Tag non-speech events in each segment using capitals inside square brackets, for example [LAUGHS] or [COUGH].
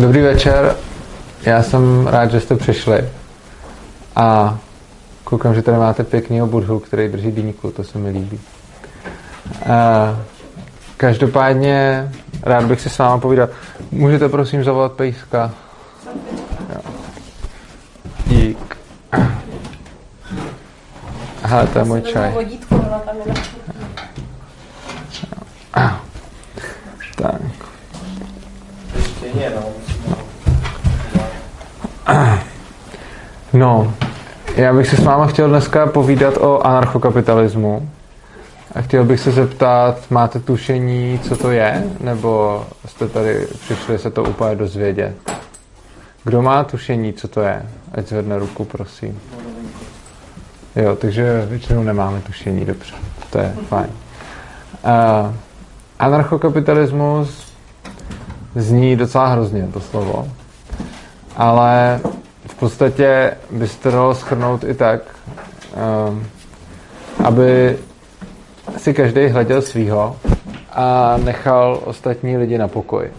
Dobrý večer, já jsem rád, že jste přišli a koukám, že tady máte pěkného budhu, který drží dýňku, to se mi líbí. A každopádně rád bych si s váma povídal. Můžete prosím zavolat pejska? Dík. Aha, to je můj čaj. Tak. No, já bych se s váma chtěl dneska povídat o anarchokapitalismu. A chtěl bych se zeptat, máte tušení, co to je? Nebo jste tady přišli se to úplně dozvědět? Kdo má tušení, co to je? Ať zvedne ruku, prosím. Jo, takže většinou nemáme tušení, dobře. To je fajn. Uh, anarchokapitalismus zní docela hrozně, to slovo. Ale v podstatě by se to dalo schrnout i tak, um, aby si každý hleděl svýho a nechal ostatní lidi na pokoji.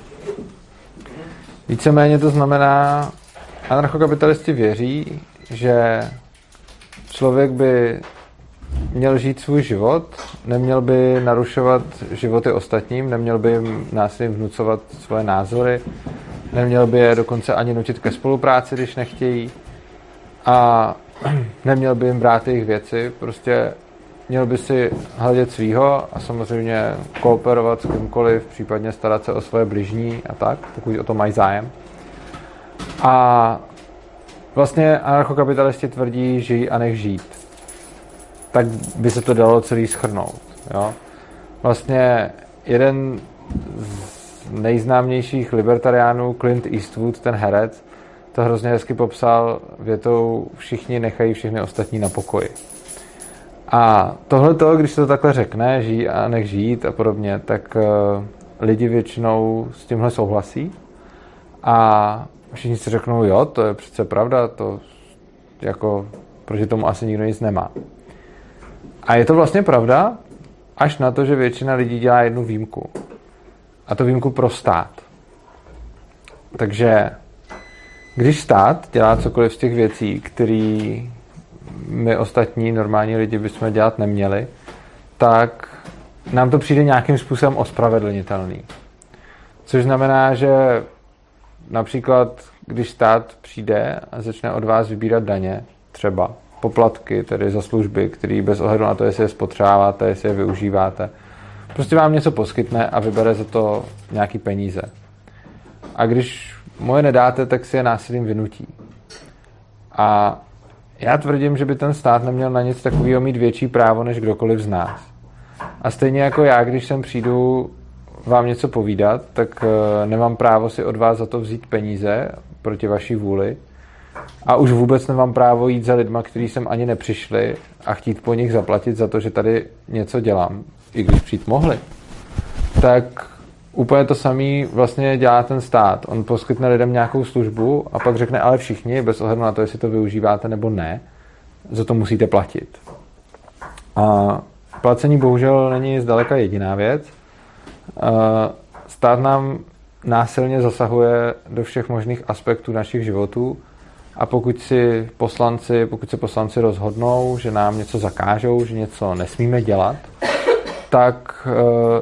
Víceméně to znamená, anarchokapitalisti věří, že člověk by měl žít svůj život, neměl by narušovat životy ostatním, neměl by jim násilím vnucovat svoje názory, neměl by je dokonce ani nutit ke spolupráci, když nechtějí a [CLEARS THROAT] neměl by jim brát jejich věci, prostě měl by si hledět svýho a samozřejmě kooperovat s kýmkoliv, případně starat se o svoje bližní a tak, pokud o to mají zájem. A vlastně anarchokapitalisti tvrdí, žij a nech žít. Tak by se to dalo celý schrnout. Jo? Vlastně jeden z nejznámějších libertariánů, Clint Eastwood, ten herec, to hrozně hezky popsal větou všichni nechají všechny ostatní na pokoji. A tohle to, když se to takhle řekne, žij a nech žít a podobně, tak uh, lidi většinou s tímhle souhlasí a všichni si řeknou, jo, to je přece pravda, to jako, proti tomu asi nikdo nic nemá. A je to vlastně pravda, až na to, že většina lidí dělá jednu výjimku. A to výjimku pro stát. Takže když stát dělá cokoliv z těch věcí, které my ostatní normální lidi bychom dělat neměli, tak nám to přijde nějakým způsobem ospravedlnitelný. Což znamená, že například, když stát přijde a začne od vás vybírat daně, třeba poplatky, tedy za služby, které bez ohledu na to, jestli je spotřebáváte, jestli je využíváte, prostě vám něco poskytne a vybere za to nějaký peníze. A když moje nedáte, tak si je násilím vynutí. A já tvrdím, že by ten stát neměl na nic takového mít větší právo než kdokoliv z nás. A stejně jako já, když sem přijdu vám něco povídat, tak eh, nemám právo si od vás za to vzít peníze proti vaší vůli. A už vůbec nemám právo jít za lidma, kteří sem ani nepřišli a chtít po nich zaplatit za to, že tady něco dělám, i když přijít mohli. Tak úplně to samé vlastně dělá ten stát. On poskytne lidem nějakou službu a pak řekne, ale všichni, bez ohledu na to, jestli to využíváte nebo ne, za to musíte platit. A placení bohužel není zdaleka jediná věc. Stát nám násilně zasahuje do všech možných aspektů našich životů a pokud si poslanci, pokud se poslanci rozhodnou, že nám něco zakážou, že něco nesmíme dělat, tak uh,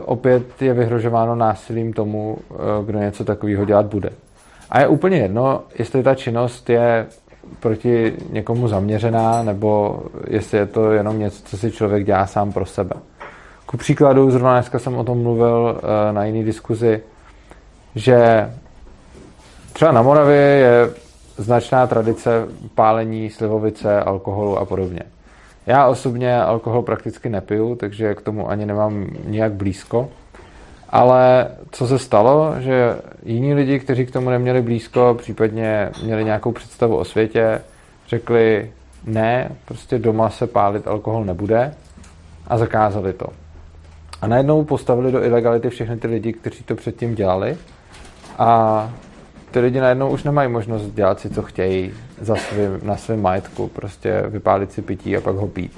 opět je vyhrožováno násilím tomu, uh, kdo něco takového dělat bude. A je úplně jedno, jestli ta činnost je proti někomu zaměřená, nebo jestli je to jenom něco, co si člověk dělá sám pro sebe. Ku příkladu, zrovna dneska jsem o tom mluvil uh, na jiný diskuzi, že třeba na Moravě je značná tradice pálení slivovice, alkoholu a podobně. Já osobně alkohol prakticky nepiju, takže k tomu ani nemám nijak blízko. Ale co se stalo, že jiní lidi, kteří k tomu neměli blízko, případně měli nějakou představu o světě, řekli ne, prostě doma se pálit alkohol nebude a zakázali to. A najednou postavili do ilegality všechny ty lidi, kteří to předtím dělali a ty lidi najednou už nemají možnost dělat si, co chtějí za svým, na svém majetku, prostě vypálit si pití a pak ho pít.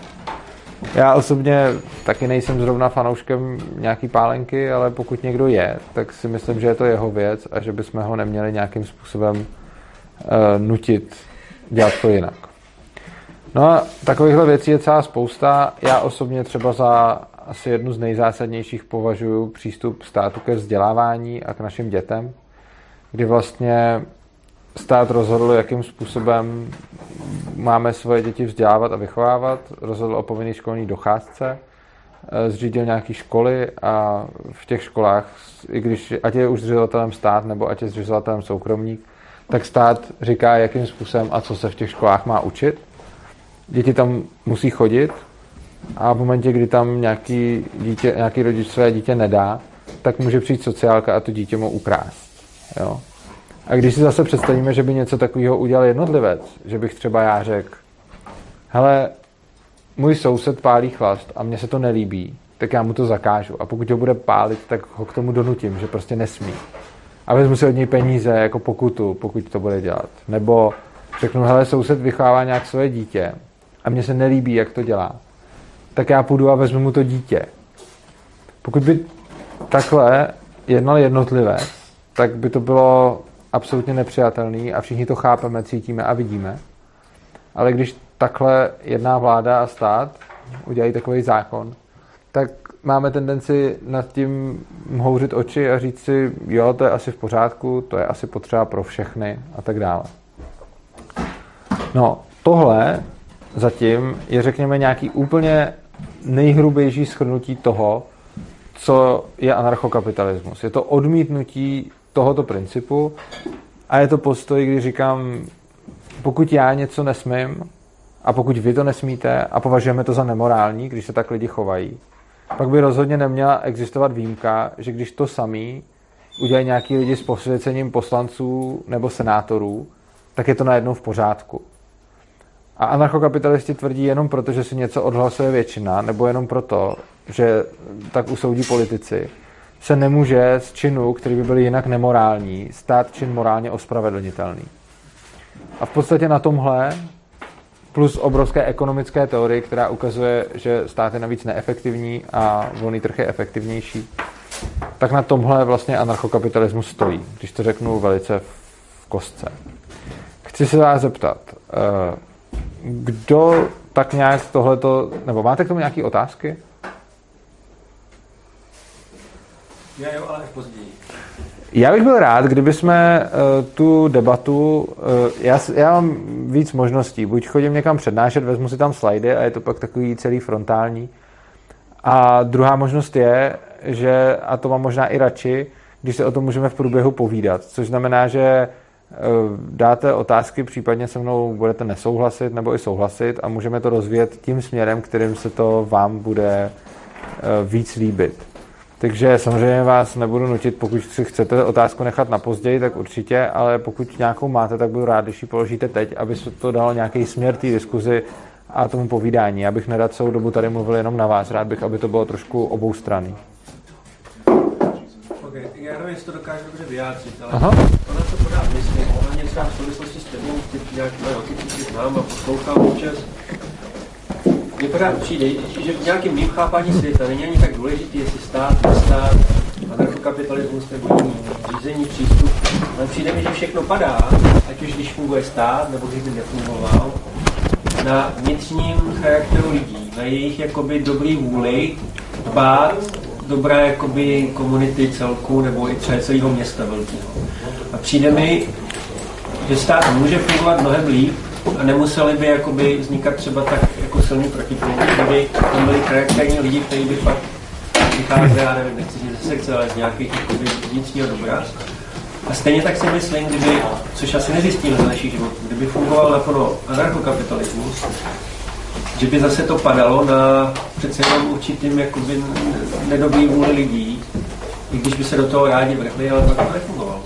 Já osobně taky nejsem zrovna fanouškem nějaký pálenky, ale pokud někdo je, tak si myslím, že je to jeho věc a že bychom ho neměli nějakým způsobem uh, nutit dělat to jinak. No a takovýchhle věcí je celá spousta. Já osobně třeba za asi jednu z nejzásadnějších považuji přístup státu ke vzdělávání a k našim dětem, kdy vlastně stát rozhodl, jakým způsobem máme svoje děti vzdělávat a vychovávat, rozhodl o povinné školní docházce, eh, zřídil nějaké školy a v těch školách, i když ať je už zřizovatelem stát nebo ať je zřizovatelem soukromník, tak stát říká, jakým způsobem a co se v těch školách má učit. Děti tam musí chodit a v momentě, kdy tam nějaký, dítě, nějaký rodič své dítě nedá, tak může přijít sociálka a to dítě mu ukrást. Jo? A když si zase představíme, že by něco takového udělal jednotlivec, že bych třeba já řekl, hele, můj soused pálí chlast a mně se to nelíbí, tak já mu to zakážu. A pokud ho bude pálit, tak ho k tomu donutím, že prostě nesmí. A vezmu si od něj peníze jako pokutu, pokud to bude dělat. Nebo řeknu, hele, soused vychovává nějak svoje dítě a mně se nelíbí, jak to dělá. Tak já půjdu a vezmu mu to dítě. Pokud by takhle jednal jednotlivec, tak by to bylo absolutně nepřijatelný a všichni to chápeme, cítíme a vidíme. Ale když takhle jedná vláda a stát, udělají takový zákon, tak máme tendenci nad tím houřit oči a říct si, jo, to je asi v pořádku, to je asi potřeba pro všechny a tak dále. No, tohle zatím je, řekněme, nějaký úplně nejhrubější schrnutí toho, co je anarchokapitalismus. Je to odmítnutí tohoto principu a je to postoj, kdy říkám, pokud já něco nesmím a pokud vy to nesmíte a považujeme to za nemorální, když se tak lidi chovají, pak by rozhodně neměla existovat výjimka, že když to samý udělají nějaký lidi s posvěcením poslanců nebo senátorů, tak je to najednou v pořádku. A anarchokapitalisti tvrdí jenom proto, že si něco odhlasuje většina, nebo jenom proto, že tak usoudí politici, se nemůže z činu, který by byl jinak nemorální, stát čin morálně ospravedlnitelný. A v podstatě na tomhle, plus obrovské ekonomické teorie, která ukazuje, že stát je navíc neefektivní a volný trh je efektivnější, tak na tomhle vlastně anarchokapitalismus stojí, když to řeknu velice v kostce. Chci se vás zeptat, eh, kdo tak nějak tohleto, nebo máte k tomu nějaké otázky? Já jo, ale později. Já bych byl rád, kdyby jsme uh, tu debatu, uh, já, já mám víc možností, buď chodím někam přednášet, vezmu si tam slajdy a je to pak takový celý frontální. A druhá možnost je, že, a to mám možná i radši, když se o tom můžeme v průběhu povídat, což znamená, že uh, dáte otázky, případně se mnou budete nesouhlasit nebo i souhlasit a můžeme to rozvíjet tím směrem, kterým se to vám bude víc líbit. Takže samozřejmě vás nebudu nutit, pokud si chcete otázku nechat na později, tak určitě, ale pokud nějakou máte, tak budu rád, když ji položíte teď, aby se to dalo nějaký směr té diskuzi a tomu povídání. Já bych nerad celou dobu tady mluvil jenom na vás, rád bych, aby to bylo trošku obou strany. Okay. Já nevím, jestli to dokážu dobře vyjádřit, ale Aha. ona to pořád myslím, ona třeba v souvislosti s tebou, ty nějak roky, ty znám a poslouchám občas, mně pořád přijde, že v nějakém mým chápání světa není ani tak důležitý, jestli stát, nestát, anarchokapitalismus nebo jiný řízení, přístup, ale přijde mi, že všechno padá, ať už když funguje stát, nebo když by nefungoval, na vnitřním charakteru lidí, na jejich jakoby dobrý vůli dbát dobré jakoby komunity celku nebo i třeba celého města velkého. A přijde mi, že stát může fungovat mnohem líp a nemuseli by jakoby vznikat třeba tak jako silný protipol, kdyby tam byli charakterní lidi, kteří by fakt vycházeli, já nevím, nechci říct ze sekce, ale z nějakých jakoby vnitřního dobra. A stejně tak si myslím, kdyby, což asi nezjistíme za našich životů, kdyby fungoval naplno anarchokapitalismus, že by zase to padalo na přece jenom určitým jakoby nedobrý vůli lidí, i když by se do toho rádi vrhli, ale pak to nefungovalo.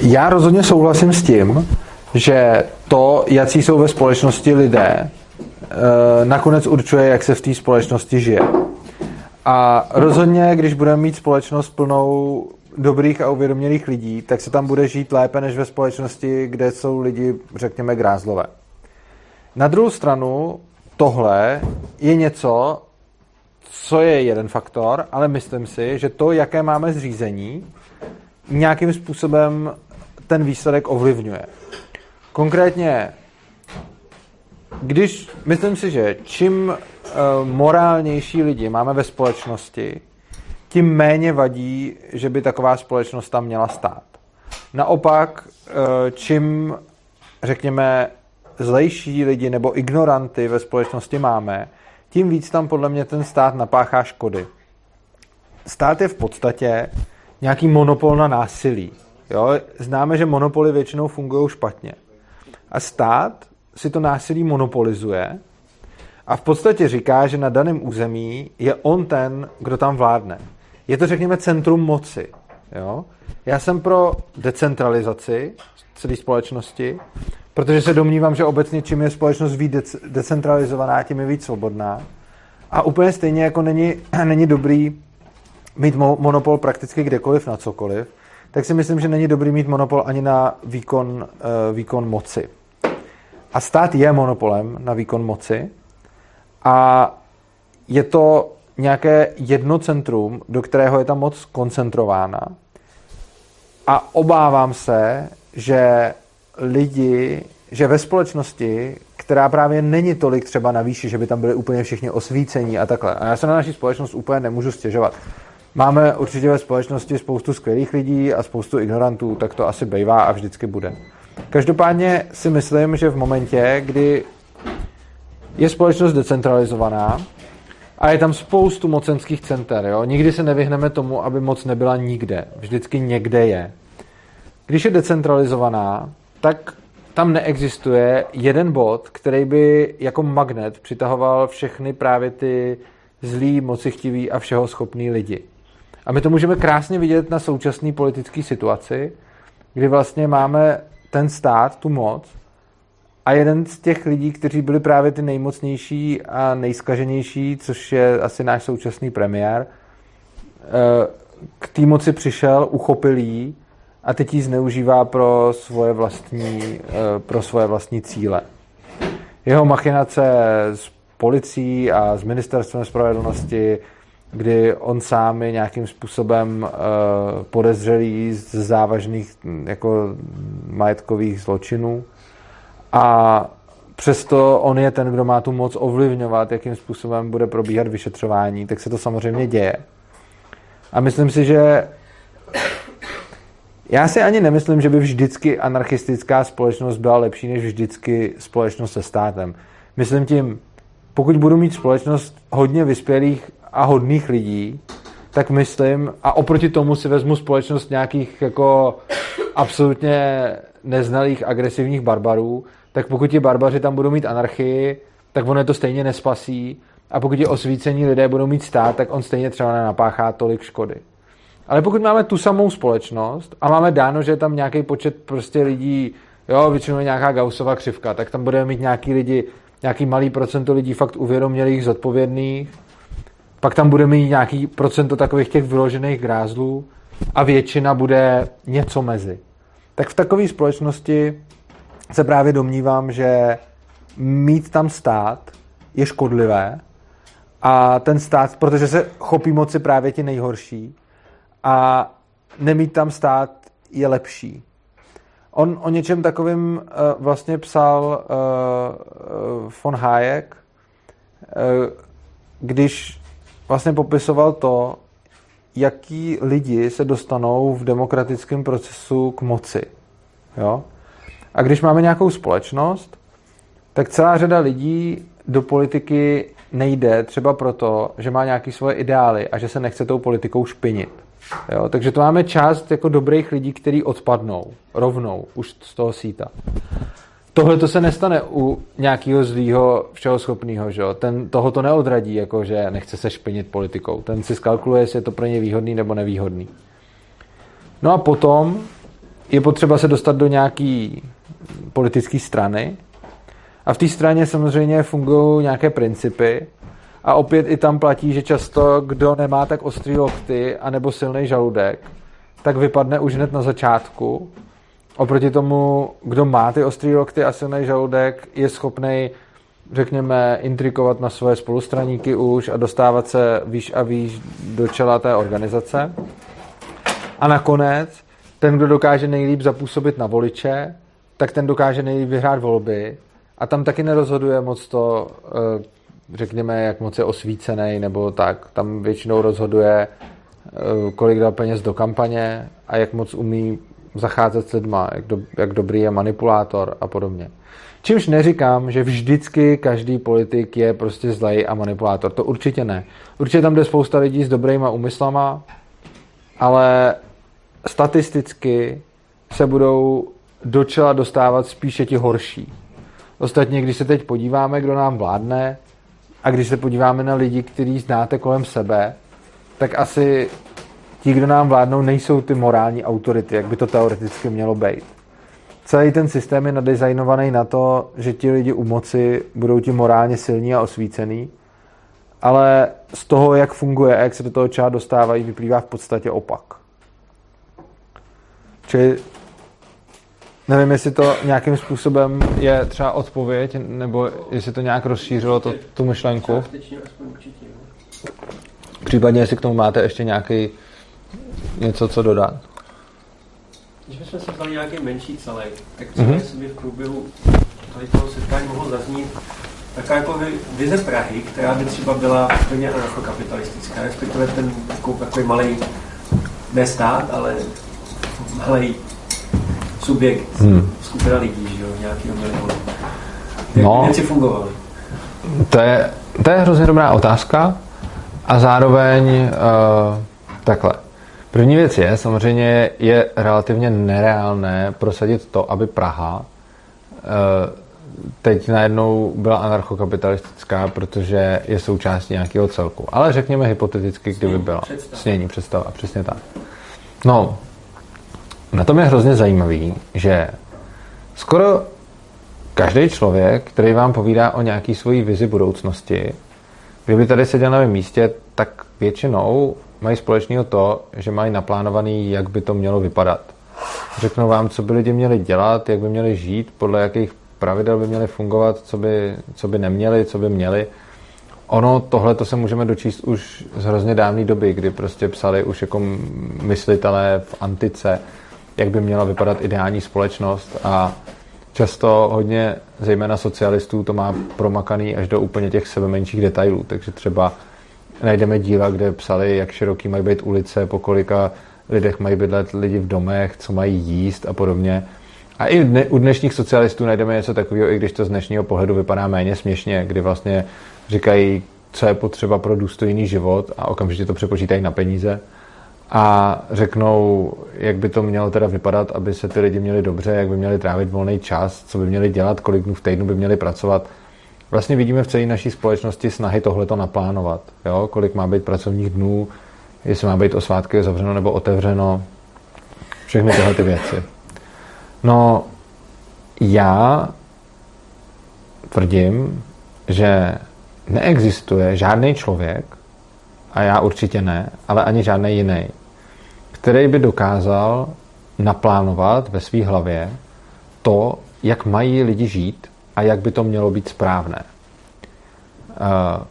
Já rozhodně souhlasím s tím, že to, jaký jsou ve společnosti lidé, eh, nakonec určuje, jak se v té společnosti žije. A rozhodně, když budeme mít společnost plnou dobrých a uvědomělých lidí, tak se tam bude žít lépe než ve společnosti, kde jsou lidi, řekněme, grázlové. Na druhou stranu tohle je něco, co je jeden faktor, ale myslím si, že to, jaké máme zřízení, nějakým způsobem ten výsledek ovlivňuje. Konkrétně, když, myslím si, že čím uh, morálnější lidi máme ve společnosti, tím méně vadí, že by taková společnost tam měla stát. Naopak, uh, čím, řekněme, zlejší lidi nebo ignoranty ve společnosti máme, tím víc tam podle mě ten stát napáchá škody. Stát je v podstatě nějaký monopol na násilí. Jo? Známe, že monopoly většinou fungují špatně. A stát si to násilí monopolizuje a v podstatě říká, že na daném území je on ten, kdo tam vládne. Je to, řekněme, centrum moci. Jo? Já jsem pro decentralizaci celé společnosti, protože se domnívám, že obecně čím je společnost víc decentralizovaná, tím je víc svobodná. A úplně stejně jako není, [CLEARS THROAT] není dobrý mít monopol prakticky kdekoliv na cokoliv, tak si myslím, že není dobrý mít monopol ani na výkon, uh, výkon moci. A stát je monopolem na výkon moci a je to nějaké jedno centrum, do kterého je ta moc koncentrována. A obávám se, že lidi, že ve společnosti, která právě není tolik třeba na výši, že by tam byli úplně všichni osvícení a takhle. A já se na naší společnost úplně nemůžu stěžovat. Máme určitě ve společnosti spoustu skvělých lidí a spoustu ignorantů, tak to asi bývá a vždycky bude. Každopádně si myslím, že v momentě, kdy je společnost decentralizovaná a je tam spoustu mocenských center, jo? nikdy se nevyhneme tomu, aby moc nebyla nikde. Vždycky někde je. Když je decentralizovaná, tak tam neexistuje jeden bod, který by jako magnet přitahoval všechny právě ty zlý, mocichtivý a všeho schopný lidi. A my to můžeme krásně vidět na současné politické situaci, kdy vlastně máme ten stát, tu moc, a jeden z těch lidí, kteří byli právě ty nejmocnější a nejskaženější, což je asi náš současný premiér, eh, k té moci přišel, uchopil jí a teď ji zneužívá pro svoje vlastní, eh, pro svoje vlastní cíle. Jeho machinace s policií a s ministerstvem spravedlnosti kdy on sám je nějakým způsobem uh, podezřelý z závažných jako majetkových zločinů a přesto on je ten, kdo má tu moc ovlivňovat, jakým způsobem bude probíhat vyšetřování, tak se to samozřejmě děje. A myslím si, že já si ani nemyslím, že by vždycky anarchistická společnost byla lepší než vždycky společnost se státem. Myslím tím, pokud budu mít společnost hodně vyspělých a hodných lidí, tak myslím, a oproti tomu si vezmu společnost nějakých jako absolutně neznalých agresivních barbarů, tak pokud ti barbaři tam budou mít anarchii, tak on je to stejně nespasí. A pokud ti osvícení lidé budou mít stát, tak on stejně třeba nenapáchá tolik škody. Ale pokud máme tu samou společnost a máme dáno, že je tam nějaký počet prostě lidí, jo, většinou nějaká gausová křivka, tak tam budeme mít nějaký lidi, nějaký malý procento lidí fakt uvědomělých, zodpovědných, pak tam bude mít nějaký procento takových těch vyložených grázlů a většina bude něco mezi. Tak v takové společnosti se právě domnívám, že mít tam stát je škodlivé a ten stát, protože se chopí moci právě ti nejhorší a nemít tam stát je lepší. On o něčem takovým uh, vlastně psal uh, von Hayek, uh, když vlastně popisoval to, jaký lidi se dostanou v demokratickém procesu k moci. Jo? A když máme nějakou společnost, tak celá řada lidí do politiky nejde třeba proto, že má nějaké svoje ideály a že se nechce tou politikou špinit. Jo? Takže to máme část jako dobrých lidí, kteří odpadnou rovnou už z toho síta. Tohle to se nestane u nějakého zlýho všeho schopného, že Ten toho to neodradí, jako že nechce se špinit politikou. Ten si skalkuluje, jestli je to pro ně výhodný nebo nevýhodný. No a potom je potřeba se dostat do nějaký politické strany a v té straně samozřejmě fungují nějaké principy a opět i tam platí, že často kdo nemá tak ostrý lokty anebo silný žaludek, tak vypadne už hned na začátku Oproti tomu, kdo má ty ostrý lokty a silný žaludek, je schopný řekněme, intrikovat na svoje spolustraníky už a dostávat se výš a výš do čela té organizace. A nakonec ten, kdo dokáže nejlíp zapůsobit na voliče, tak ten dokáže nejlíp vyhrát volby a tam taky nerozhoduje moc to, eh, řekněme, jak moc je osvícený nebo tak. Tam většinou rozhoduje, eh, kolik dal peněz do kampaně a jak moc umí zacházet s lidma, jak, do, jak dobrý je manipulátor a podobně. Čímž neříkám, že vždycky každý politik je prostě zlej a manipulátor. To určitě ne. Určitě tam jde spousta lidí s dobrýma úmyslama, ale statisticky se budou do čela dostávat spíše ti horší. Ostatně, když se teď podíváme, kdo nám vládne, a když se podíváme na lidi, kteří znáte kolem sebe, tak asi ti, kdo nám vládnou, nejsou ty morální autority, jak by to teoreticky mělo být. Celý ten systém je nadizajnovaný na to, že ti lidi u moci budou ti morálně silní a osvícený, ale z toho, jak funguje a jak se do toho část dostávají, vyplývá v podstatě opak. Čili nevím, jestli to nějakým způsobem je třeba odpověď, nebo jestli to nějak rozšířilo to, tu myšlenku. Případně, jestli k tomu máte ještě nějaký něco, co dodat. Když bychom si vzali nějaký menší celek, tak třeba mm-hmm. by v průběhu tady toho setkání mohlo zaznít taková jako vize Prahy, která by třeba byla plně anarchokapitalistická, respektive ten takový malý, ne stát, ale malý subjekt, hmm. skupina lidí, že jo, nějakého milionu. Jak no, věci fungovaly? To je, to je hrozně dobrá otázka a zároveň uh, takhle. První věc je, samozřejmě je relativně nereálné prosadit to, aby Praha uh, teď najednou byla anarchokapitalistická, protože je součástí nějakého celku. Ale řekněme hypoteticky, kdyby byla. Snění, představa, přesně tak. No, na tom je hrozně zajímavý, že skoro každý člověk, který vám povídá o nějaký svojí vizi budoucnosti, kdyby tady seděl na mém místě, tak většinou mají společného to, že mají naplánovaný, jak by to mělo vypadat. Řeknou vám, co by lidi měli dělat, jak by měli žít, podle jakých pravidel by měli fungovat, co by, co by neměli, co by měli. Ono, tohle to se můžeme dočíst už z hrozně dávné doby, kdy prostě psali už jako myslitelé v antice, jak by měla vypadat ideální společnost a často hodně, zejména socialistů, to má promakaný až do úplně těch sebe menších detailů, takže třeba najdeme díla, kde psali, jak široký mají být ulice, po kolika lidech mají bydlet lidi v domech, co mají jíst a podobně. A i u dnešních socialistů najdeme něco takového, i když to z dnešního pohledu vypadá méně směšně, kdy vlastně říkají, co je potřeba pro důstojný život a okamžitě to přepočítají na peníze a řeknou, jak by to mělo teda vypadat, aby se ty lidi měli dobře, jak by měli trávit volný čas, co by měli dělat, kolik dnů v týdnu by měli pracovat. Vlastně vidíme v celé naší společnosti snahy tohleto naplánovat. Jo? Kolik má být pracovních dnů, jestli má být o svátky zavřeno nebo otevřeno, všechny tyhle ty věci. No, já tvrdím, že neexistuje žádný člověk, a já určitě ne, ale ani žádný jiný, který by dokázal naplánovat ve své hlavě to, jak mají lidi žít a jak by to mělo být správné. Uh,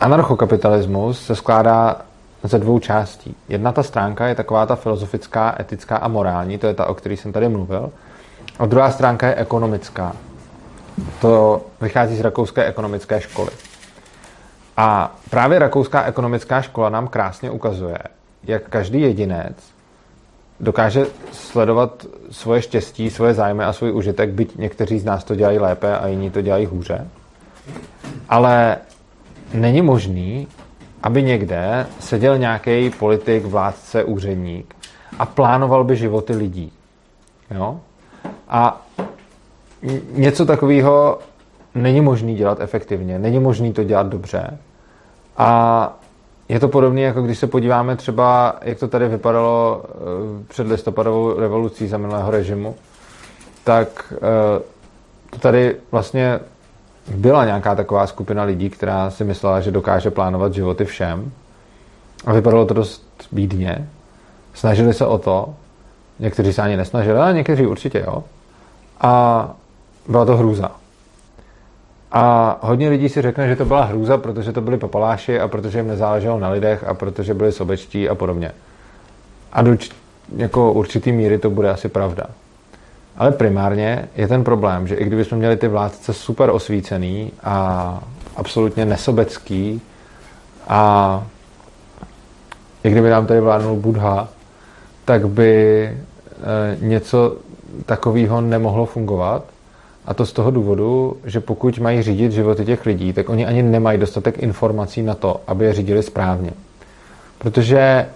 anarchokapitalismus se skládá ze dvou částí. Jedna ta stránka je taková ta filozofická, etická a morální, to je ta, o které jsem tady mluvil. A druhá stránka je ekonomická. To vychází z rakouské ekonomické školy. A právě rakouská ekonomická škola nám krásně ukazuje, jak každý jedinec dokáže sledovat svoje štěstí, svoje zájmy a svůj užitek, byť někteří z nás to dělají lépe a jiní to dělají hůře. Ale není možný, aby někde seděl nějaký politik, vládce, úředník a plánoval by životy lidí. Jo? A něco takového není možný dělat efektivně, není možný to dělat dobře. A je to podobné, jako když se podíváme třeba, jak to tady vypadalo eh, před listopadovou revolucí za minulého režimu, tak eh, to tady vlastně byla nějaká taková skupina lidí, která si myslela, že dokáže plánovat životy všem. A vypadalo to dost bídně. Snažili se o to. Někteří se ani nesnažili, ale někteří určitě jo. A byla to hrůza. A hodně lidí si řekne, že to byla hrůza, protože to byli papaláši a protože jim nezáleželo na lidech a protože byli sobečtí a podobně. A do jako určitý míry to bude asi pravda. Ale primárně je ten problém, že i kdybychom měli ty vládce super osvícený a absolutně nesobecký a i kdyby nám tady vládnul Budha, tak by e, něco takového nemohlo fungovat. A to z toho důvodu, že pokud mají řídit životy těch lidí, tak oni ani nemají dostatek informací na to, aby je řídili správně. Protože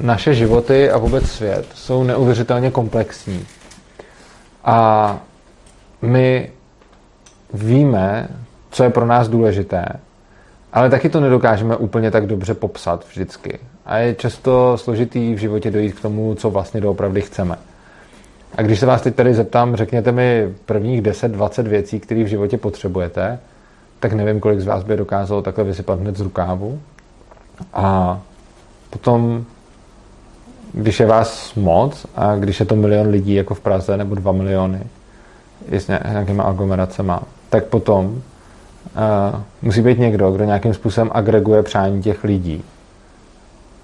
naše životy a vůbec svět jsou neuvěřitelně komplexní. A my víme, co je pro nás důležité, ale taky to nedokážeme úplně tak dobře popsat vždycky. A je často složitý v životě dojít k tomu, co vlastně doopravdy chceme. A když se vás teď tady zeptám, řekněte mi prvních 10-20 věcí, které v životě potřebujete, tak nevím, kolik z vás by dokázalo takhle vysypat hned z rukávu. A potom, když je vás moc a když je to milion lidí jako v Praze nebo dva miliony s nějakýma aglomeracemi, tak potom uh, musí být někdo, kdo nějakým způsobem agreguje přání těch lidí.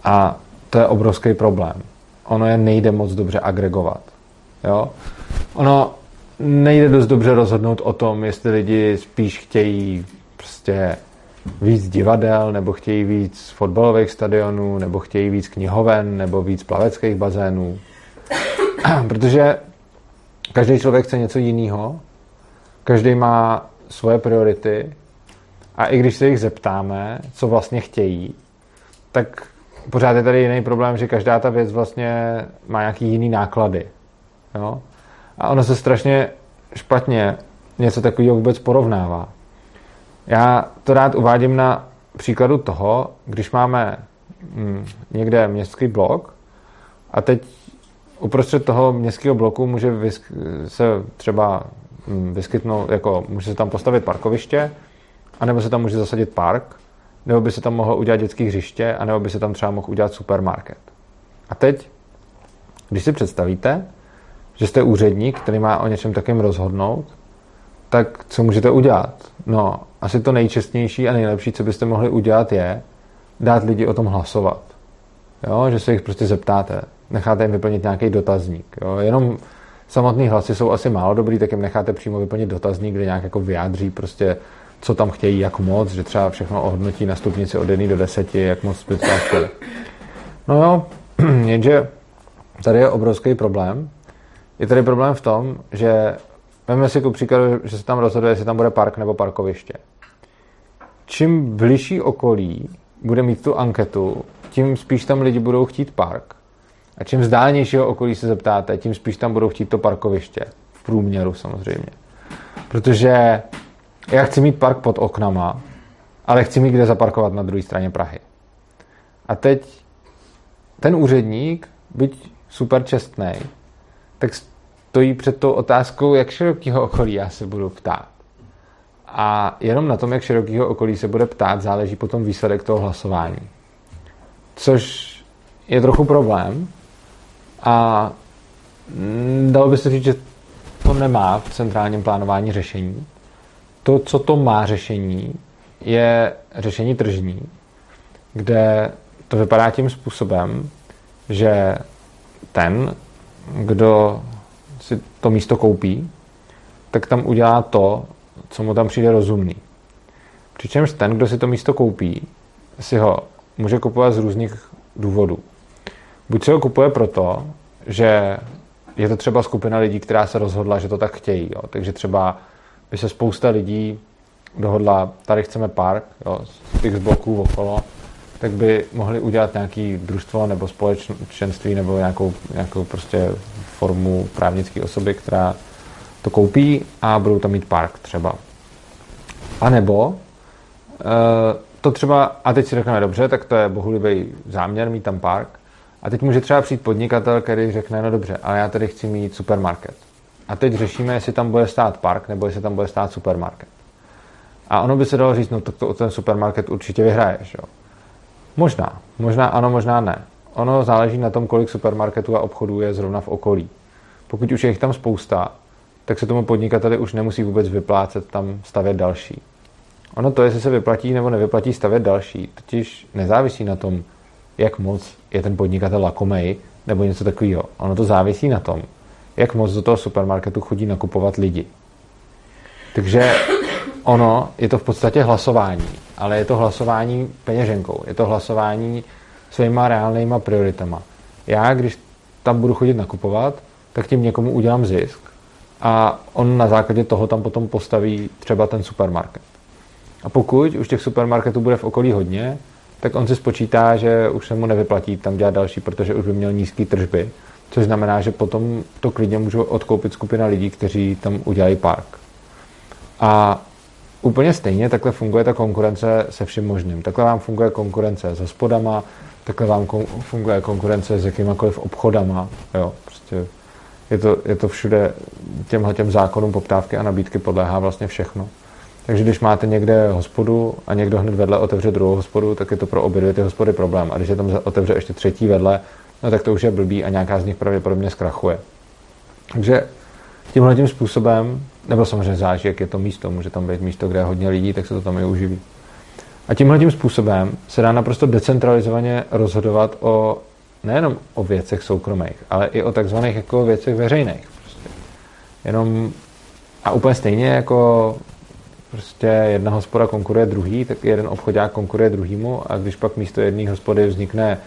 A to je obrovský problém. Ono je nejde moc dobře agregovat. Jo? Ono nejde dost dobře rozhodnout o tom, jestli lidi spíš chtějí prostě víc divadel, nebo chtějí víc fotbalových stadionů, nebo chtějí víc knihoven, nebo víc plaveckých bazénů. [CLEARS THROAT] Protože každý člověk chce něco jiného, každý má svoje priority a i když se jich zeptáme, co vlastně chtějí, tak pořád je tady jiný problém, že každá ta věc vlastně má nějaký jiný náklady. Jo? A ono se strašně špatně něco takového vůbec porovnává. Já to rád uvádím na příkladu toho, když máme hm, někde městský blok a teď uprostřed toho městského bloku může se třeba hm, vyskytnout, jako může se tam postavit parkoviště, anebo se tam může zasadit park, nebo by se tam mohlo udělat dětské hřiště, anebo by se tam třeba mohl udělat supermarket. A teď, když si představíte, že jste úředník, který má o něčem takým rozhodnout, tak co můžete udělat? No, asi to nejčestnější a nejlepší, co byste mohli udělat, je dát lidi o tom hlasovat. Jo, že se jich prostě zeptáte, necháte jim vyplnit nějaký dotazník. Jo. Jenom samotné hlasy jsou asi málo dobrý, tak jim necháte přímo vyplnit dotazník, kde nějak jako vyjádří prostě, co tam chtějí, jak moc, že třeba všechno ohodnotí na stupnici od 1 do 10, jak moc by chtěli. No jo, [CLEARS THROAT] jenže tady je obrovský problém, je tady problém v tom, že vezmeme si ku příkladu, že se tam rozhoduje, jestli tam bude park nebo parkoviště. Čím bližší okolí bude mít tu anketu, tím spíš tam lidi budou chtít park. A čím vzdálenějšího okolí se zeptáte, tím spíš tam budou chtít to parkoviště. V průměru samozřejmě. Protože já chci mít park pod oknama, ale chci mít kde zaparkovat na druhé straně Prahy. A teď ten úředník, byť super čestný, tak stojí před tou otázkou, jak širokého okolí já se budu ptát. A jenom na tom, jak širokého okolí se bude ptát, záleží potom výsledek toho hlasování. Což je trochu problém a dalo by se říct, že to nemá v centrálním plánování řešení. To, co to má řešení, je řešení tržní, kde to vypadá tím způsobem, že ten, kdo si to místo koupí, tak tam udělá to, co mu tam přijde rozumný. Přičemž ten, kdo si to místo koupí, si ho může kupovat z různých důvodů. Buď si ho kupuje proto, že je to třeba skupina lidí, která se rozhodla, že to tak chtějí. Jo. Takže třeba by se spousta lidí dohodla, tady chceme park, jo, z těch bloků okolo, tak by mohli udělat nějaký družstvo nebo společenství nebo nějakou, nějakou prostě formu právnické osoby, která to koupí a budou tam mít park třeba. A nebo e, to třeba, a teď si řekneme dobře, tak to je bohulibý záměr mít tam park, a teď může třeba přijít podnikatel, který řekne, no dobře, ale já tady chci mít supermarket. A teď řešíme, jestli tam bude stát park, nebo jestli tam bude stát supermarket. A ono by se dalo říct, no tak to ten supermarket určitě vyhraješ, jo. Možná. Možná ano, možná ne. Ono záleží na tom, kolik supermarketů a obchodů je zrovna v okolí. Pokud už je jich tam spousta, tak se tomu podnikateli už nemusí vůbec vyplácet tam stavět další. Ono to, jestli se vyplatí nebo nevyplatí stavět další, totiž nezávisí na tom, jak moc je ten podnikatel lakomej nebo něco takového. Ono to závisí na tom, jak moc do toho supermarketu chodí nakupovat lidi. Takže ono je to v podstatě hlasování, ale je to hlasování peněženkou, je to hlasování svýma reálnýma prioritama. Já, když tam budu chodit nakupovat, tak tím někomu udělám zisk a on na základě toho tam potom postaví třeba ten supermarket. A pokud už těch supermarketů bude v okolí hodně, tak on si spočítá, že už se mu nevyplatí tam dělat další, protože už by měl nízké tržby, což znamená, že potom to klidně můžu odkoupit skupina lidí, kteří tam udělají park. A úplně stejně takhle funguje ta konkurence se vším možným. Takhle vám funguje konkurence s hospodama, takhle vám funguje konkurence s jakýmakoliv obchodama. Jo, prostě je to, je to všude těmhle těm zákonům poptávky a nabídky podléhá vlastně všechno. Takže když máte někde hospodu a někdo hned vedle otevře druhou hospodu, tak je to pro obě dvě ty hospody problém. A když je tam otevře ještě třetí vedle, no tak to už je blbý a nějaká z nich pravděpodobně zkrachuje. Takže tímhle tím způsobem, nebo samozřejmě záleží, jak je to místo, může tam být místo, kde je hodně lidí, tak se to tam i uživí. A tímhle tím způsobem se dá naprosto decentralizovaně rozhodovat o nejenom o věcech soukromých, ale i o takzvaných jako věcech veřejných. Prostě. Jenom a úplně stejně jako prostě jedna hospoda konkuruje druhý, tak jeden obchodák konkuruje druhýmu a když pak místo jedné hospody vznikne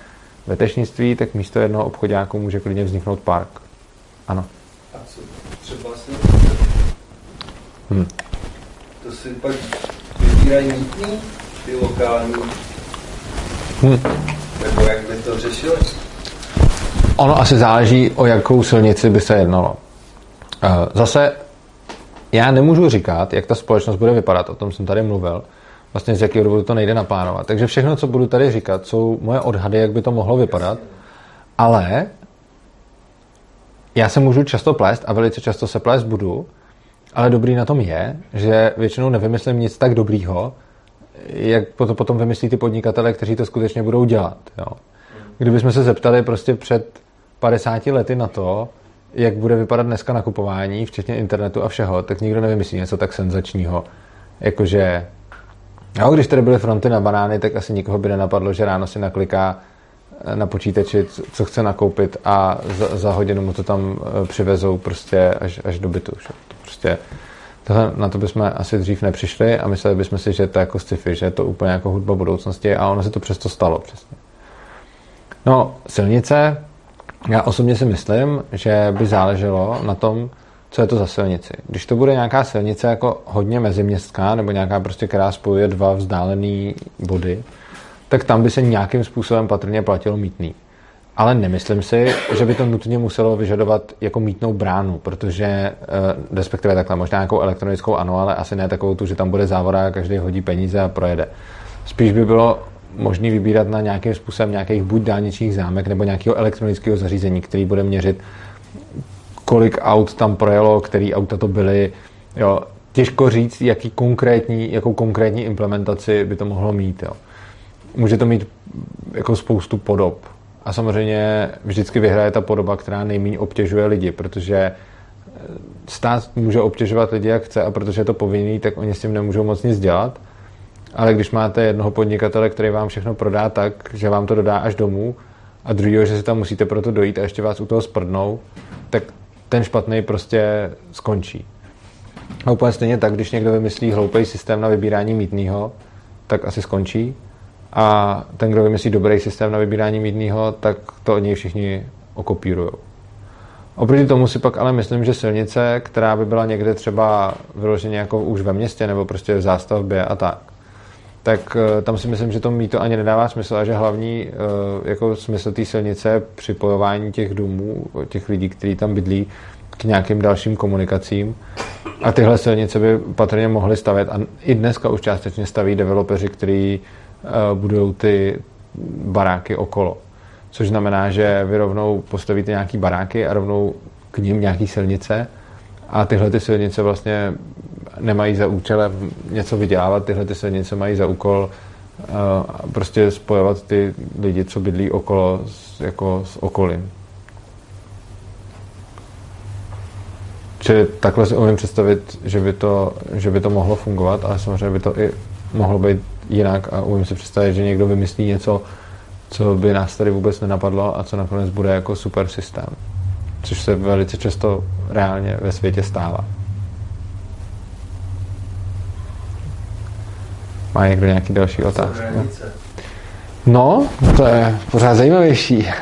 vetešnictví, tak místo jednoho obchodáku může klidně vzniknout park. Ano. A co třeba si... Hmm. To si pak vybírají ty lokální? Hmm. Nebo jak by to řešili? Ono asi záleží, o jakou silnici by se jednalo. Eh, zase já nemůžu říkat, jak ta společnost bude vypadat, o tom jsem tady mluvil, vlastně z jakého důvodu to nejde naplánovat. Takže všechno, co budu tady říkat, jsou moje odhady, jak by to mohlo vypadat, ale já se můžu často plést a velice často se plést budu, ale dobrý na tom je, že většinou nevymyslím nic tak dobrýho, jak to potom vymyslí ty podnikatele, kteří to skutečně budou dělat. Jo. Kdybychom se zeptali prostě před 50 lety na to, jak bude vypadat dneska nakupování, včetně internetu a všeho, tak nikdo nevymyslí něco tak senzačního, jakože jo, když tady byly fronty na banány, tak asi nikoho by nenapadlo, že ráno si nakliká eh, na počítači, co chce nakoupit a za, za hodinu mu to tam eh, přivezou prostě až, až do bytu. To prostě tohle, na to bychom asi dřív nepřišli a mysleli bychom si, že to je jako sci-fi, že je to úplně jako hudba budoucnosti a ono se to přesto stalo přesně. No, silnice, já osobně si myslím, že by záleželo na tom, co je to za silnici. Když to bude nějaká silnice jako hodně meziměstská, nebo nějaká prostě, která spojuje dva vzdálené body, tak tam by se nějakým způsobem patrně platilo mítný. Ale nemyslím si, že by to nutně muselo vyžadovat jako mítnou bránu, protože, eh, respektive takhle, možná nějakou elektronickou ano, ale asi ne takovou tu, že tam bude závora a každý hodí peníze a projede. Spíš by bylo možný vybírat na nějakým způsobem nějakých buď dálničních zámek nebo nějakého elektronického zařízení, který bude měřit, kolik aut tam projelo, který auta to byly. Jo, těžko říct, jaký konkrétní, jakou konkrétní implementaci by to mohlo mít. Jo. Může to mít jako spoustu podob. A samozřejmě vždycky vyhraje ta podoba, která nejméně obtěžuje lidi, protože eh, stát může obtěžovat lidi, jak chce, a protože je to povinný, tak oni s tím nemůžou moc nic dělat. Ale když máte jednoho podnikatele, který vám všechno prodá tak, že vám to dodá až domů, a druhého, že si tam musíte proto dojít a ještě vás u toho sprdnou, tak ten špatný prostě skončí. A úplně stejně tak, když někdo vymyslí hloupý systém na vybírání mítného, tak asi skončí. A ten, kdo vymyslí dobrý systém na vybírání mítného, tak to od něj všichni okopírují. Oproti tomu si pak ale myslím, že silnice, která by byla někde třeba vyloženě jako už ve městě nebo prostě v zástavbě a tak, tak eh, tam si myslím, že to mít to ani nedává smysl a že hlavní eh, jako smysl té silnice je připojování těch domů, těch lidí, kteří tam bydlí, k nějakým dalším komunikacím. A tyhle silnice by patrně mohly stavět. A i dneska už částečně staví developeři, kteří budou ty baráky okolo. Což znamená, že vy rovnou postavíte nějaký baráky a rovnou k ním nějaký silnice a tyhle ty silnice vlastně nemají za účelem něco vydělávat, tyhle ty silnice mají za úkol uh, prostě spojovat ty lidi, co bydlí okolo, jako s okolím. Čili takhle si umím představit, že by, to, že by to mohlo fungovat, ale samozřejmě by to i mohlo být jinak a umím si představit, že někdo vymyslí něco, co by nás tady vůbec nenapadlo a co nakonec bude jako super systém. Což se velice často reálně ve světě stává. Má někdo nějaký další otázky? No, to je pořád zajímavější. [LAUGHS]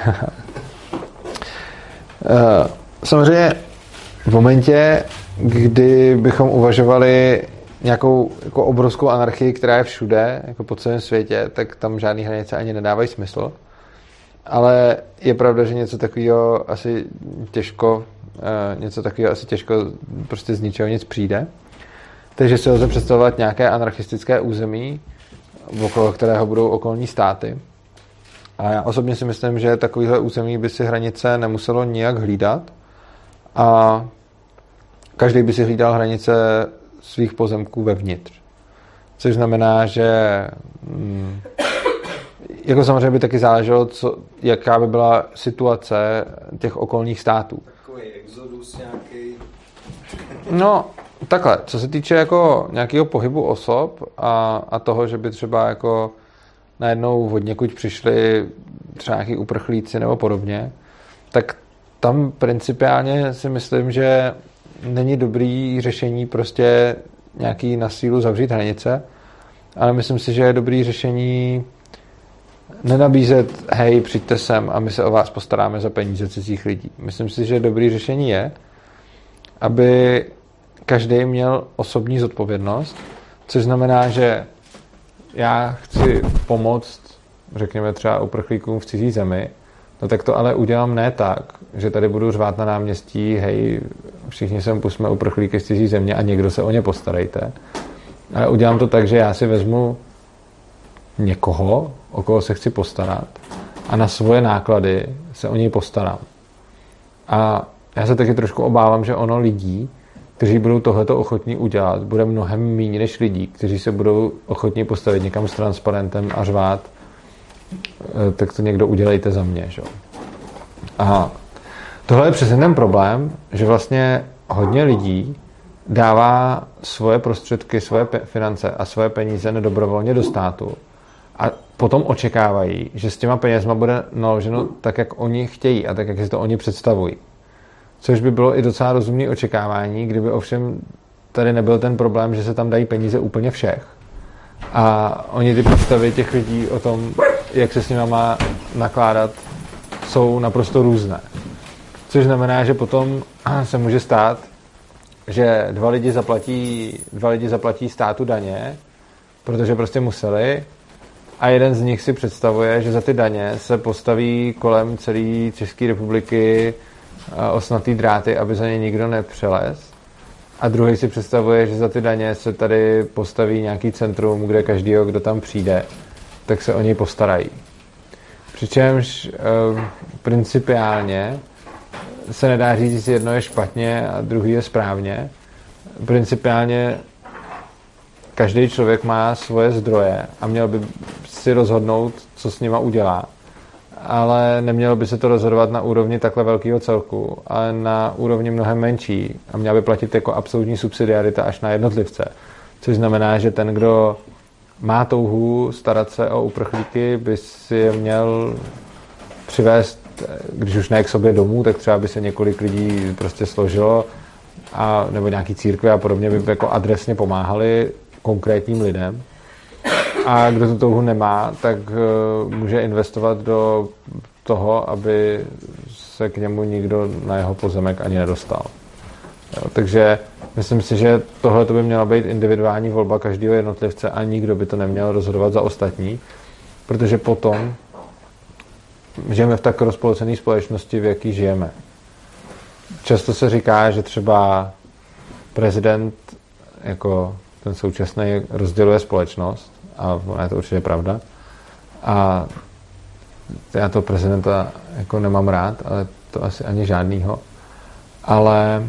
Eh, samozřejmě v momentě, kdy bychom uvažovali nějakou jako obrovskou anarchii, která je všude, jako po celém světě, tak tam žádný hranice ani nedávají smysl. Ale je pravda, že něco takového asi těžko, eh, něco takového asi těžko prostě z ničeho nic přijde. Takže si lze představovat nějaké anarchistické území, okolo kterého budou okolní státy. A já osobně si myslím, že takovýhle území by si hranice nemuselo nijak hlídat a každý by si hlídal hranice svých pozemků vevnitř. Což znamená, že mm, jako samozřejmě by taky záleželo, co, jaká by byla situace těch okolních států. Takový exodus nějaký. No, takhle, co se týče jako nějakého pohybu osob a, a toho, že by třeba jako najednou od někud přišli třeba nějaký uprchlíci nebo podobně, tak tam principiálně si myslím, že není dobrý řešení prostě nějaký na sílu zavřít hranice, ale myslím si, že je dobrý řešení nenabízet, hej, přijďte sem a my se o vás postaráme za peníze cizích lidí. Myslím si, že dobrý řešení je, aby každý měl osobní zodpovědnost, což znamená, že já chci pomoct, řekněme třeba uprchlíkům v cizí zemi, no tak to ale udělám ne tak, že tady budu řvát na náměstí, hej, všichni sem pusme uprchlíky z cizí země a někdo se o ně postarejte. Ale udělám to tak, že já si vezmu někoho, o koho se chci postarat a na svoje náklady se o něj postarám. A já se taky trošku obávám, že ono lidí, kteří budou tohleto ochotní udělat, bude mnohem méně než lidí, kteří se budou ochotní postavit někam s transparentem a řvát, tak to někdo udělejte za mě. Že? A tohle je přesně ten problém, že vlastně hodně lidí dává svoje prostředky, svoje finance a svoje peníze nedobrovolně do státu a potom očekávají, že s těma penězma bude naloženo tak, jak oni chtějí a tak, jak si to oni představují. Což by bylo i docela rozumné očekávání, kdyby ovšem tady nebyl ten problém, že se tam dají peníze úplně všech. A oni ty představy těch lidí o tom, jak se s nimi má nakládat, jsou naprosto různé. Což znamená, že potom [CLEARS THROAT] se může stát, že dva lidi zaplatí, dva lidi zaplatí státu daně, protože prostě museli, a jeden z nich si představuje, že za ty daně se postaví kolem celé České republiky osnatý dráty, aby za ně nikdo nepřelez. A druhý si představuje, že za ty daně se tady postaví nějaký centrum, kde každý, kdo tam přijde, tak se o něj postarají. Přičemž e, principiálně se nedá říct, jestli jedno je špatně a druhý je správně. Principiálně každý člověk má svoje zdroje a měl by si rozhodnout, co s nima udělá ale nemělo by se to rozhodovat na úrovni takhle velkého celku, ale na úrovni mnohem menší a měla by platit jako absolutní subsidiarita až na jednotlivce. Což znamená, že ten, kdo má touhu starat se o uprchlíky, by si je měl přivést, když už ne k sobě domů, tak třeba by se několik lidí prostě složilo a, nebo nějaký církve a podobně by jako adresně pomáhali konkrétním lidem a kdo tu touhu nemá, tak uh, může investovat do toho, aby se k němu nikdo na jeho pozemek ani nedostal. Jo, takže myslím si, že tohle by měla být individuální volba každého jednotlivce a nikdo by to neměl rozhodovat za ostatní, protože potom žijeme v tak rozpolcené společnosti, v jaký žijeme. Často se říká, že třeba prezident jako ten současný rozděluje společnost a ona je to určitě pravda. A já toho prezidenta jako nemám rád, ale to asi ani žádnýho. Ale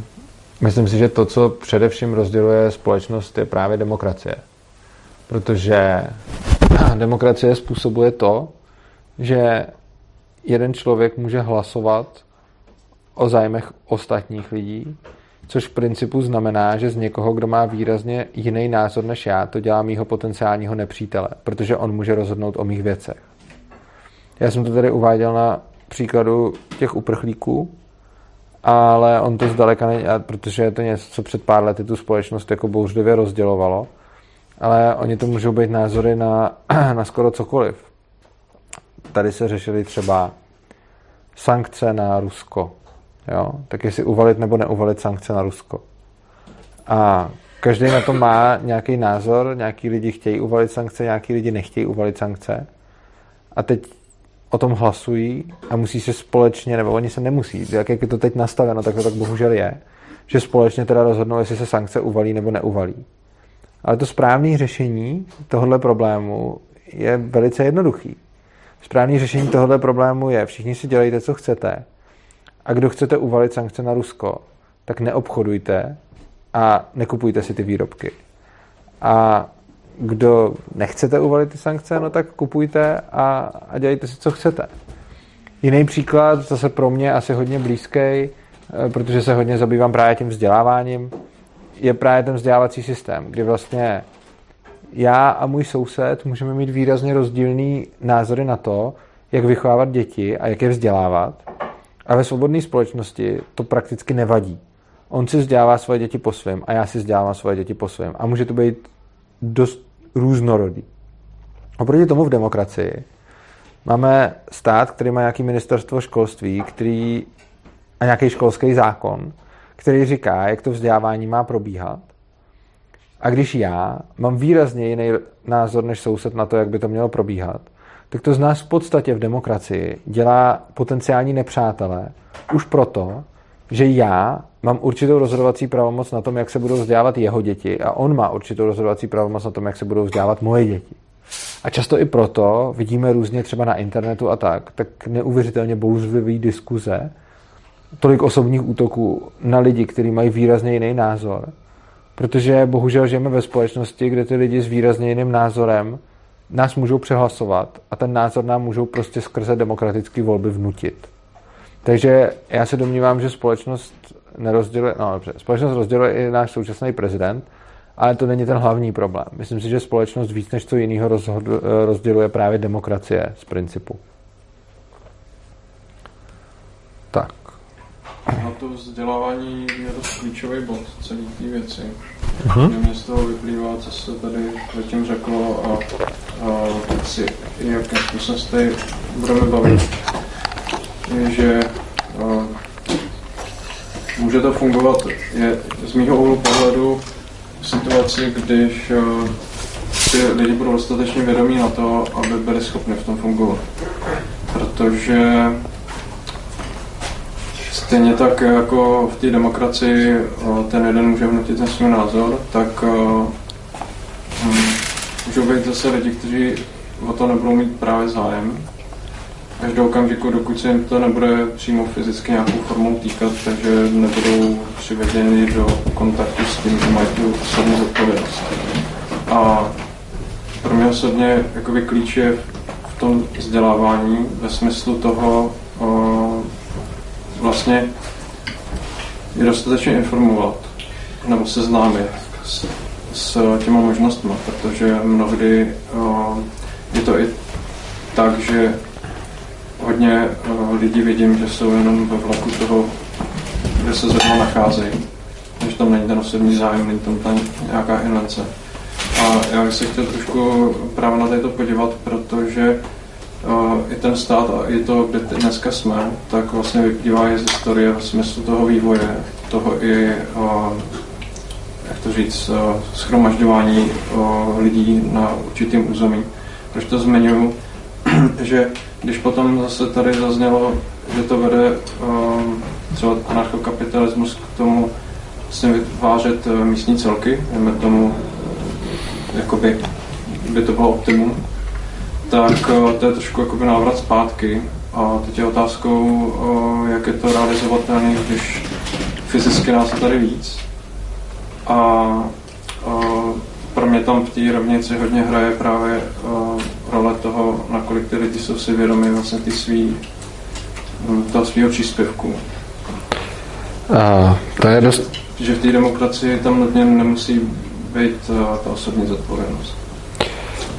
myslím si, že to, co především rozděluje společnost, je právě demokracie. Protože [CLEARS THROAT] demokracie způsobuje to, že jeden člověk může hlasovat o zájmech ostatních lidí, což v principu znamená, že z někoho, kdo má výrazně jiný názor než já, to dělá mýho potenciálního nepřítele, protože on může rozhodnout o mých věcech. Já jsem to tady uváděl na příkladu těch uprchlíků, ale on to zdaleka není, protože je to něco, co před pár lety tu společnost jako bouřlivě rozdělovalo, ale oni to můžou být názory na, [CLEARS THROAT] na skoro cokoliv. Tady se řešily třeba sankce na Rusko. Jo? Tak jestli uvalit nebo neuvalit sankce na Rusko. A každý na to má nějaký názor, nějaký lidi chtějí uvalit sankce, nějaký lidi nechtějí uvalit sankce. A teď o tom hlasují a musí se společně, nebo oni se nemusí, jak, je to teď nastaveno, tak to tak bohužel je, že společně teda rozhodnou, jestli se sankce uvalí nebo neuvalí. Ale to správné řešení tohohle problému je velice jednoduchý. Správné řešení tohohle problému je, všichni si dělejte, co chcete. A kdo chcete uvalit sankce na Rusko, tak neobchodujte a nekupujte si ty výrobky. A kdo nechcete uvalit ty sankce, no tak kupujte a, a dělejte si, co chcete. Jiný příklad, zase pro mě asi hodně blízký, eh, protože se hodně zabývám právě tím vzděláváním, je právě ten vzdělávací systém, kdy vlastně já a můj soused můžeme mít výrazně rozdílný názory na to, jak vychovávat děti a jak je vzdělávat. A ve svobodné společnosti to prakticky nevadí. On si vzdělává svoje děti po svém a já si vzdělávám svoje děti po svém. A může to být dost různorodý. Oproti tomu v demokracii máme stát, který má nějaký ministerstvo školství, který a nějaký školský zákon, který říká, jak to vzdělávání má probíhat. A když já mám výrazně jiný názor než soused na to, jak by to mělo probíhat, tak to z nás v podstatě v demokracii dělá potenciální nepřátelé už proto, že já mám určitou rozhodovací pravomoc na tom, jak se budou vzdělávat jeho děti a on má určitou rozhodovací pravomoc na tom, jak se budou vzdělávat moje děti. A často i proto vidíme různě třeba na internetu a tak, tak neuvěřitelně bouřlivý diskuze, tolik osobních útoků na lidi, kteří mají výrazně jiný názor, protože bohužel žijeme ve společnosti, kde ty lidi s výrazně jiným názorem nás můžou přehlasovat a ten názor nám můžou prostě skrze demokratické volby vnutit. Takže já se domnívám, že společnost nerozděluje, no dobře, společnost rozděluje i náš současný prezident, ale to není ten hlavní problém. Myslím si, že společnost víc než co jiného rozděluje právě demokracie z principu. Tak. Na to vzdělávání je dost klíčový bod celý té věci. Uh-huh. Mě z toho vyplývá, co se tady zatím řeklo a, a si jakým způsobem se tady budeme bavit. Že a, může to fungovat je z mýho úhlu pohledu v situaci, když a, ty lidi budou dostatečně vědomí na to, aby byli schopni v tom fungovat. Protože Stejně tak jako v té demokracii ten jeden může vnutit ten svůj názor, tak hm, můžou být zase lidi, kteří o to nebudou mít právě zájem. Až do okamžiku, dokud se jim to nebude přímo fyzicky nějakou formou týkat, takže nebudou přivedeni do kontaktu s tím, že mají tu osobní zodpovědnost. A pro mě osobně jakoby klíč je v tom vzdělávání ve smyslu toho, vlastně je dostatečně informovat nebo seznámit s, s těma možnostmi, protože mnohdy uh, je to i tak, že hodně uh, lidí vidím, že jsou jenom ve vlaku toho, kde se zrovna nacházejí, že tam není ten osobní zájem, není tam ta nějaká invence. A já bych se chtěl trošku právě na to podívat, protože i ten stát a i to, kde dneska jsme, tak vlastně vyplývá i z historie v smyslu toho vývoje, toho i, jak to říct, schromažďování lidí na určitým území. Proč to zmiňuji? Že když potom zase tady zaznělo, že to vede třeba anarchokapitalismus k tomu vlastně vytvářet místní celky, jdeme tomu, jakoby by to bylo optimum, tak eh, to je trošku jakoby návrat zpátky. A teď je otázkou, eh, jak je to realizovatelné, když fyzicky nás je tady víc. A eh, pro mě tam v té rovnici hodně hraje právě role toho, nakolik ty lidi jsou si vědomi vlastně ty svý, hm, toho svého příspěvku. Uh, to je dost že v té demokracii tam nutně nemusí být uh, ta osobní zodpovědnost.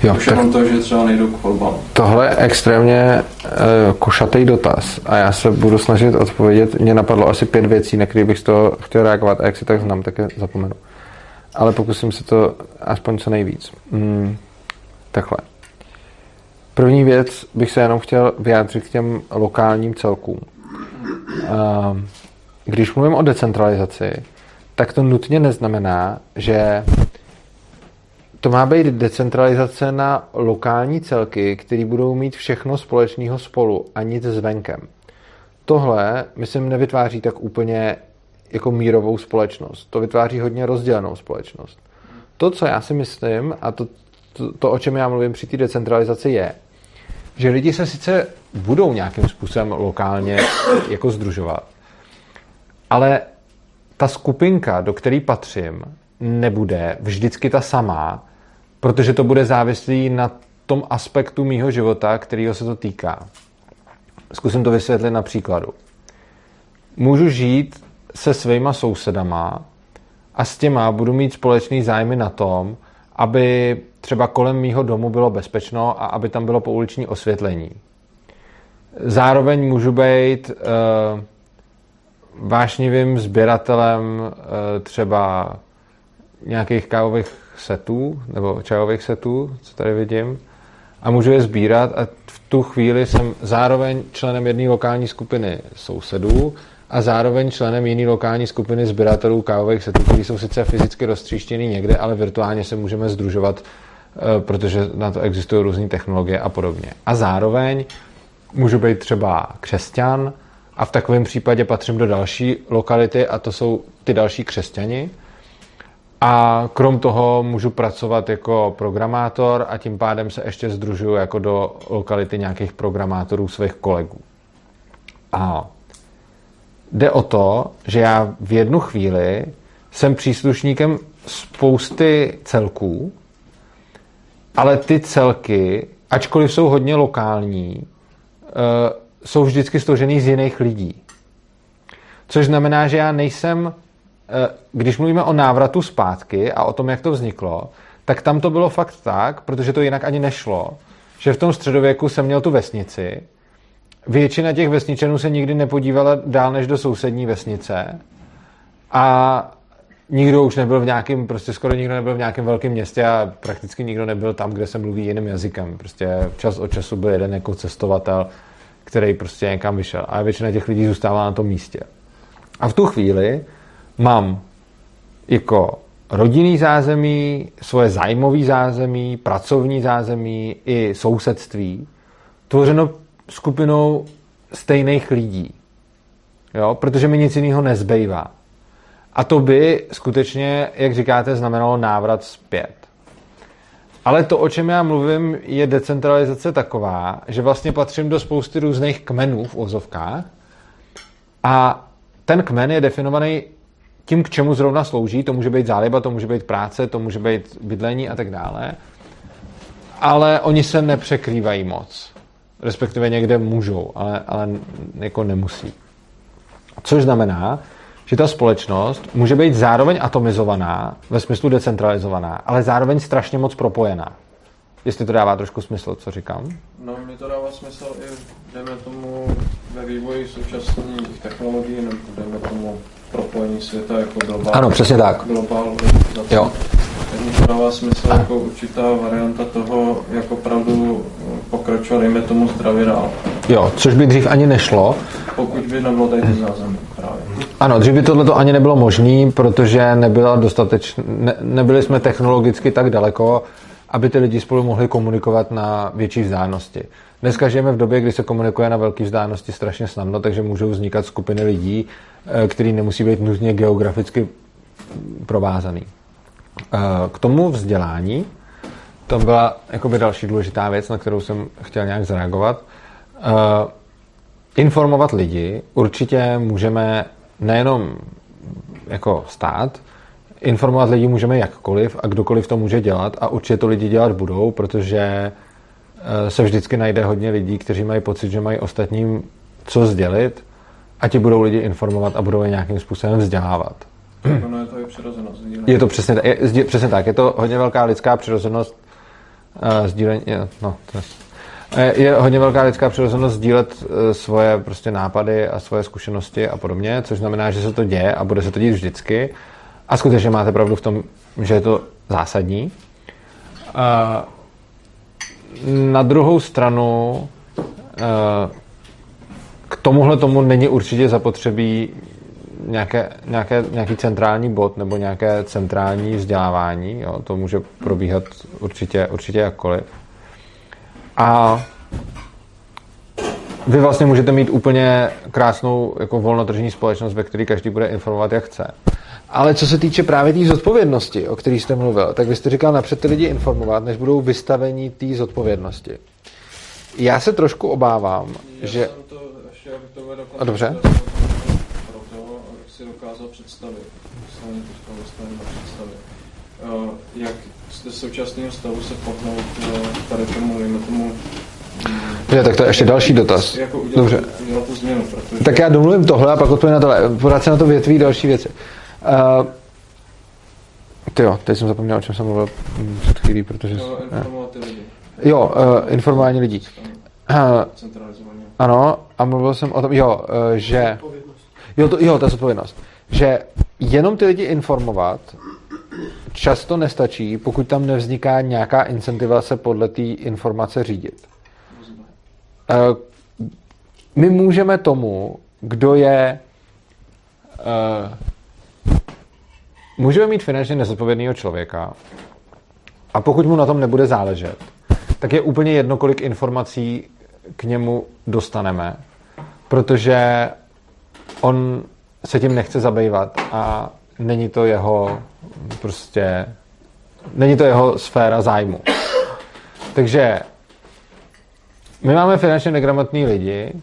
Jo, Už jenom to, že třeba nejdou k volbám. Tohle je extrémně uh, košatý dotaz a já se budu snažit odpovědět. Mně napadlo asi pět věcí, na které bych z toho chtěl reagovat a jak si tak znám, tak je zapomenu. Ale pokusím se to aspoň co nejvíc. Hmm, takhle. První věc bych se jenom chtěl vyjádřit k těm lokálním celkům. Když mluvím o decentralizaci, tak to nutně neznamená, že to má být decentralizace na lokální celky, které budou mít všechno společného spolu a nic zvenkem. Tohle, myslím, nevytváří tak úplně jako mírovou společnost. To vytváří hodně rozdělenou společnost. To, co já si myslím, a to, to, to o čem já mluvím při té decentralizaci, je, že lidi se sice budou nějakým způsobem lokálně [COUGHS] jako združovat, ale ta skupinka, do které patřím, nebude vždycky ta samá, protože to bude závislý na tom aspektu mýho života, kterýho se to týká. Zkusím to vysvětlit na příkladu. Můžu žít se svýma sousedama a s těma budu mít společný zájmy na tom, aby třeba kolem mýho domu bylo bezpečno a aby tam bylo pouliční osvětlení. Zároveň můžu být uh, vášnivým sběratelem uh, třeba nějakých kávových setů nebo čajových setů, co tady vidím, a můžu je sbírat a v tu chvíli jsem zároveň členem jedné lokální skupiny sousedů a zároveň členem jiné lokální skupiny sběratelů kávových setů, kteří jsou sice fyzicky roztříštěný někde, ale virtuálně se můžeme združovat, eh, protože na to existují různé technologie a podobně. A zároveň můžu být třeba křesťan a v takovém případě patřím do další lokality a to jsou ty další křesťani, a krom toho můžu pracovat jako programátor a tím pádem se ještě združuju jako do lokality nějakých programátorů svých kolegů. A jde o to, že já v jednu chvíli jsem příslušníkem spousty celků, ale ty celky, ačkoliv jsou hodně lokální, eh, jsou vždycky složený z jiných lidí. Což znamená, že já nejsem Eh, když mluvíme o návratu zpátky a o tom, jak to vzniklo, tak tam to bylo fakt tak, protože to jinak ani nešlo, že v tom středověku jsem měl tu vesnici, většina těch vesničanů se nikdy nepodívala dál než do sousední vesnice a nikdo už nebyl v nějakém, prostě skoro nikdo nebyl v nějakém velkém městě a prakticky nikdo nebyl tam, kde se mluví jiným jazykem. Prostě čas od času byl jeden jako cestovatel, který prostě někam vyšel. A většina těch lidí zůstává na tom místě. A v tu chvíli mám jako rodinný zázemí, svoje zájmový zázemí, pracovní zázemí i sousedství, tvořeno skupinou stejných lidí. Jo? Protože mi nic jiného nezbývá. A to by skutečně, jak říkáte, znamenalo návrat zpět. Ale to, o čem já mluvím, je decentralizace taková, že vlastně patřím do spousty různých kmenů v ozovkách a ten kmen je definovaný tím, k čemu zrovna slouží, to může být záliba, to může být práce, to může být bydlení a tak dále, ale oni se nepřekrývají moc. Respektive někde můžou, ale, ale jako nemusí. Což znamená, že ta společnost může být zároveň atomizovaná, ve smyslu decentralizovaná, ale zároveň strašně moc propojená. Jestli to dává trošku smysl, co říkám? No, mi to dává smysl i, dejme tomu, ve vývoji současných technologií, nebo dejme tomu propojení světa jako globál. Ano, přesně tak. Globál. Jo. To dává smysl jako určitá varianta toho, jak opravdu pokračovat, dejme tomu zdravě dál. Jo, což by dřív ani nešlo. Pokud by nebylo tady ty zázemí právě. Ano, dřív by tohle ani nebylo možné, protože nebyla dostateč, ne, nebyli jsme technologicky tak daleko, aby ty lidi spolu mohli komunikovat na větší vzdálenosti. Dneska žijeme v době, kdy se komunikuje na velké vzdálenosti strašně snadno, takže můžou vznikat skupiny lidí, eh, který nemusí být nutně geograficky provázaný. Eh, k tomu vzdělání, to byla jakoby další důležitá věc, na kterou jsem chtěl nějak zareagovat. Eh, informovat lidi určitě můžeme nejenom jako stát, informovat lidi můžeme jakkoliv a kdokoliv to může dělat a určitě to lidi dělat budou, protože eh, se vždycky najde hodně lidí, kteří mají pocit, že mají ostatním co sdělit a ti budou lidi informovat a budou je nějakým způsobem vzdělávat. Ono je to přirozenost. sdílení. Je to přesně, je, je, přesně tak. Je to hodně velká lidská přirozenost uh, sdílení, je, no, to je, Eh, je hodně velká lidská přirozenost sdílet eh, svoje prostě nápady a svoje zkušenosti a podobně, což znamená, že se to děje a bude se to dít vždycky. A skutečně máte pravdu v tom, že je to zásadní. A na druhou stranu k tomuhle tomu není určitě zapotřebí nějaké, nějaké, nějaký centrální bod nebo nějaké centrální vzdělávání. Jo? To může probíhat určitě, určitě jakkoliv. A vy vlastně můžete mít úplně krásnou jako volnotržní společnost, ve které každý bude informovat, jak chce. Ale co se týče právě té zodpovědnosti, o které jste mluvil, tak vy jste říkal napřed ty lidi informovat, než budou vystavení té zodpovědnosti. Já se trošku obávám, Já že... jsem to, ještě to dobře. Si dokázal představit, se mi teďka vlastně na představit, uh, jak z současného stavu se pohnout uh, tady tomu, dejme tomu, Je, tak to je ještě další dotaz. jako udělat, Dobře. udělat tu změnu, protože Tak já domluvím tohle a pak odpovím na tohle. Pořád se na to větví další věci. Uh, ty jo, teď jsem zapomněl, o čem jsem mluvil mm, před chvílí, protože... to informovat lidi. Jo, uh, informování lidí. Uh, ano, a mluvil jsem o tom, jo, uh, že... Jo, to, jo, to je zodpovědnost. Že jenom ty lidi informovat často nestačí, pokud tam nevzniká nějaká incentiva se podle té informace řídit. Uh, my můžeme tomu, kdo je uh, můžeme mít finančně nezodpovědného člověka a pokud mu na tom nebude záležet, tak je úplně jedno, kolik informací k němu dostaneme, protože on se tím nechce zabývat a není to jeho prostě není to jeho sféra zájmu. Takže my máme finančně negramotní lidi,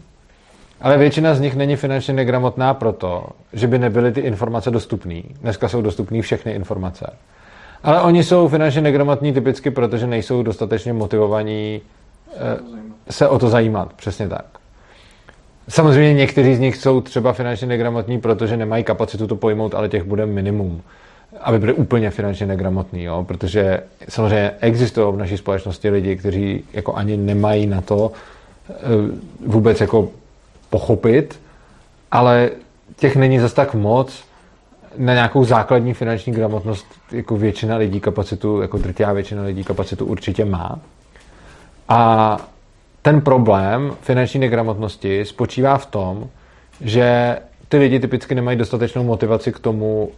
ale většina z nich není finančně negramotná proto, že by nebyly ty informace dostupné. Dneska jsou dostupné všechny informace. Ale oni jsou finančně negramotní typicky, protože nejsou dostatečně motivovaní eh, se o to zajímat. Přesně tak. Samozřejmě někteří z nich jsou třeba finančně negramotní, protože nemají kapacitu to pojmout, ale těch bude minimum, aby byli úplně finančně negramotní, jo? protože samozřejmě existují v naší společnosti lidi, kteří jako ani nemají na to eh, vůbec jako pochopit, ale těch není zas tak moc na nějakou základní finanční gramotnost, jako většina lidí kapacitu, jako drtivá většina lidí kapacitu určitě má. A ten problém finanční negramotnosti spočívá v tom, že ty lidi typicky nemají dostatečnou motivaci k tomu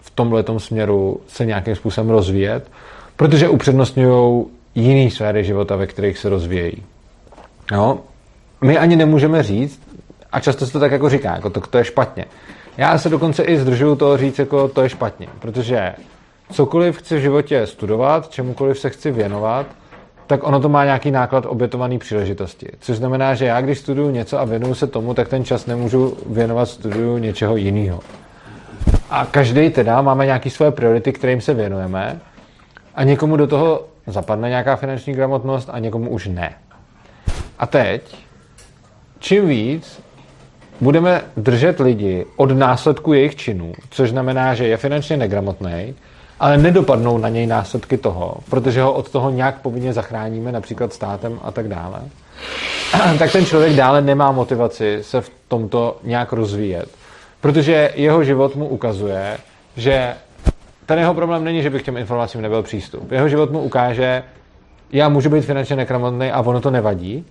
v tomhle směru se nějakým způsobem rozvíjet, protože upřednostňují jiný sféry života, ve kterých se rozvíjejí. Jo? My ani nemůžeme říct, a často se to tak jako říká, jako to, to je špatně. Já se dokonce i zdržuju toho říct, jako to je špatně, protože cokoliv chci v životě studovat, čemukoliv se chci věnovat, tak ono to má nějaký náklad obětovaný příležitosti. Což znamená, že já když studuju něco a věnuju se tomu, tak ten čas nemůžu věnovat studiu něčeho jiného. A každý teda máme nějaké svoje priority, kterým se věnujeme a někomu do toho zapadne nějaká finanční gramotnost a někomu už ne. A teď, čím víc budeme držet lidi od následku jejich činů, což znamená, že je finančně negramotný, ale nedopadnou na něj následky toho, protože ho od toho nějak povinně zachráníme, například státem a tak dále, [CLEARS THROAT] tak ten člověk dále nemá motivaci se v tomto nějak rozvíjet. Protože jeho život mu ukazuje, že ten jeho problém není, že by k těm informacím nebyl přístup. Jeho život mu ukáže, já můžu být finančně nekramotný a ono to nevadí.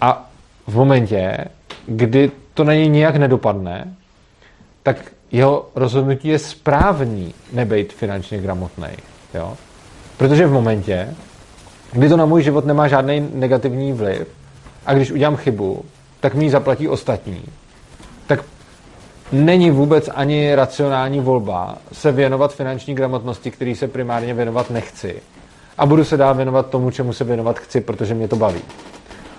A v momentě, kdy to na něj nijak nedopadne, tak jeho rozhodnutí je správný nebejt finančně gramotný. Jo? Protože v momentě, kdy to na můj život nemá žádný negativní vliv a když udělám chybu, tak mi ji zaplatí ostatní, tak není vůbec ani racionální volba se věnovat finanční gramotnosti, který se primárně věnovat nechci. A budu se dál věnovat tomu, čemu se věnovat chci, protože mě to baví.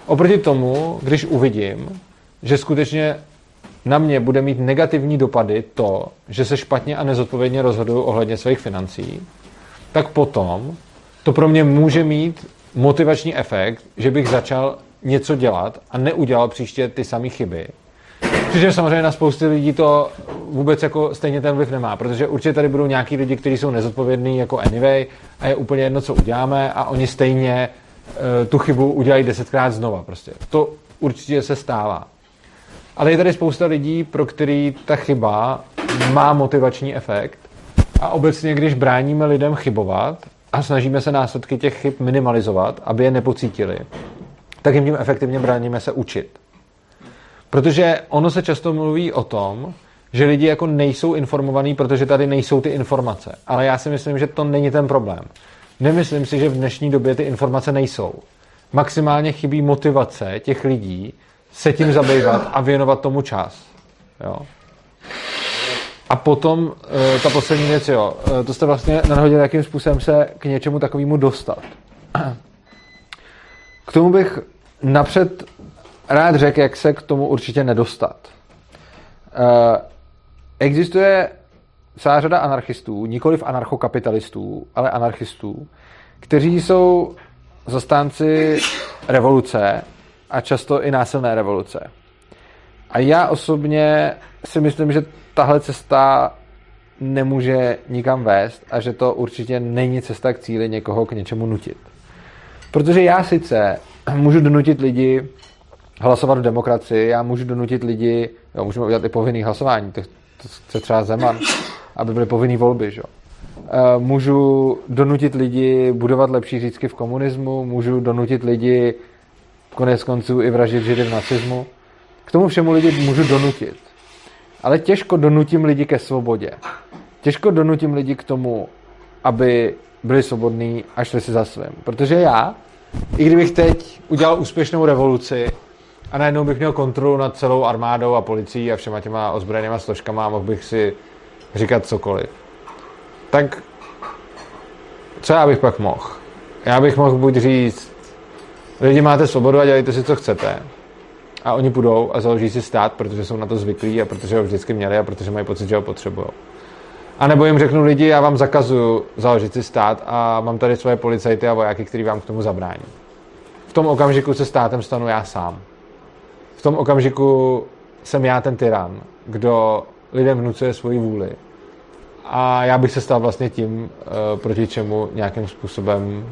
Oproti tomu, když uvidím, že skutečně na mě bude mít negativní dopady to, že se špatně a nezodpovědně rozhoduju ohledně svých financí, tak potom to pro mě může mít motivační efekt, že bych začal něco dělat a neudělal příště ty samé chyby. Protože samozřejmě na spousty lidí to vůbec jako stejně ten vliv nemá, protože určitě tady budou nějaký lidi, kteří jsou nezodpovědní jako anyway a je úplně jedno, co uděláme a oni stejně uh, tu chybu udělají desetkrát znova prostě. To určitě se stává. Ale je tady spousta lidí, pro který ta chyba má motivační efekt a obecně, když bráníme lidem chybovat a snažíme se následky těch chyb minimalizovat, aby je nepocítili, tak jim tím efektivně bráníme se učit. Protože ono se často mluví o tom, že lidi jako nejsou informovaní, protože tady nejsou ty informace. Ale já si myslím, že to není ten problém. Nemyslím si, že v dnešní době ty informace nejsou. Maximálně chybí motivace těch lidí se tím zabývat a věnovat tomu čas. Jo? A potom eh, ta poslední věc, jo, eh, to jste vlastně nadhodili, jakým způsobem se k něčemu takovému dostat. K tomu bych napřed rád řekl, jak se k tomu určitě nedostat. Eh, existuje celá řada anarchistů, nikoliv anarchokapitalistů, ale anarchistů, kteří jsou zastánci revoluce a často i násilné revoluce. A já osobně si myslím, že tahle cesta nemůže nikam vést a že to určitě není cesta k cíli někoho k něčemu nutit. Protože já sice můžu donutit lidi hlasovat v demokracii, já můžu donutit lidi, jo, můžeme udělat i povinný hlasování, to, to chce třeba Zeman, aby byly povinné volby, že? Eh, můžu donutit lidi budovat lepší řízky v komunismu, můžu donutit lidi konec konců i vraždit židy v nacismu. K tomu všemu lidi můžu donutit. Ale těžko donutím lidi ke svobodě. Těžko donutím lidi k tomu, aby byli svobodní a šli si za svým. Protože já, i kdybych teď udělal úspěšnou revoluci a najednou bych měl kontrolu nad celou armádou a policií a všema těma ozbrojenýma složkama a mohl bych si říkat cokoliv, tak co já bych pak mohl? Já bych mohl buď říct, lidi máte svobodu a dělejte si, co chcete. A oni půjdou a založí si stát, protože jsou na to zvyklí a protože ho vždycky měli a protože mají pocit, že ho potřebují. A nebo jim řeknu lidi, já vám zakazuju založit si stát a mám tady svoje policajty a vojáky, který vám k tomu zabrání. V tom okamžiku se státem stanu já sám. V tom okamžiku jsem já ten tyran, kdo lidem vnucuje svoji vůli. A já bych se stal vlastně tím, eh, proti čemu nějakým způsobem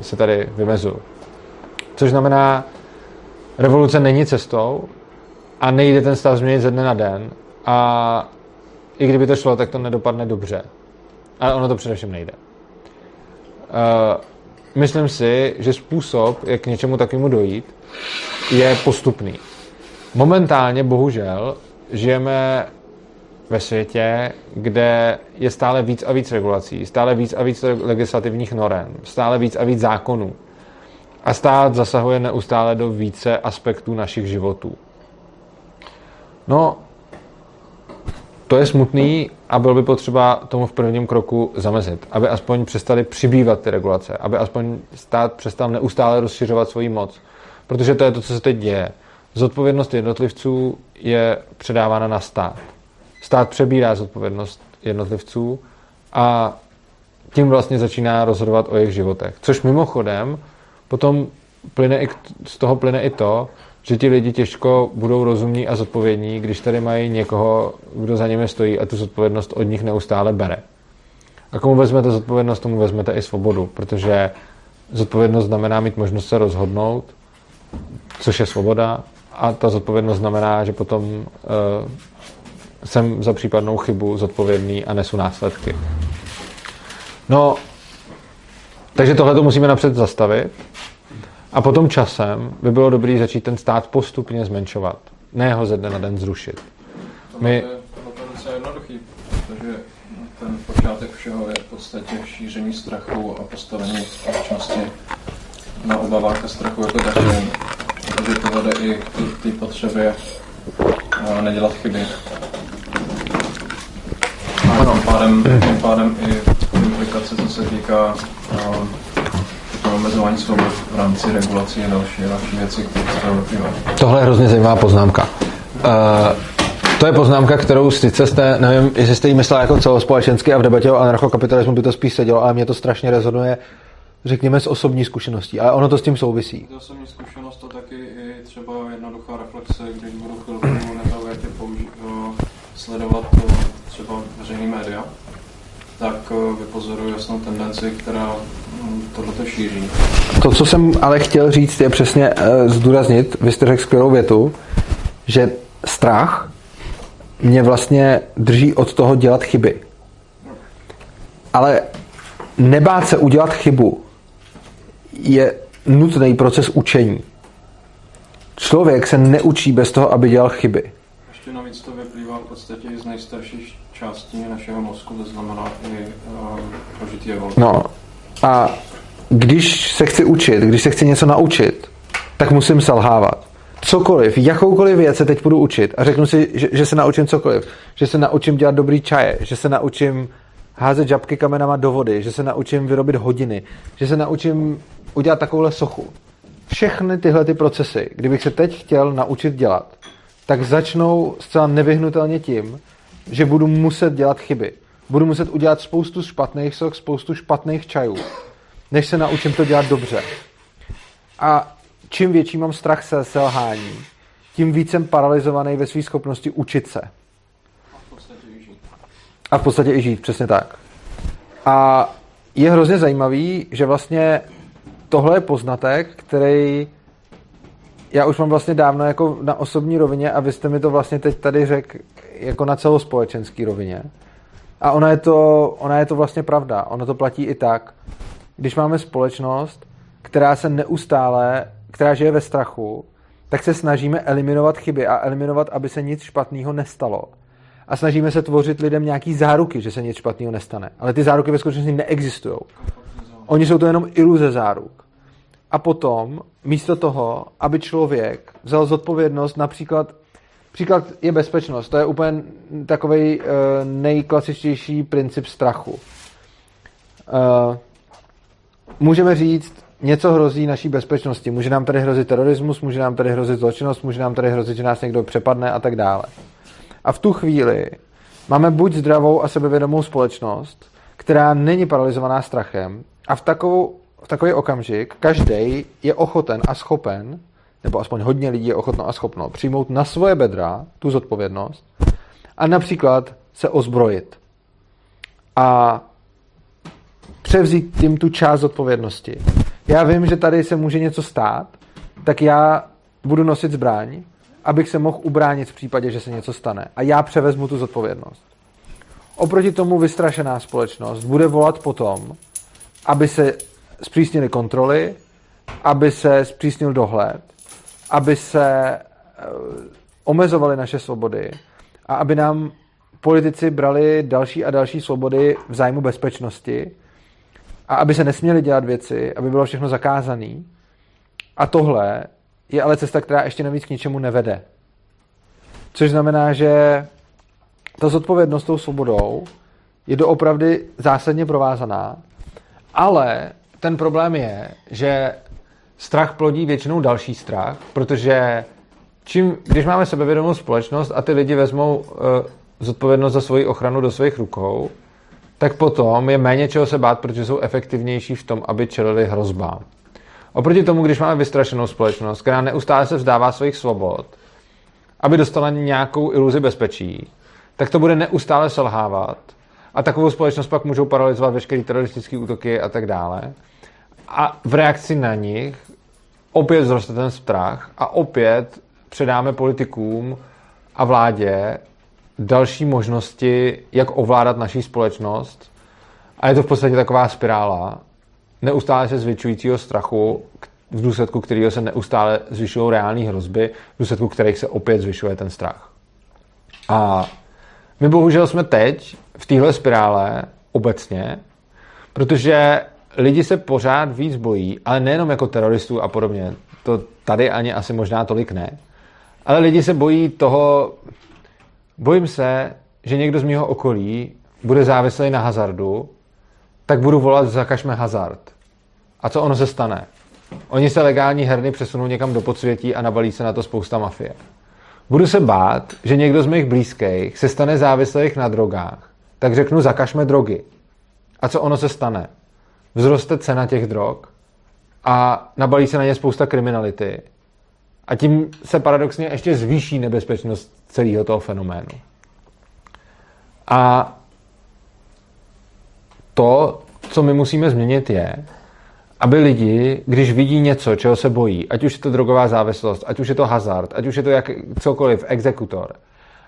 se tady vymezu. Což znamená, revoluce není cestou a nejde ten stav změnit ze dne na den a i kdyby to šlo, tak to nedopadne dobře. Ale ono to především nejde. Uh, myslím si, že způsob, jak k něčemu takovému dojít, je postupný. Momentálně, bohužel, žijeme ve světě, kde je stále víc a víc regulací, stále víc a víc legislativních norem, stále víc a víc zákonů. A stát zasahuje neustále do více aspektů našich životů. No, to je smutný a bylo by potřeba tomu v prvním kroku zamezit, aby aspoň přestali přibývat ty regulace, aby aspoň stát přestal neustále rozšiřovat svoji moc. Protože to je to, co se teď děje. Zodpovědnost jednotlivců je předávána na stát. Stát přebírá zodpovědnost jednotlivců a tím vlastně začíná rozhodovat o jejich životech. Což mimochodem potom plyne i, z toho plyne i to, že ti lidi těžko budou rozumní a zodpovědní, když tady mají někoho, kdo za nimi stojí a tu zodpovědnost od nich neustále bere. A komu vezmete zodpovědnost, tomu vezmete i svobodu, protože zodpovědnost znamená mít možnost se rozhodnout, což je svoboda, a ta zodpovědnost znamená, že potom uh, jsem za případnou chybu zodpovědný a nesu následky. No, takže tohle to musíme napřed zastavit a potom časem by bylo dobré začít ten stát postupně zmenšovat. Ne ho ze dne na den zrušit. My... To je jednoduchý, protože ten počátek všeho je v podstatě šíření strachu a postavení společnosti na obavách a strachu jako takovém. Protože to vede i k té potřebě nedělat chyby. A tím pádem, tím pádem i implikace, co se týká omezování svobod v rámci regulací a další, další věci, které toho vyplývají. Tohle je hrozně zajímavá poznámka. Uh, to je poznámka, kterou sice jste, nevím, jestli jste jí myslel jako celospolečensky a v debatě o anarchokapitalismu by to spíš sedělo, ale mě to strašně rezonuje, řekněme, z osobní zkušeností. Ale ono to s tím souvisí. Z osobní zkušenost to taky i třeba jednoduchá reflexe, když budu chvilku nezaujatě použi- sledovat eh, třeba veřejný média, tak eh, vypozoruji jasnou tendenci, která hm, tohleto šíří. To, co jsem ale chtěl říct, je přesně uh, zdůraznit, vy jste řekl skvělou větu, že strach mě vlastně drží od toho dělat chyby. Ale nebát se udělat chybu je nutný proces učení. Člověk se neučí bez toho, aby dělal chyby. Ještě navíc to vyplývá v podstatě z nejstarších částí našeho mozku, to znamená i uh, prožitý evoluce. No a když se chci učit, když se chci něco naučit, tak musím selhávat. Cokoliv, jakoukoliv věc se teď budu učit a řeknu si, že, že se naučím cokoliv. Že se naučím dělat dobrý čaje, že se naučím házet žabky kamenama do vody, že se naučím vyrobit hodiny, že se naučím udělat takovouhle sochu. Všechny tyhle ty procesy, kdybych se teď chtěl naučit dělat, tak začnou zcela nevyhnutelně tím, že budu muset dělat chyby. Budu muset udělat spoustu špatných sok, spoustu špatných čajů, než se naučím to dělat dobře. A čím větší mám strach se selhání, tím víc jsem paralizovaný ve své schopnosti učit se. A v podstatě i žít, přesně tak. A je hrozně zajímavý, že vlastně tohle je poznatek, který já už mám vlastně dávno jako na osobní rovině a vy jste mi to vlastně teď tady řekl jako na celospolečenský rovině. A ona je, to, ona je to vlastně pravda. Ono to platí i tak. Když máme společnost, která se neustále, která žije ve strachu, tak se snažíme eliminovat chyby a eliminovat, aby se nic špatného nestalo. A snažíme se tvořit lidem nějaký záruky, že se nic špatného nestane. Ale ty záruky ve skutečnosti neexistují. Oni jsou to jenom iluze záruk. A potom, místo toho, aby člověk vzal zodpovědnost, například, příklad je bezpečnost, to je úplně takový uh, nejklasičtější princip strachu. Uh, můžeme říct, něco hrozí naší bezpečnosti. Může nám tady hrozit terorismus, může nám tady hrozit zločinnost, může nám tady hrozit, že nás někdo přepadne a tak dále. A v tu chvíli máme buď zdravou a sebevědomou společnost, která není paralizovaná strachem, a v, takovou, v takový okamžik každý je ochoten a schopen, nebo aspoň hodně lidí je ochotno a schopno, přijmout na svoje bedra tu zodpovědnost a například se ozbrojit. A převzít tím tu část zodpovědnosti. Já vím, že tady se může něco stát, tak já budu nosit zbraň, abych se mohl ubránit v případě, že se něco stane. A já převezmu tu zodpovědnost. Oproti tomu vystrašená společnost bude volat potom, aby se zpřísnily kontroly, aby se zpřísnil dohled, aby se eh, omezovaly naše svobody a aby nám politici brali další a další svobody v zájmu bezpečnosti a aby se nesměli dělat věci, aby bylo všechno zakázané. A tohle je ale cesta, která ještě navíc k ničemu nevede. Což znamená, že ta zodpovědnost tou svobodou je doopravdy zásadně provázaná ale ten problém je, že strach plodí většinou další strach, protože čím, když máme sebevědomou společnost a ty lidi vezmou uh, zodpovědnost za svoji ochranu do svých rukou, tak potom je méně čeho se bát, protože jsou efektivnější v tom, aby čelili hrozbám. Oproti tomu, když máme vystrašenou společnost, která neustále se vzdává svých svobod, aby dostala nějakou iluzi bezpečí, tak to bude neustále selhávat a takovou společnost pak můžou paralizovat veškeré teroristické útoky a tak dále. A v reakci na nich opět zroste ten strach a opět předáme politikům a vládě další možnosti, jak ovládat naší společnost. A je to v podstatě taková spirála neustále se zvětšujícího strachu, v důsledku kterého se neustále zvyšují reální hrozby, v důsledku kterých se opět zvyšuje ten strach. A my bohužel jsme teď v téhle spirále obecně, protože lidi se pořád víc bojí, ale nejenom jako teroristů a podobně, to tady ani asi možná tolik ne, ale lidi se bojí toho, bojím se, že někdo z mého okolí bude závislý na hazardu, tak budu volat zakažme hazard. A co ono se stane? Oni se legální herny přesunou někam do podsvětí a nabalí se na to spousta mafie. Budu se bát, že někdo z mých blízkých se stane závislých na drogách, tak řeknu zakažme drogy. A co ono se stane? Vzroste cena těch drog a nabalí se na ně spousta kriminality. A tím se paradoxně ještě zvýší nebezpečnost celého toho fenoménu. A to, co my musíme změnit, je, aby lidi, když vidí něco, čeho se bojí, ať už je to drogová závislost, ať už je to hazard, ať už je to jak, cokoliv, exekutor,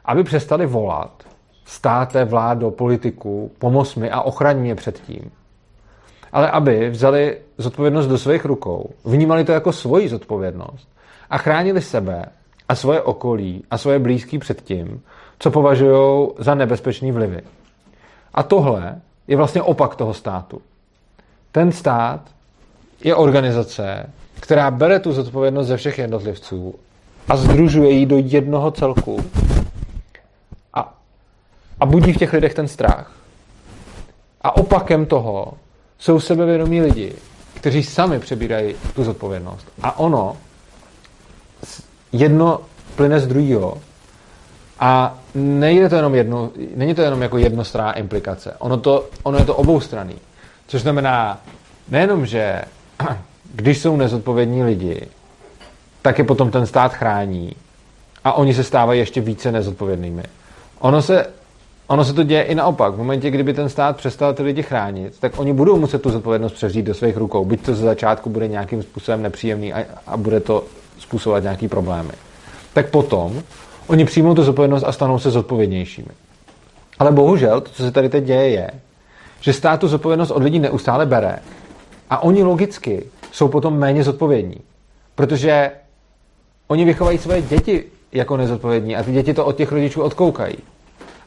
aby přestali volat státe, vládo, politiku, pomoz mi a ochraň mě před tím. Ale aby vzali zodpovědnost do svých rukou, vnímali to jako svoji zodpovědnost a chránili sebe a svoje okolí a svoje blízký před tím, co považují za nebezpečný vlivy. A tohle je vlastně opak toho státu. Ten stát je organizace, která bere tu zodpovědnost ze všech jednotlivců a združuje ji do jednoho celku a, a budí v těch lidech ten strach. A opakem toho jsou sebevědomí lidi, kteří sami přebírají tu zodpovědnost. A ono jedno plyne z druhého. A nejde to jenom jedno, není to jenom jako jednostranná implikace. Ono, to, ono je to oboustranný. Což znamená nejenom, že [CLEARS THROAT] když jsou nezodpovědní lidi, tak je potom ten stát chrání a oni se stávají ještě více nezodpovědnými. Ono se, ono se to děje i naopak. V momentě, kdyby ten stát přestal ty lidi chránit, tak oni budou muset tu zodpovědnost převzít do svých rukou. Byť to ze začátku bude nějakým způsobem nepříjemný a, a bude to způsobovat nějaký problémy. Tak potom oni přijmou tu zodpovědnost a stanou se zodpovědnějšími. Ale bohužel, to, co se tady teď děje, je, že stát tu zodpovědnost od lidí neustále bere a oni logicky jsou potom méně zodpovědní. Protože oni vychovají své děti jako nezodpovědní a ty děti to od těch rodičů odkoukají.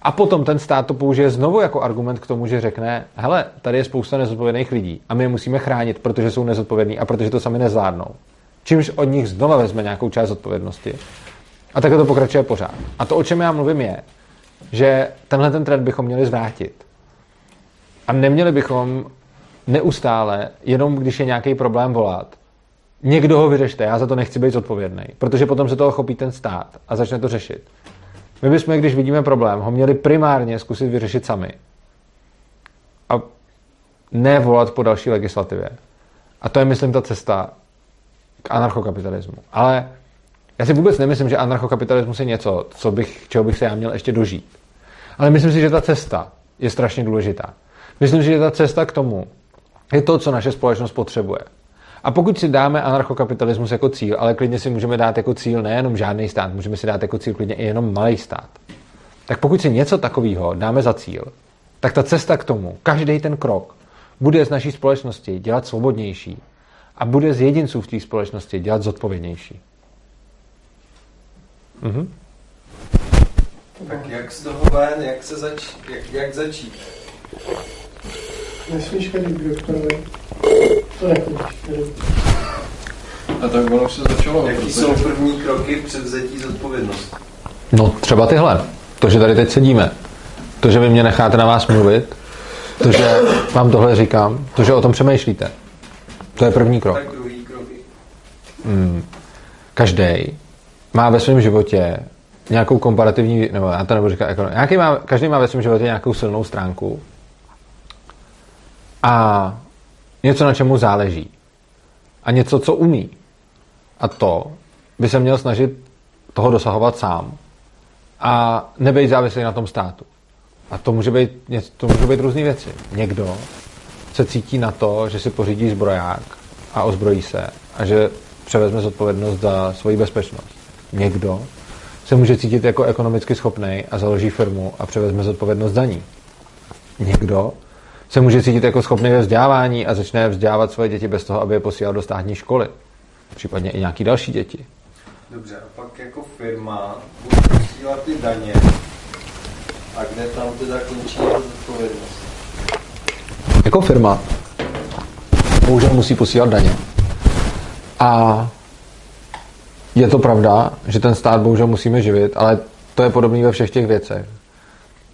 A potom ten stát to použije znovu jako argument k tomu, že řekne, hele, tady je spousta nezodpovědných lidí a my je musíme chránit, protože jsou nezodpovědní a protože to sami nezvládnou. Čímž od nich znova vezme nějakou část odpovědnosti. A takhle to pokračuje pořád. A to, o čem já mluvím, je, že tenhle ten trend bychom měli zvrátit. A neměli bychom neustále, jenom když je nějaký problém volat, někdo ho vyřešte, já za to nechci být zodpovědný, protože potom se toho chopí ten stát a začne to řešit. My bychom, když vidíme problém, ho měli primárně zkusit vyřešit sami. A ne volat po další legislativě. A to je, myslím, ta cesta k anarchokapitalismu. Ale já si vůbec nemyslím, že anarchokapitalismus je něco, co bych, čeho bych se já měl ještě dožít. Ale myslím si, že ta cesta je strašně důležitá. Myslím si, že ta cesta k tomu je to, co naše společnost potřebuje. A pokud si dáme anarchokapitalismus jako cíl, ale klidně si můžeme dát jako cíl nejenom žádný stát, můžeme si dát jako cíl klidně i jenom malý stát. Tak pokud si něco takového dáme za cíl, tak ta cesta k tomu, každý ten krok, bude z naší společnosti dělat svobodnější a bude z jedinců v té společnosti dělat zodpovědnější. Mhm. Tak jak z toho ven, jak, se zač, jak, jak začít? Nesmíš chodit k doktorovi. To. A tak ono se začalo. Jaký protože- jsou první kroky před vzetí zodpovědnosti? No, třeba tyhle. To, že tady teď sedíme. To, že vy mě necháte na vás mluvit. To, že vám tohle říkám. To, že o tom přemýšlíte. To je první krok. Tak druhý kroky. Každý má ve svém životě nějakou komparativní, nebo já to nebudu říkat, jako, nějaký má, každý má ve svém životě nějakou silnou stránku a něco, na čemu záleží. A něco, co umí. A to by se měl snažit toho dosahovat sám a nebejt závislý na tom státu. A to může být, to může být různé věci. Někdo se cítí na to, že si pořídí zbroják a ozbrojí se a že převezme zodpovědnost za svoji bezpečnost. Někdo se může cítit jako ekonomicky schopný a založí firmu a převezme zodpovědnost za ní. Někdo se může cítit jako schopný ve vzdělávání a začne vzdělávat svoje děti bez toho, aby je posílal do státní školy. Případně i nějaký další děti. Dobře, a pak jako firma bude posílat ty daně. A kde tam teda končí jeho zodpovědnost? Jako firma bohužel musí posílat daně. A je to pravda, že ten stát bohužel musíme živit, ale to je podobné ve všech těch věcech.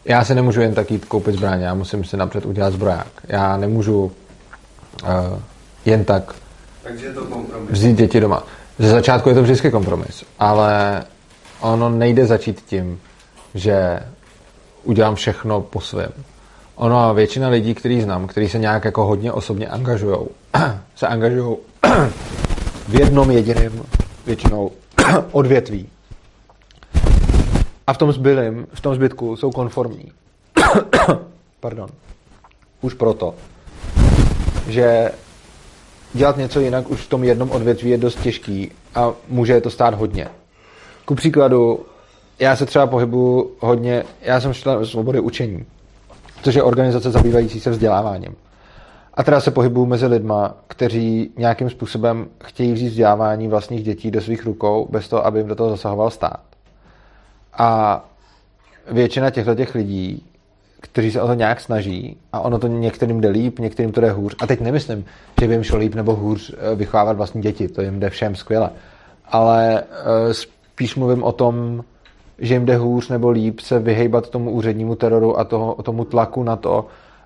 Já si nemůžu jen tak jít koupit zbraně, já musím si napřed udělat zbroják. Já nemůžu uh, jen tak Takže je to kompromis. vzít děti doma. Ze začátku je to vždycky kompromis, ale ono nejde začít tím, že udělám všechno po svém. Ono většina lidí, který znám, kteří se nějak jako hodně osobně angažují, [CLEARS THROAT] se angažují [CLEARS THROAT] v jednom jediném většinou [CLEARS THROAT] odvětví. A v tom zbylém, v tom zbytku jsou konformní. [COUGHS] Pardon. Už proto, že dělat něco jinak už v tom jednom odvětví je dost těžký a může je to stát hodně. Ku příkladu, já se třeba pohybuju hodně, já jsem člen svobody učení, což je organizace zabývající se vzděláváním. A teda se pohybuju mezi lidma, kteří nějakým způsobem chtějí vzít vzdělávání vlastních dětí do svých rukou, bez toho, aby jim do toho zasahoval stát. A většina těchto těch lidí, kteří se o to nějak snaží, a ono to některým jde líp, některým to jde hůř. A teď nemyslím, že by jim šlo líp nebo hůř eh, vychovávat vlastní děti, to jim jde všem skvěle. Ale eh, spíš mluvím o tom, že jim jde hůř nebo líp se vyhejbat tomu úřednímu teroru a toho, tomu tlaku na to,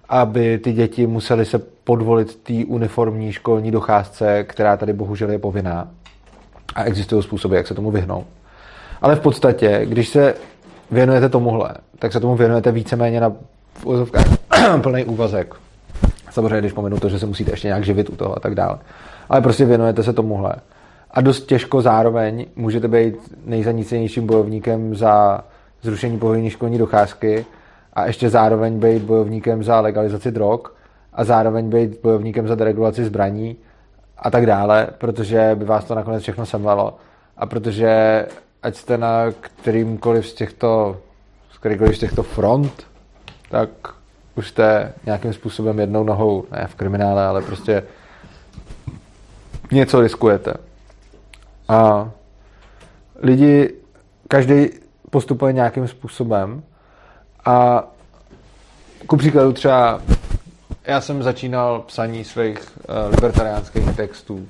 aby ty děti museli se podvolit té uniformní školní docházce, která tady bohužel je povinná. A existují způsoby, jak se tomu vyhnout. Ale v podstatě, když se věnujete tomuhle, tak se tomu věnujete víceméně na [CLEARS THROAT] plný úvazek. Samozřejmě, když pomenu to, že se musíte ještě nějak živit u toho a tak dále. Ale prostě věnujete se tomuhle. A dost těžko zároveň můžete být nejzanícenějším bojovníkem za zrušení povinné školní docházky a ještě zároveň být bojovníkem za legalizaci drog a zároveň být bojovníkem za deregulaci zbraní a tak dále, protože by vás to nakonec všechno semlelo. A protože ať jste na kterýmkoliv z těchto, z kterýkoliv z těchto front, tak už jste nějakým způsobem jednou nohou, ne v kriminále, ale prostě něco riskujete. A lidi, každý postupuje nějakým způsobem a ku příkladu třeba já jsem začínal psaní svých uh, libertariánských textů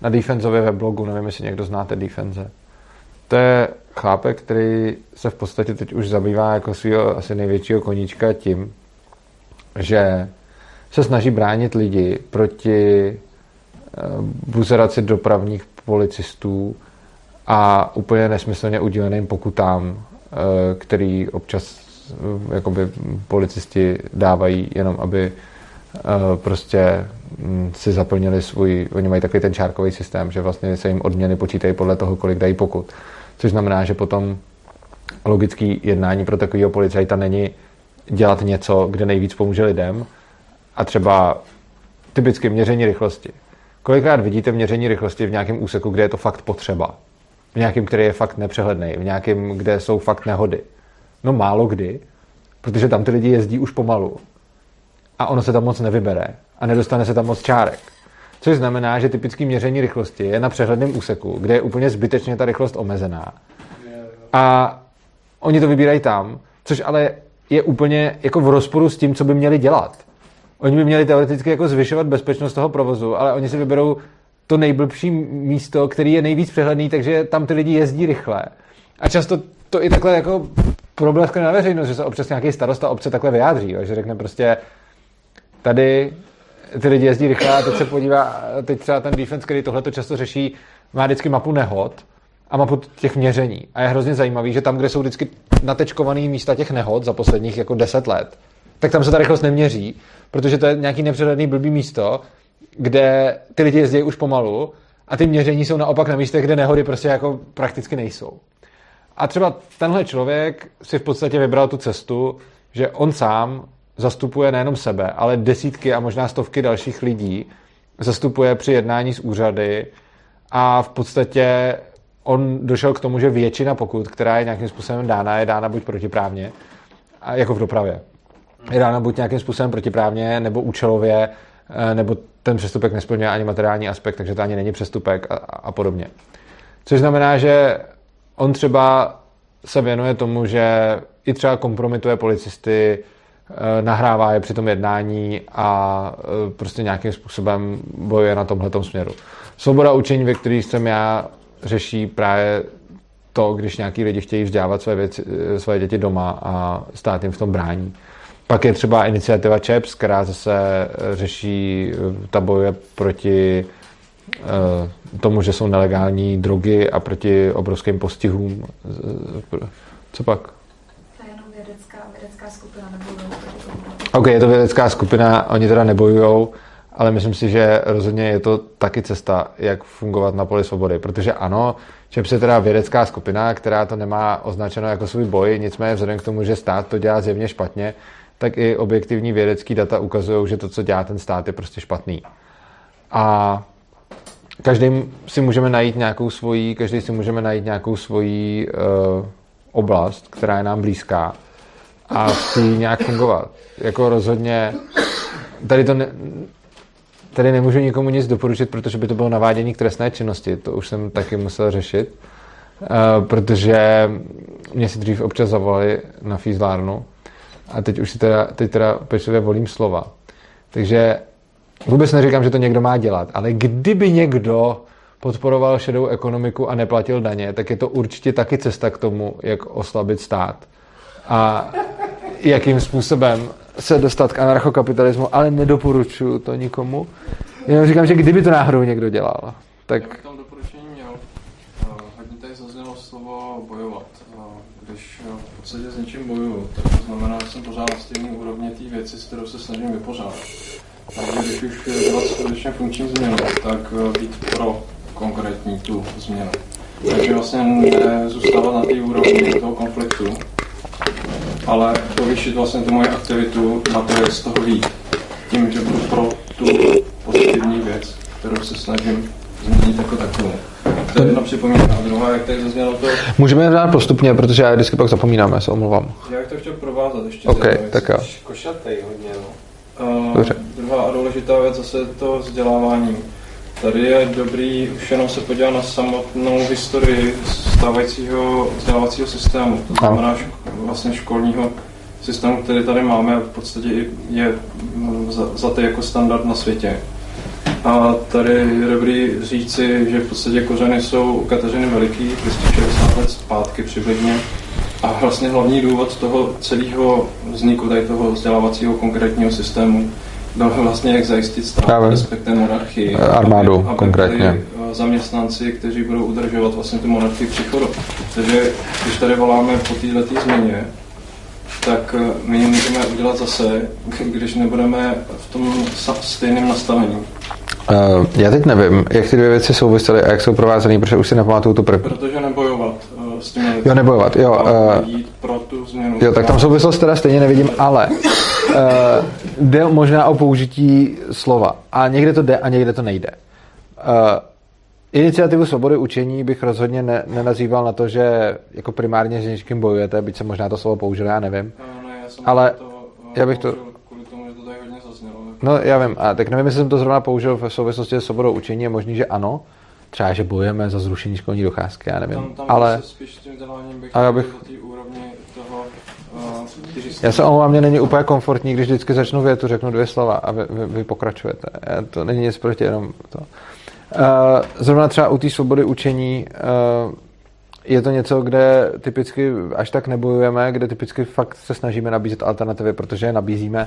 na Defenzově weblogu, nevím, jestli někdo znáte Defenze. To je chlápek, který se v podstatě teď už zabývá jako svého asi největšího koníčka tím, že se snaží bránit lidi proti uh, buzeraci dopravních policistů a úplně nesmyslně udíleným pokutám, uh, který občas jakoby policisti dávají jenom, aby eh, prostě mm, si zaplnili svůj, oni mají takový ten čárkový systém, že vlastně se jim odměny počítají podle toho, kolik dají pokut. Což znamená, že potom logický jednání pro takového policajta není dělat něco, kde nejvíc pomůže lidem a třeba typicky měření rychlosti. Kolikrát vidíte měření rychlosti v nějakém úseku, kde je to fakt potřeba? V nějakém, který je fakt nepřehledný, v nějakém, kde jsou fakt nehody. No málo kdy, protože tam ty lidi jezdí už pomalu. A ono se tam moc nevybere. A nedostane se tam moc čárek. Což znamená, že typické měření rychlosti je na přehledném úseku, kde je úplně zbytečně ta rychlost omezená. A oni to vybírají tam, což ale je úplně jako v rozporu s tím, co by měli dělat. Oni by měli teoreticky jako zvyšovat bezpečnost toho provozu, ale oni si vyberou to nejblbší místo, který je nejvíc přehledný, takže tam ty lidi jezdí rychle. A často to i takhle jako probleskne na veřejnost, že se občas nějaký starosta obce takhle vyjádří, že řekne prostě tady ty lidi jezdí rychle a teď se podívá, teď třeba ten defense, který tohle to často řeší, má vždycky mapu nehod a mapu těch měření. A je hrozně zajímavý, že tam, kde jsou vždycky natečkované místa těch nehod za posledních jako 10 let, tak tam se ta rychlost neměří, protože to je nějaký nepřehledný blbý místo, kde ty lidi jezdí už pomalu a ty měření jsou naopak na místech, kde nehody prostě jako prakticky nejsou. A třeba tenhle člověk si v podstatě vybral tu cestu, že on sám zastupuje nejenom sebe, ale desítky a možná stovky dalších lidí, zastupuje při jednání s úřady a v podstatě on došel k tomu, že většina pokud, která je nějakým způsobem dána, je dána buď protiprávně, a jako v dopravě. Je dána buď nějakým způsobem protiprávně, nebo účelově, eh, nebo ten přestupek nesplňuje ani materiální aspekt, takže to ani není přestupek a, a podobně. Což znamená, že on třeba se věnuje tomu, že i třeba kompromituje policisty, nahrává je při tom jednání a eh, prostě nějakým způsobem bojuje na tomhle směru. Svoboda učení, ve který jsem já, řeší právě to, když nějaký lidi chtějí vzdělávat své, věci, eh, své děti doma a stát jim v tom brání. Pak je třeba iniciativa ČEPS, která zase řeší, ta bojuje proti Eh, tomu, že jsou nelegální drogy a proti obrovským postihům. Co pak? Je jenom vědecká, vědecká skupina, nebojujou Ok, je to vědecká skupina, oni teda nebojujou, ale myslím si, že rozhodně je to taky cesta, jak fungovat na poli svobody, protože ano, čem se teda vědecká skupina, která to nemá označeno jako svůj boj, nicméně vzhledem k tomu, že stát to dělá zjevně špatně, tak i objektivní vědecký data ukazují, že to, co dělá ten stát, je prostě špatný. A každý si můžeme najít nějakou svoji, každý si můžeme najít nějakou svoji uh, oblast, která je nám blízká a v nějak fungovat. Jako rozhodně tady to ne, tady nemůžu nikomu nic doporučit, protože by to bylo navádění k trestné činnosti. To už jsem taky musel řešit, uh, protože mě si dřív občas zavolali na fízlárnu a teď už si teda, teď teda pečlivě volím slova. Takže vůbec neříkám, že to někdo má dělat, ale kdyby někdo podporoval šedou ekonomiku a neplatil daně, tak je to určitě taky cesta k tomu, jak oslabit stát. A jakým způsobem se dostat k anarchokapitalismu, ale nedoporučuju to nikomu. Jenom říkám, že kdyby to náhodou někdo dělal, tak... Já bych tam doporučení měl. Hodně tady zaznělo slovo bojovat. Když v podstatě s něčím bojuju, tak to znamená, že jsem pořád na stejné úrovni té věci, s kterou se snažím vypořádat. Takže když už dělat skutečně funkční změnu, tak být pro konkrétní tu změnu. Takže vlastně nezůstávat na té úrovni toho konfliktu, ale povýšit vlastně tu moji aktivitu na to, jak z toho vít. Tím, že budu pro tu pozitivní věc, kterou se snažím změnit jako takovou. To je jedna připomínka. A druhá, jak tady zaznělo to... Můžeme dát postupně, protože já vždycky pak zapomínám, já se omlouvám. Já bych to chtěl provázat ještě. OK, tak jo. Košatej hodně, no. Uh, Dobře. Druhá důležitá věc zase to vzdělávání. Tady je dobrý už jenom se podívat na samotnou historii stávajícího vzdělávacího systému, to znamená ško, vlastně školního systému, který tady máme, v podstatě je za, to jako standard na světě. A tady je dobrý říci, že v podstatě kořeny jsou u Kateřiny Veliký, 260 let zpátky přibližně. A vlastně hlavní důvod toho celého vzniku tady toho vzdělávacího konkrétního systému byl vlastně jak zajistit stát, respektive monarchii. Armádu aby, aby konkrétně. Eh, zaměstnanci, kteří budou udržovat vlastně tu monarchii příchodu. Takže když tady voláme po této změně, tak eh, my ji můžeme udělat zase, [LAUGHS] když nebudeme v tom stejném nastavení. Uh, já teď nevím, jak ty dvě věci souvisely a jak jsou provázané, protože už si nepamatuju tu první. Protože nebojovat uh, s tím. Jo, nebojovat, jo. Uh, pro tu změnu. Jo, tak tam souvislost teda stejně nevidím, ale uh, jde možná o použití slova. A někde to jde a někde to nejde. Uh, iniciativu svobody učení bych rozhodně ne, nenazýval na to, že jako primárně s něčím bojujete, byť se možná to slovo použil, já nevím. Uh, ne, já jsem ale to, uh, já bych to No, já vím. A tak nevím, jestli jsem to zrovna použil v souvislosti s svobodou učení. Je možný, že ano. Třeba, že bojujeme za zrušení školní docházky, já nevím. Tam, tam ale... spíš tím bych, a já bych... úrovni toho, uh, já se omlouvám, mě není úplně komfortní, když vždycky začnu větu, řeknu dvě slova a vy, vy, vy pokračujete. To není nic proti, jenom to. Uh, zrovna třeba u té svobody učení uh, je to něco, kde typicky až tak nebojujeme, kde typicky fakt se snažíme nabízet alternativy, protože je nabízíme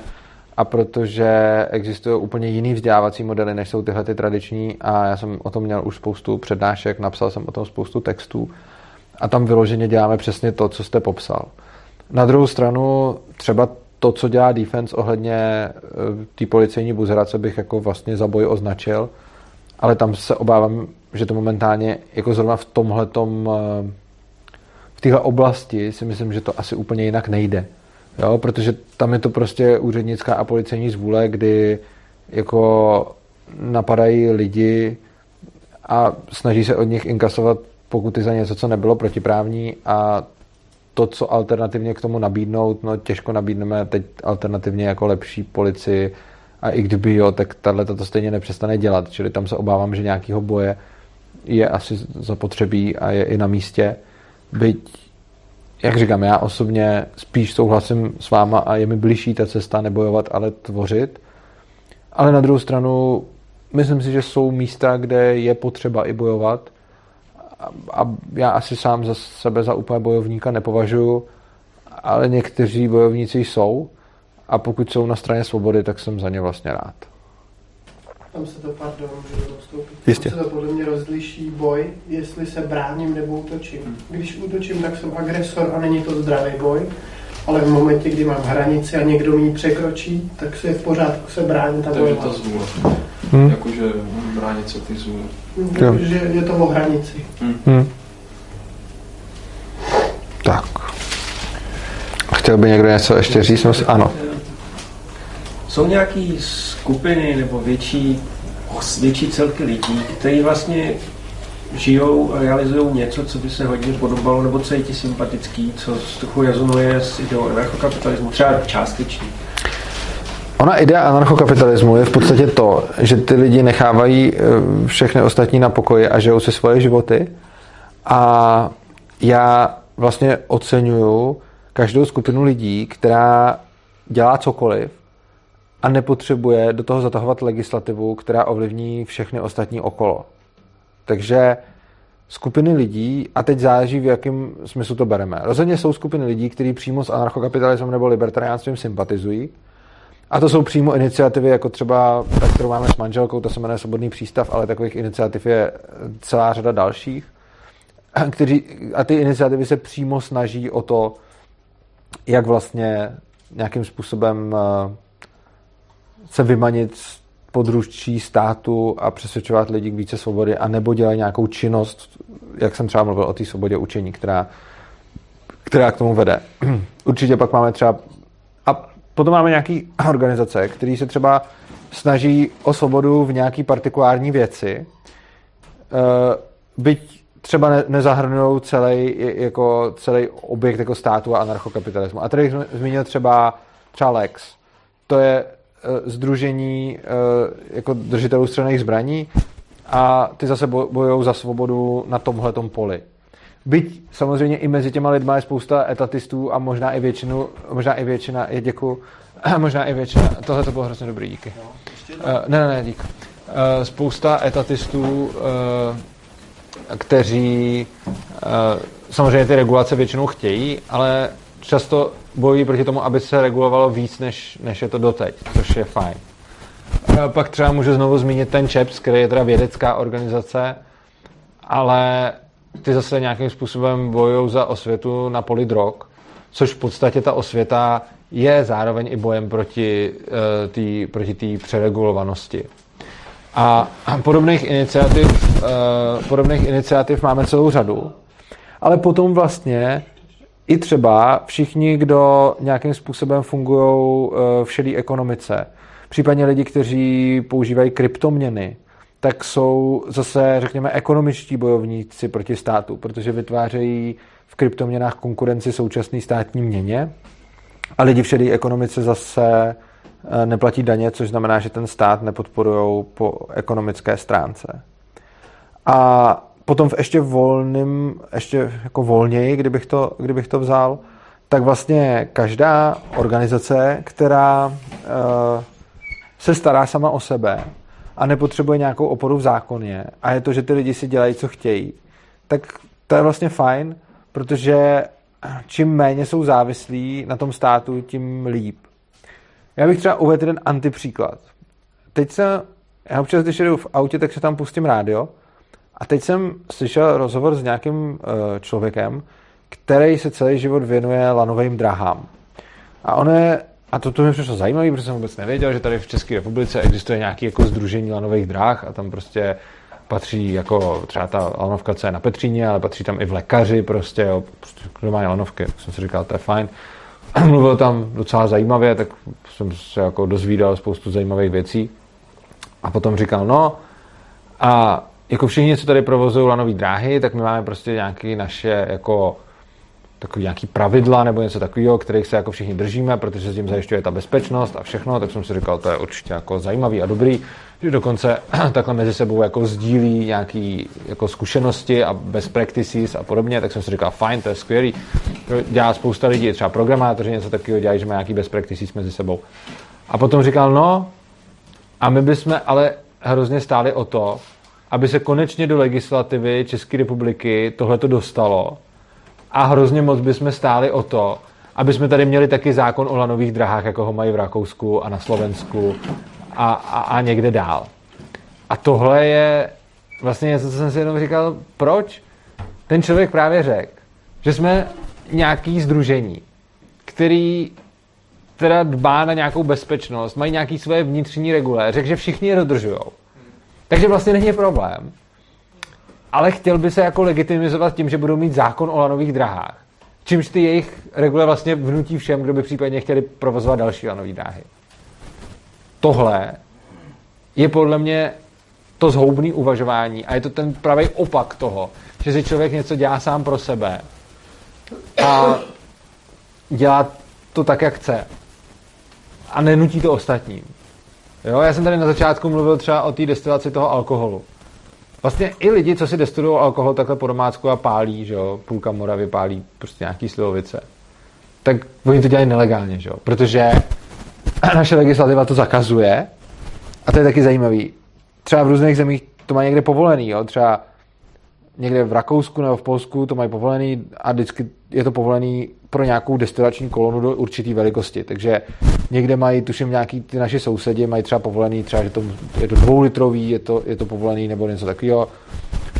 a protože existují úplně jiný vzdělávací modely, než jsou tyhle ty tradiční a já jsem o tom měl už spoustu přednášek, napsal jsem o tom spoustu textů a tam vyloženě děláme přesně to, co jste popsal. Na druhou stranu třeba to, co dělá defense ohledně eh, té policejní buzerace bych jako vlastně za boj označil, ale tam se obávám, že to momentálně jako zrovna v tomhletom eh, v téhle oblasti si myslím, že to asi úplně jinak nejde. Jo, protože tam je to prostě úřednická a policejní zvůle, kdy jako napadají lidi a snaží se od nich inkasovat pokuty za něco, co nebylo protiprávní a to, co alternativně k tomu nabídnout, no těžko nabídneme teď alternativně jako lepší policii a i kdyby jo, tak tahle to stejně nepřestane dělat, čili tam se obávám, že nějakého boje je asi zapotřebí a je i na místě, byť jak říkám, já osobně spíš souhlasím s váma a je mi blížší ta cesta nebojovat, ale tvořit. Ale na druhou stranu, myslím si, že jsou místa, kde je potřeba i bojovat. A já asi sám za sebe za úplně bojovníka nepovažuji, ale někteří bojovníci jsou. A pokud jsou na straně svobody, tak jsem za ně vlastně rád. Tam se to, pardon, můžu odstoupit. Jistě. Tam se to podle mě rozliší boj, jestli se bráním nebo útočím. Když útočím, tak jsem agresor a není to zdravý boj. ale v momentě, kdy mám hranici a někdo mi ji překročí, tak se je v pořádku se bránit a Takže ta bojovat. Hmm. Jakože bránit se ty zvůle. Hm, Že je to o hranici. Hmm. Tak. Chtěl by někdo něco ještě říct? No, Ano. Jsou nějaké skupiny nebo větší, větší celky lidí, kteří vlastně žijou a realizují něco, co by se hodně podobalo, nebo co je ti sympatický, co trochu rezonuje s ideou anarchokapitalismu, třeba částečně. Ona idea anarchokapitalismu je v podstatě to, že ty lidi nechávají eh, všechny ostatní na pokoji a žijou si svoje životy. A já vlastně oceňuju každou skupinu lidí, která dělá cokoliv a nepotřebuje do toho zatahovat legislativu, která ovlivní všechny ostatní okolo. Takže skupiny lidí, a teď záleží, v jakém smyslu to bereme. Rozhodně jsou skupiny lidí, kteří přímo s anarchokapitalismem nebo libertariánstvím sympatizují, a to jsou přímo iniciativy, jako třeba ta, kterou máme s manželkou, to se jmenuje Svobodný přístav, ale takových iniciativ je celá řada dalších. [CLEARS THROAT] Kteří, a ty iniciativy se přímo snaží o to, jak vlastně nějakým způsobem eh, se vymanit z područí státu a přesvědčovat lidi k více svobody, a nebo dělají nějakou činnost, jak jsem třeba mluvil o té svobodě učení, která, která k tomu vede. [CLEARS THROAT] Určitě pak máme třeba potom máme nějaké [CLEARS THROAT] organizace, které se třeba snaží o svobodu v nějaký partikulární věci, eh, byť třeba ne, nezahrnují celý, jako celý objekt jako státu a anarchokapitalismu. A tady jsem zmínil třeba, třeba Lex. To je združení jako držitelů střelných zbraní a ty zase bojují za svobodu na tomhletom poli. Byť samozřejmě i mezi těma lidma je spousta etatistů a možná i většinu, možná i většina, je děkuju, [CLEARS THROAT] možná i většina, tohle to bylo hrozně dobrý, díky. Uh, ne, ne, ne, dík. Uh, spousta etatistů, uh, kteří uh, samozřejmě ty regulace většinou chtějí, ale často bojují proti tomu, aby se regulovalo víc, než, než je to doteď, což je fajn. Uh, pak třeba můžu znovu zmínit ten ČEPS, který je teda vědecká organizace, ale ty zase nějakým způsobem bojují za osvětu na poli drog, což v podstatě ta osvěta je zároveň i bojem proti uh, té proti přeregulovanosti. A podobných iniciativ, uh, podobných iniciativ máme celou řadu, ale potom vlastně i třeba všichni, kdo nějakým způsobem fungují uh, v šedé ekonomice, případně lidi, kteří používají kryptoměny, tak jsou zase, řekněme, ekonomičtí bojovníci proti státu, protože vytvářejí v kryptoměnách konkurenci současné státní měně a lidi v šedé ekonomice zase neplatí daně, což znamená, že ten stát nepodporují po ekonomické stránce. A potom v ještě volným, ještě jako volněji, kdybych to, kdybych to vzal, tak vlastně každá organizace, která uh, se stará sama o sebe a nepotřebuje nějakou oporu v zákoně a je to, že ty lidi si dělají, co chtějí, tak to je vlastně fajn, protože čím méně jsou závislí na tom státu, tím líp. Já bych třeba uvedl jeden antipříklad. Teď jsem, já občas, když jedu v autě, tak se tam pustím rádio a teď jsem slyšel rozhovor s nějakým uh, člověkem, který se celý život věnuje lanovým drahám. A on je, a to, to mi přišlo zajímavé, protože jsem vůbec nevěděl, že tady v České republice existuje nějaký jako združení lanových dráh a tam prostě patří jako třeba ta lanovka, co je na Petříně, ale patří tam i v lékaři prostě, jo, prostě kdo má lanovky, tak jsem si říkal, to je fajn. [CLEARS THROAT] Mluvil tam docela zajímavě, tak jsem se jako dozvídal spoustu zajímavých věcí. A potom říkal, no a jako všichni, co tady provozují lanové dráhy, tak my máme prostě nějaké naše jako takový nějaký pravidla nebo něco takového, kterých se jako všichni držíme, protože s tím zajišťuje ta bezpečnost a všechno, tak jsem si říkal, to je určitě jako zajímavý a dobrý, že dokonce [CLEARS THROAT] takhle mezi sebou jako sdílí nějaký jako zkušenosti a best practices a podobně, tak jsem si říkal, fajn, to je skvělý. To dělá spousta lidí, třeba programátoři něco takového dělají, že má nějaký best practices mezi sebou. A potom říkal, no, a my bychom ale hrozně stáli o to, aby se konečně do legislativy České republiky tohleto dostalo, a hrozně moc bychom stáli o to, aby jsme tady měli taky zákon o lanových drahách, jako ho mají v Rakousku a na Slovensku a, a, a někde dál. A tohle je vlastně něco, co jsem si jenom říkal, proč? Ten člověk právě řekl, že jsme nějaký združení, který teda dbá na nějakou bezpečnost, mají nějaký své vnitřní regule, řekl, že všichni je dodržují. Takže vlastně není problém. Ale chtěl by se jako legitimizovat tím, že budou mít zákon o lanových drahách. Čímž ty jejich regule vlastně vnutí všem, kdo by případně chtěli provozovat další lanové dráhy. Tohle je podle mě to zhoubný uvažování a je to ten pravý opak toho, že si člověk něco dělá sám pro sebe a dělá to tak, jak chce a nenutí to ostatním. Jo, já jsem tady na začátku mluvil třeba o té destilaci toho alkoholu. Vlastně i lidi, co si destují alkohol takhle po domácku a pálí, že jo, půlka Moravy pálí prostě nějaký slivovice, tak oni to dělají nelegálně, že jo, protože [CLEARS THROAT] naše legislativa to zakazuje a to je taky zajímavý. Třeba v různých zemích to má někde povolený, jo, třeba někde v Rakousku nebo v Polsku to mají povolený a vždycky je to povolený pro nějakou destilační kolonu do určité velikosti. Takže někde mají, tuším, nějaký ty naši sousedi mají třeba povolený, třeba, že to, je to dvoulitrový, je to, je to povolený nebo něco takového.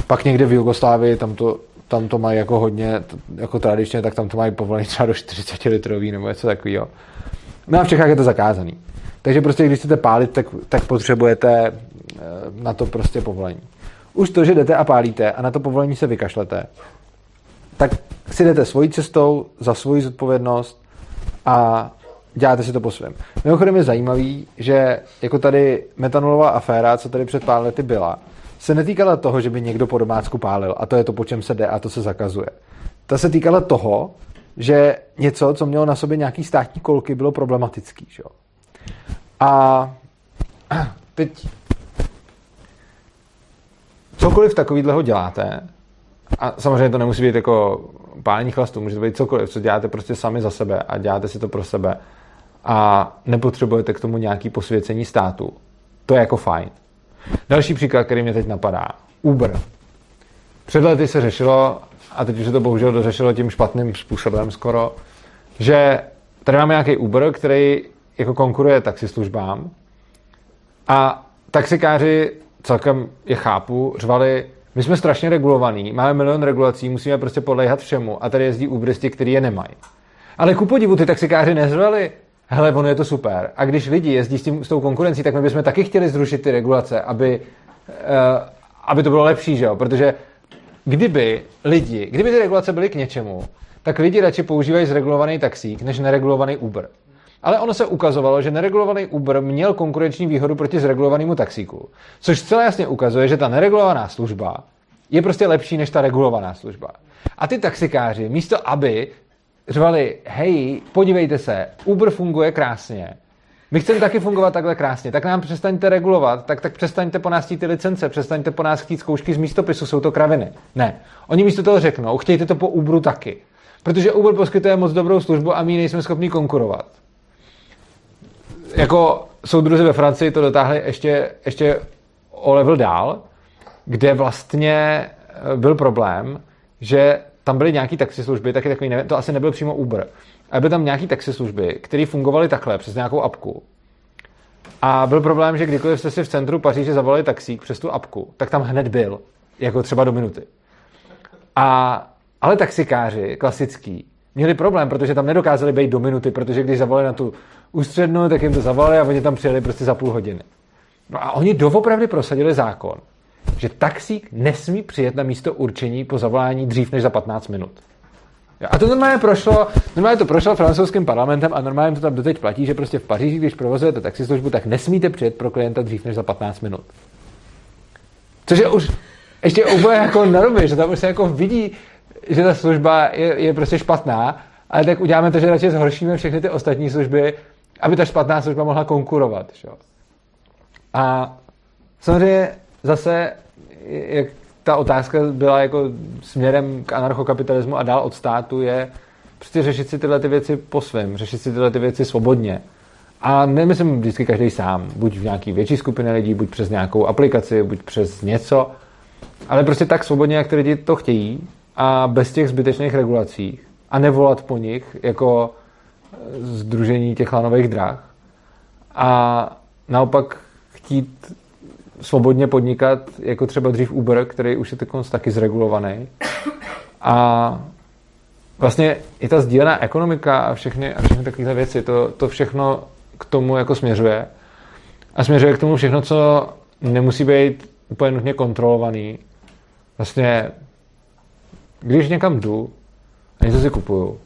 Pak někde v Jugoslávii, tam to, tam to mají jako hodně, jako tradičně, tak tam to mají povolený třeba do 40 litrový nebo něco takového. No a v Čechách je to zakázaný. Takže prostě, když chcete pálit, tak, tak potřebujete eh, na to prostě povolení. Už to, že jdete a pálíte a na to povolení se vykašlete, tak si jdete svojí cestou za svoji zodpovědnost a děláte si to po svém. Mimochodem je zajímavý, že jako tady metanolová aféra, co tady před pár lety byla, se netýkala toho, že by někdo po domácku pálil a to je to, po čem se jde a to se zakazuje. Ta se týkala toho, že něco, co mělo na sobě nějaký státní kolky, bylo problematický. Že? A teď cokoliv takového děláte, a samozřejmě to nemusí být jako pálení chlastu, může to být cokoliv, co děláte prostě sami za sebe a děláte si to pro sebe a nepotřebujete k tomu nějaký posvěcení státu. To je jako fajn. Další příklad, který mě teď napadá. Uber. Před lety se řešilo, a teď už se to bohužel dořešilo tím špatným způsobem skoro, že tady máme nějaký Uber, který jako konkuruje taxislužbám a taxikáři celkem je chápu, řvali, my jsme strašně regulovaní, máme milion regulací, musíme prostě podléhat všemu a tady jezdí Uberisti, který je nemají. Ale ku podivu ty taxikáři nezvali, hele, ono je to super. A když lidi jezdí s, tím, s tou konkurencí, tak my bychom taky chtěli zrušit ty regulace, aby, uh, aby to bylo lepší, že jo? Protože kdyby lidi, kdyby ty regulace byly k něčemu, tak lidi radši používají zregulovaný taxík, než neregulovaný Uber. Ale ono se ukazovalo, že neregulovaný Uber měl konkurenční výhodu proti zregulovanému taxíku. Což celé jasně ukazuje, že ta neregulovaná služba je prostě lepší než ta regulovaná služba. A ty taxikáři, místo aby řvali, hej, podívejte se, Uber funguje krásně, my chceme taky fungovat takhle krásně, tak nám přestaňte regulovat, tak, tak přestaňte po nás ty licence, přestaňte po nás chtít zkoušky z místopisu, jsou to kraviny. Ne. Oni místo toho řeknou, chtějte to po Uberu taky. Protože Uber poskytuje moc dobrou službu a my nejsme schopni konkurovat jako soudruzi ve Francii to dotáhli ještě, ještě o level dál, kde vlastně eh, byl problém, že tam byly nějaké taxislužby, taky takový, nevím, to asi nebyl přímo Uber, ale byly tam nějaké taxislužby, které fungovaly takhle přes nějakou apku. A byl problém, že kdykoliv jste si v centru Paříže zavolali taxík přes tu apku, tak tam hned byl, jako třeba do minuty. A, ale taxikáři, klasický, měli problém, protože tam nedokázali být do minuty, protože když zavolali na tu ústřednu, tak jim to zavolali a oni tam přijeli prostě za půl hodiny. No a oni doopravdy prosadili zákon, že taxík nesmí přijet na místo určení po zavolání dřív než za 15 minut. A to normálně prošlo, normálně to prošlo francouzským parlamentem a normálně to tam doteď platí, že prostě v Paříži, když provozujete taxislužbu, tak nesmíte přijet pro klienta dřív než za 15 minut. Což je už ještě úplně jako na že tam už se jako vidí, že ta služba je, je prostě špatná, ale tak uděláme to, že radši zhoršíme všechny ty ostatní služby, aby ta špatná služba mohla konkurovat. Že? A samozřejmě zase, jak ta otázka byla jako směrem k anarchokapitalismu a dál od státu, je prostě řešit si tyhle ty věci po svém, řešit si tyhle ty věci svobodně. A nemyslím vždycky každý sám, buď v nějaký větší skupině lidí, buď přes nějakou aplikaci, buď přes něco, ale prostě tak svobodně, jak ty lidi to chtějí a bez těch zbytečných regulací a nevolat po nich jako združení těch lanových drah a naopak chtít svobodně podnikat, jako třeba dřív Uber, který už je taky zregulovaný a vlastně i ta sdílená ekonomika a všechny, a všechny takovéhle věci, to, to všechno k tomu jako směřuje. A směřuje k tomu všechno, co nemusí být úplně nutně kontrolovaný. Vlastně, když někam jdu a něco si kupuju,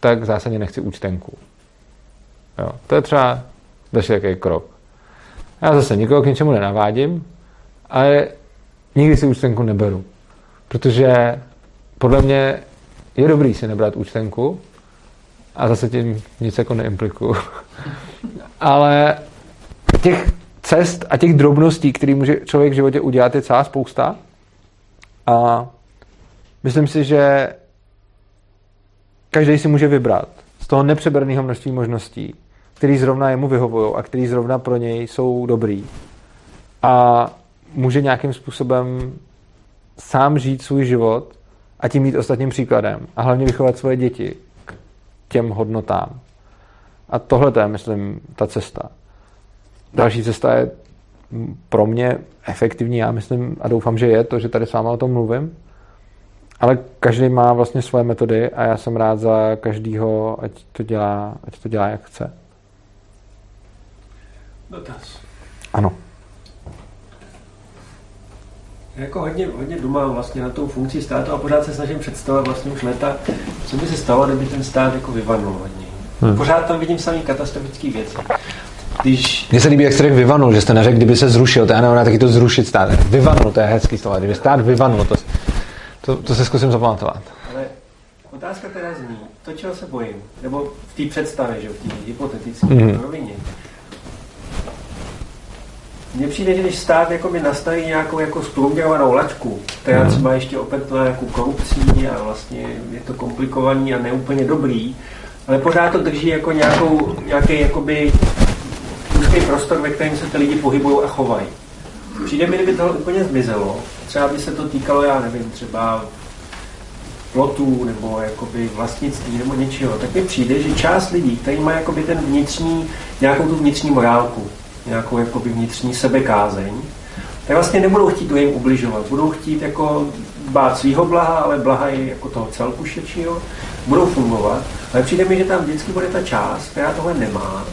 tak zásadně nechci účtenku. Jo, to je třeba další takový krok. Já zase nikoho k něčemu nenavádím, ale nikdy si účtenku neberu. Protože podle mě je dobrý si nebrat účtenku a zase tím nic jako neimplikuju. [LAUGHS] ale těch cest a těch drobností, které může člověk v životě udělat, je celá spousta. A myslím si, že každý si může vybrat z toho nepřeberného množství možností, který zrovna jemu vyhovují a který zrovna pro něj jsou dobrý. A může nějakým způsobem sám žít svůj život a tím mít ostatním příkladem. A hlavně vychovat svoje děti k těm hodnotám. A tohle to je, myslím, ta cesta. Další cesta je pro mě efektivní, já myslím a doufám, že je to, že tady s váma o tom mluvím. Ale každý má vlastně svoje metody a já jsem rád za každýho, ať to dělá, ať to dělá jak chce. Dotaz. Ano. Já jako hodně, hodně dumám vlastně na tou funkci státu a pořád se snažím představit vlastně už leta, co by se stalo, kdyby ten stát jako vyvanul hodně. Hmm. Pořád tam vidím samý katastrofické věci. Když... Mně se líbí, jak jste řekl vyvanul, že jste neřekl, kdyby se zrušil, to je ano, taky to zrušit stát. Vyvanul, to je hezký slovo. Kdyby stát vyvanul, to, to, to se zkusím zapamatovat. Ale otázka teda zní, to, čeho se bojím, nebo v té představě, že v té hypotetické mm-hmm. rovině, mně přijde, že když stát jakoby nastaví nějakou jako zprůměrovanou laťku, která mm. třeba ještě opetná jako korupcí a vlastně je to komplikovaný a neúplně dobrý, ale pořád to drží jako nějakou, nějaký jakoby úzký prostor, ve kterém se ty lidi pohybují a chovají. Přijde mi, kdyby tohle úplně zmizelo, třeba by se to týkalo, já nevím, třeba plotů nebo jakoby vlastnictví nebo něčeho, tak mi přijde, že část lidí, který má jakoby ten vnitřní, nějakou tu vnitřní morálku, nějakou jakoby vnitřní sebekázeň, tak vlastně nebudou chtít druhým ubližovat. Budou chtít jako bát svého blaha, ale blaha i jako toho celku širšího. Budou fungovat. Ale přijde mi, že tam vždycky bude ta část, která tohle nemá.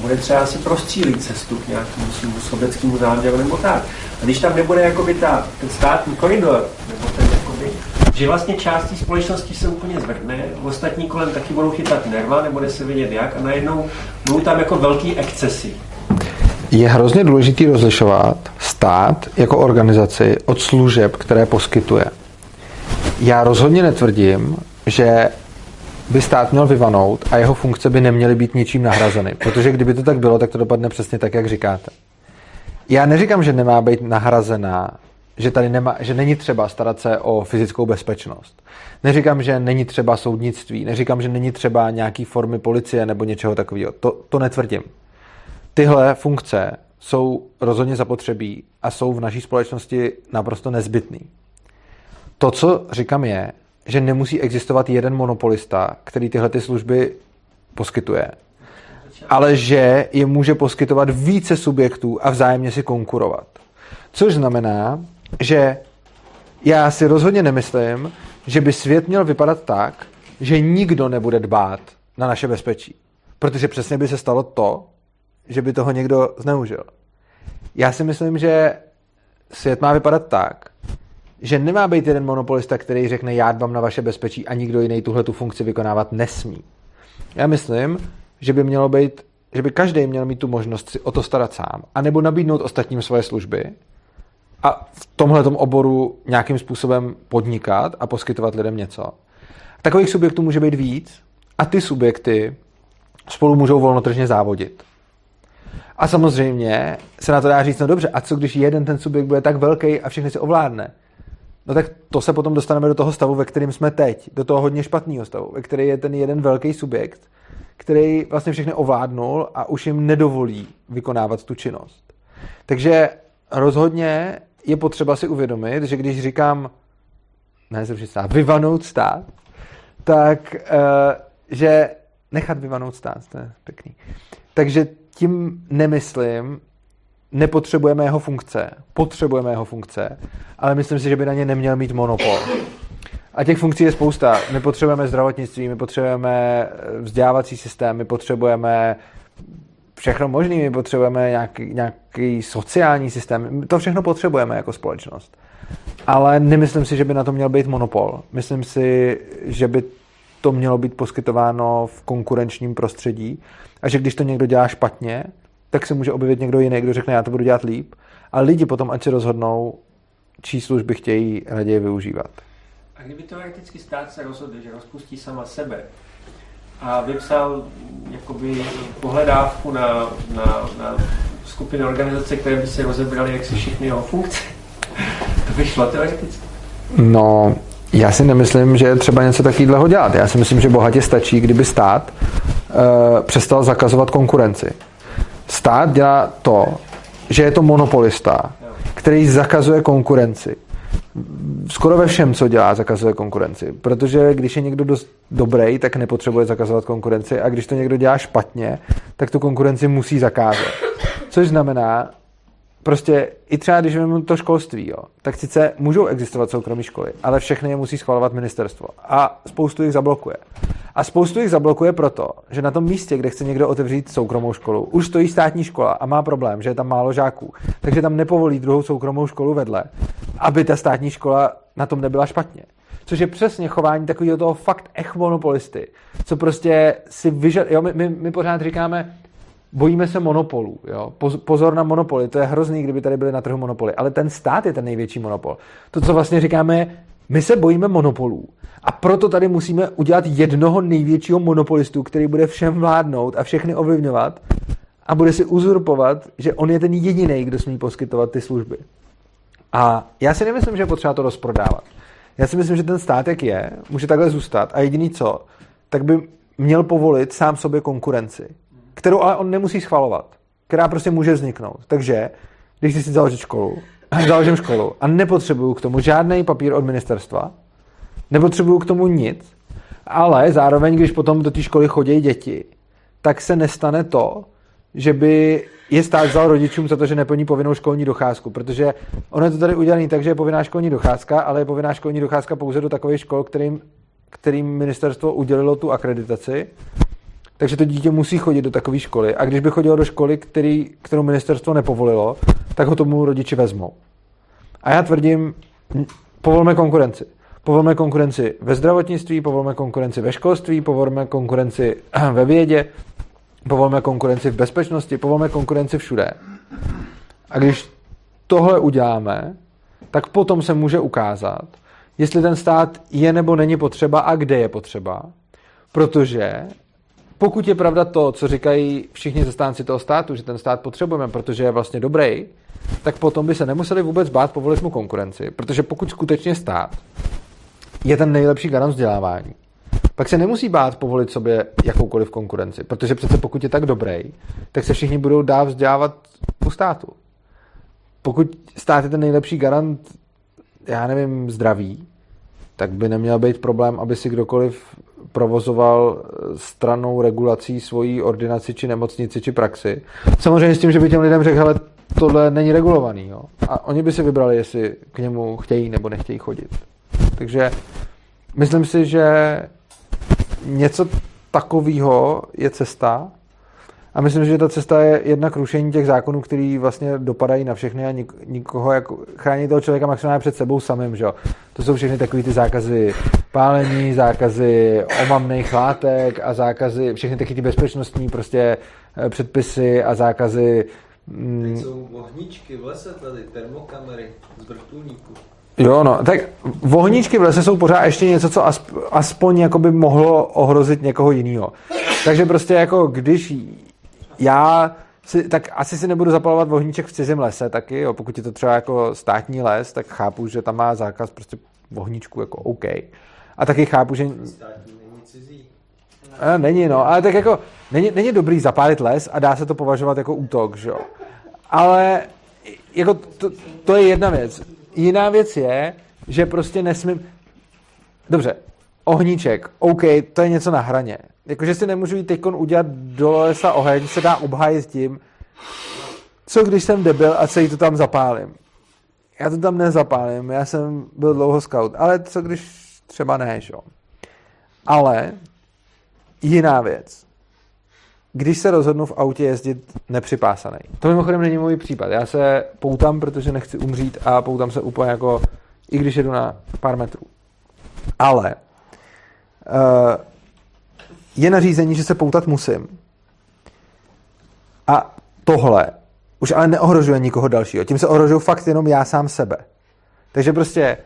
Bude třeba si prostřílit cestu k nějakému svým sobeckému záměru nebo tak. A když tam nebude jakoby ta, ten státní koridor, nebo ten jakoby, že vlastně část společnosti se úplně zvrhne, ostatní kolem taky budou chytat nerva, nebude se vědět jak a najednou budou tam jako velký excesy je hrozně důležité rozlišovat stát jako organizaci od služeb, které poskytuje. Já rozhodně netvrdím, že by stát měl vyvanout a jeho funkce by neměly být ničím nahrazeny. Protože kdyby to tak bylo, tak to dopadne přesně tak, jak říkáte. Já neříkám, že nemá být nahrazená, že tady nemá, že není třeba starat se o fyzickou bezpečnost. Neříkám, že není třeba soudnictví, neříkám, že není třeba nějaký formy policie nebo něčeho takového. To, to netvrdím tyhle funkce jsou rozhodně zapotřebí a jsou v naší společnosti naprosto nezbytný. To, co říkám, je, že nemusí existovat jeden monopolista, který tyhle ty služby poskytuje, ale že je může poskytovat více subjektů a vzájemně si konkurovat. Což znamená, že já si rozhodně nemyslím, že by svět měl vypadat tak, že nikdo nebude dbát na naše bezpečí. Protože přesně by se stalo to, že by toho někdo zneužil. Já si myslím, že svět má vypadat tak, že nemá být jeden monopolista, který řekne, já dbám na vaše bezpečí a nikdo jiný tuhle tu funkci vykonávat nesmí. Já myslím, že by mělo být, že by každý měl mít tu možnost si o to starat sám, anebo nabídnout ostatním svoje služby a v tomhle oboru nějakým způsobem podnikat a poskytovat lidem něco. Takových subjektů může být víc a ty subjekty spolu můžou volnotržně závodit. A samozřejmě se na to dá říct, no dobře, a co když jeden ten subjekt bude tak velký a všechny si ovládne? No tak to se potom dostaneme do toho stavu, ve kterém jsme teď, do toho hodně špatného stavu, ve který je ten jeden velký subjekt, který vlastně všechny ovládnul a už jim nedovolí vykonávat tu činnost. Takže rozhodně je potřeba si uvědomit, že když říkám, ne zrušit stát, vyvanout stát, tak uh, že nechat vyvanout stát, to je pěkný. Takže tím nemyslím, nepotřebujeme jeho funkce, potřebujeme jeho funkce, ale myslím si, že by na ně neměl mít monopol. A těch funkcí je spousta. My potřebujeme zdravotnictví, my potřebujeme vzdělávací systém, my potřebujeme všechno možné, my potřebujeme nějaký, nějaký sociální systém. To všechno potřebujeme jako společnost. Ale nemyslím si, že by na to měl být monopol. Myslím si, že by to mělo být poskytováno v konkurenčním prostředí a že když to někdo dělá špatně, tak se může objevit někdo jiný, kdo řekne, já to budu dělat líp. A lidi potom ať si rozhodnou, čí služby chtějí raději využívat. A kdyby teoreticky stát se rozhodl, že rozpustí sama sebe a vypsal jakoby pohledávku na, na, na skupiny organizace, které by se rozebrali, jak si všichni jeho funkce, [LAUGHS] to by šlo teoreticky. No, já si nemyslím, že je třeba něco takového dělat. Já si myslím, že bohatě stačí, kdyby stát uh, přestal zakazovat konkurenci. Stát dělá to, že je to monopolista, který zakazuje konkurenci. Skoro ve všem, co dělá, zakazuje konkurenci. Protože když je někdo dost dobrý, tak nepotřebuje zakazovat konkurenci a když to někdo dělá špatně, tak tu konkurenci musí zakázat. Což znamená, prostě i třeba, když vezmeme to školství, jo, tak sice můžou existovat soukromé školy, ale všechny je musí schvalovat ministerstvo. A spoustu jich zablokuje. A spoustu jich zablokuje proto, že na tom místě, kde chce někdo otevřít soukromou školu, už stojí státní škola a má problém, že je tam málo žáků. Takže tam nepovolí druhou soukromou školu vedle, aby ta státní škola na tom nebyla špatně. Což je přesně chování takového toho fakt ech monopolisty, co prostě si vyžad... Jo, my, my, my pořád říkáme, bojíme se monopolů. Jo? Pozor na monopoly, to je hrozný, kdyby tady byly na trhu monopoly. Ale ten stát je ten největší monopol. To, co vlastně říkáme, my se bojíme monopolů. A proto tady musíme udělat jednoho největšího monopolistu, který bude všem vládnout a všechny ovlivňovat a bude si uzurpovat, že on je ten jediný, kdo smí poskytovat ty služby. A já si nemyslím, že je potřeba to rozprodávat. Já si myslím, že ten stát, jak je, může takhle zůstat a jediný co, tak by měl povolit sám sobě konkurenci kterou ale on nemusí schvalovat, která prostě může vzniknout. Takže, když si založit školu, [LAUGHS] založím školu a nepotřebuju k tomu žádný papír od ministerstva, nepotřebuju k tomu nic, ale zároveň, když potom do té školy chodí děti, tak se nestane to, že by je stát vzal rodičům za to, že neplní povinnou školní docházku, protože ono je to tady udělané tak, že je povinná školní docházka, ale je povinná školní docházka pouze do takových škol, kterým, kterým ministerstvo udělilo tu akreditaci takže to dítě musí chodit do takové školy. A když by chodilo do školy, který, kterou ministerstvo nepovolilo, tak ho tomu rodiči vezmou. A já tvrdím, povolme konkurenci. Povolme konkurenci ve zdravotnictví, povolme konkurenci ve školství, povolme konkurenci [CLEARS THROAT] ve vědě, povolme konkurenci v bezpečnosti, povolme konkurenci všude. A když tohle uděláme, tak potom se může ukázat, jestli ten stát je nebo není potřeba a kde je potřeba. Protože pokud je pravda to, co říkají všichni zastánci toho státu, že ten stát potřebujeme, protože je vlastně dobrý, tak potom by se nemuseli vůbec bát povolit mu konkurenci. Protože pokud skutečně stát je ten nejlepší garant vzdělávání, pak se nemusí bát povolit sobě jakoukoliv konkurenci. Protože přece pokud je tak dobrý, tak se všichni budou dát vzdělávat u státu. Pokud stát je ten nejlepší garant, já nevím, zdraví, tak by neměl být problém, aby si kdokoliv provozoval stranou regulací svojí ordinaci či nemocnici či praxi. Samozřejmě s tím, že by těm lidem řekl, hele, tohle není regulovaný. Jo? A oni by si vybrali, jestli k němu chtějí nebo nechtějí chodit. Takže myslím si, že něco takového je cesta, a myslím, že ta cesta je jednak rušení těch zákonů, který vlastně dopadají na všechny a nik- nikoho jako chrání toho člověka maximálně před sebou samým. Že? To jsou všechny takové ty zákazy pálení, zákazy omamných látek a zákazy, všechny taky ty bezpečnostní prostě eh, předpisy a zákazy mm, Teď jsou ohníčky v lese tady, termokamery z vrtulníků. Jo, no, tak vohníčky v lese jsou pořád ještě něco, co aspoň, aspoň jako by mohlo ohrozit někoho jiného. Takže prostě jako když já si, tak asi si nebudu zapalovat vohníček v cizím lese taky, jo. pokud je to třeba jako státní les, tak chápu, že tam má zákaz prostě vohníčku jako OK. A taky chápu, že... Státní není cizí. A, není, no, ale tak jako není, není dobrý zapálit les a dá se to považovat jako útok, že jo. Ale jako to, to je jedna věc. Jiná věc je, že prostě nesmím... Dobře, ohníček, OK, to je něco na hraně. Jakože si nemůžu jít teďkon udělat do lesa oheň, se dá obhájit tím, co když jsem debil a celý to tam zapálím. Já to tam nezapálím, já jsem byl dlouho scout, ale co když třeba ne, že? Ale jiná věc. Když se rozhodnu v autě jezdit nepřipásaný. To mimochodem není můj případ. Já se poutám, protože nechci umřít a poutám se úplně jako, i když jedu na pár metrů. Ale uh, je nařízení, že se poutat musím. A tohle už ale neohrožuje nikoho dalšího. Tím se ohrožuju fakt jenom já sám sebe. Takže prostě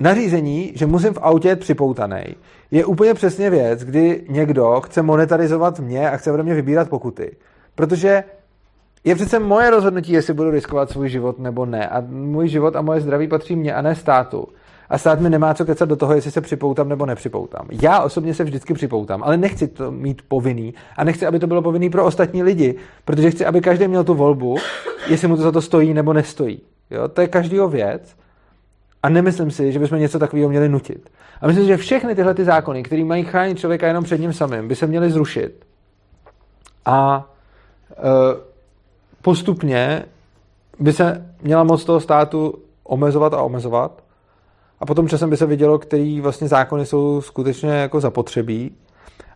nařízení, že musím v autě připoutaný, je úplně přesně věc, kdy někdo chce monetarizovat mě a chce ode mě vybírat pokuty. Protože je přece moje rozhodnutí, jestli budu riskovat svůj život nebo ne. A můj život a moje zdraví patří mně a ne státu. A stát mi nemá co kecat do toho, jestli se připoutám nebo nepřipoutám. Já osobně se vždycky připoutám, ale nechci to mít povinný a nechci, aby to bylo povinný pro ostatní lidi, protože chci, aby každý měl tu volbu, jestli mu to za to stojí nebo nestojí. Jo? To je každýho věc a nemyslím si, že bychom něco takového měli nutit. A myslím, že všechny tyhle ty zákony, které mají chránit člověka jenom před ním samým, by se měly zrušit. A e, postupně by se měla moc toho státu omezovat a omezovat. A potom časem by se vidělo, který vlastně zákony jsou skutečně jako zapotřebí.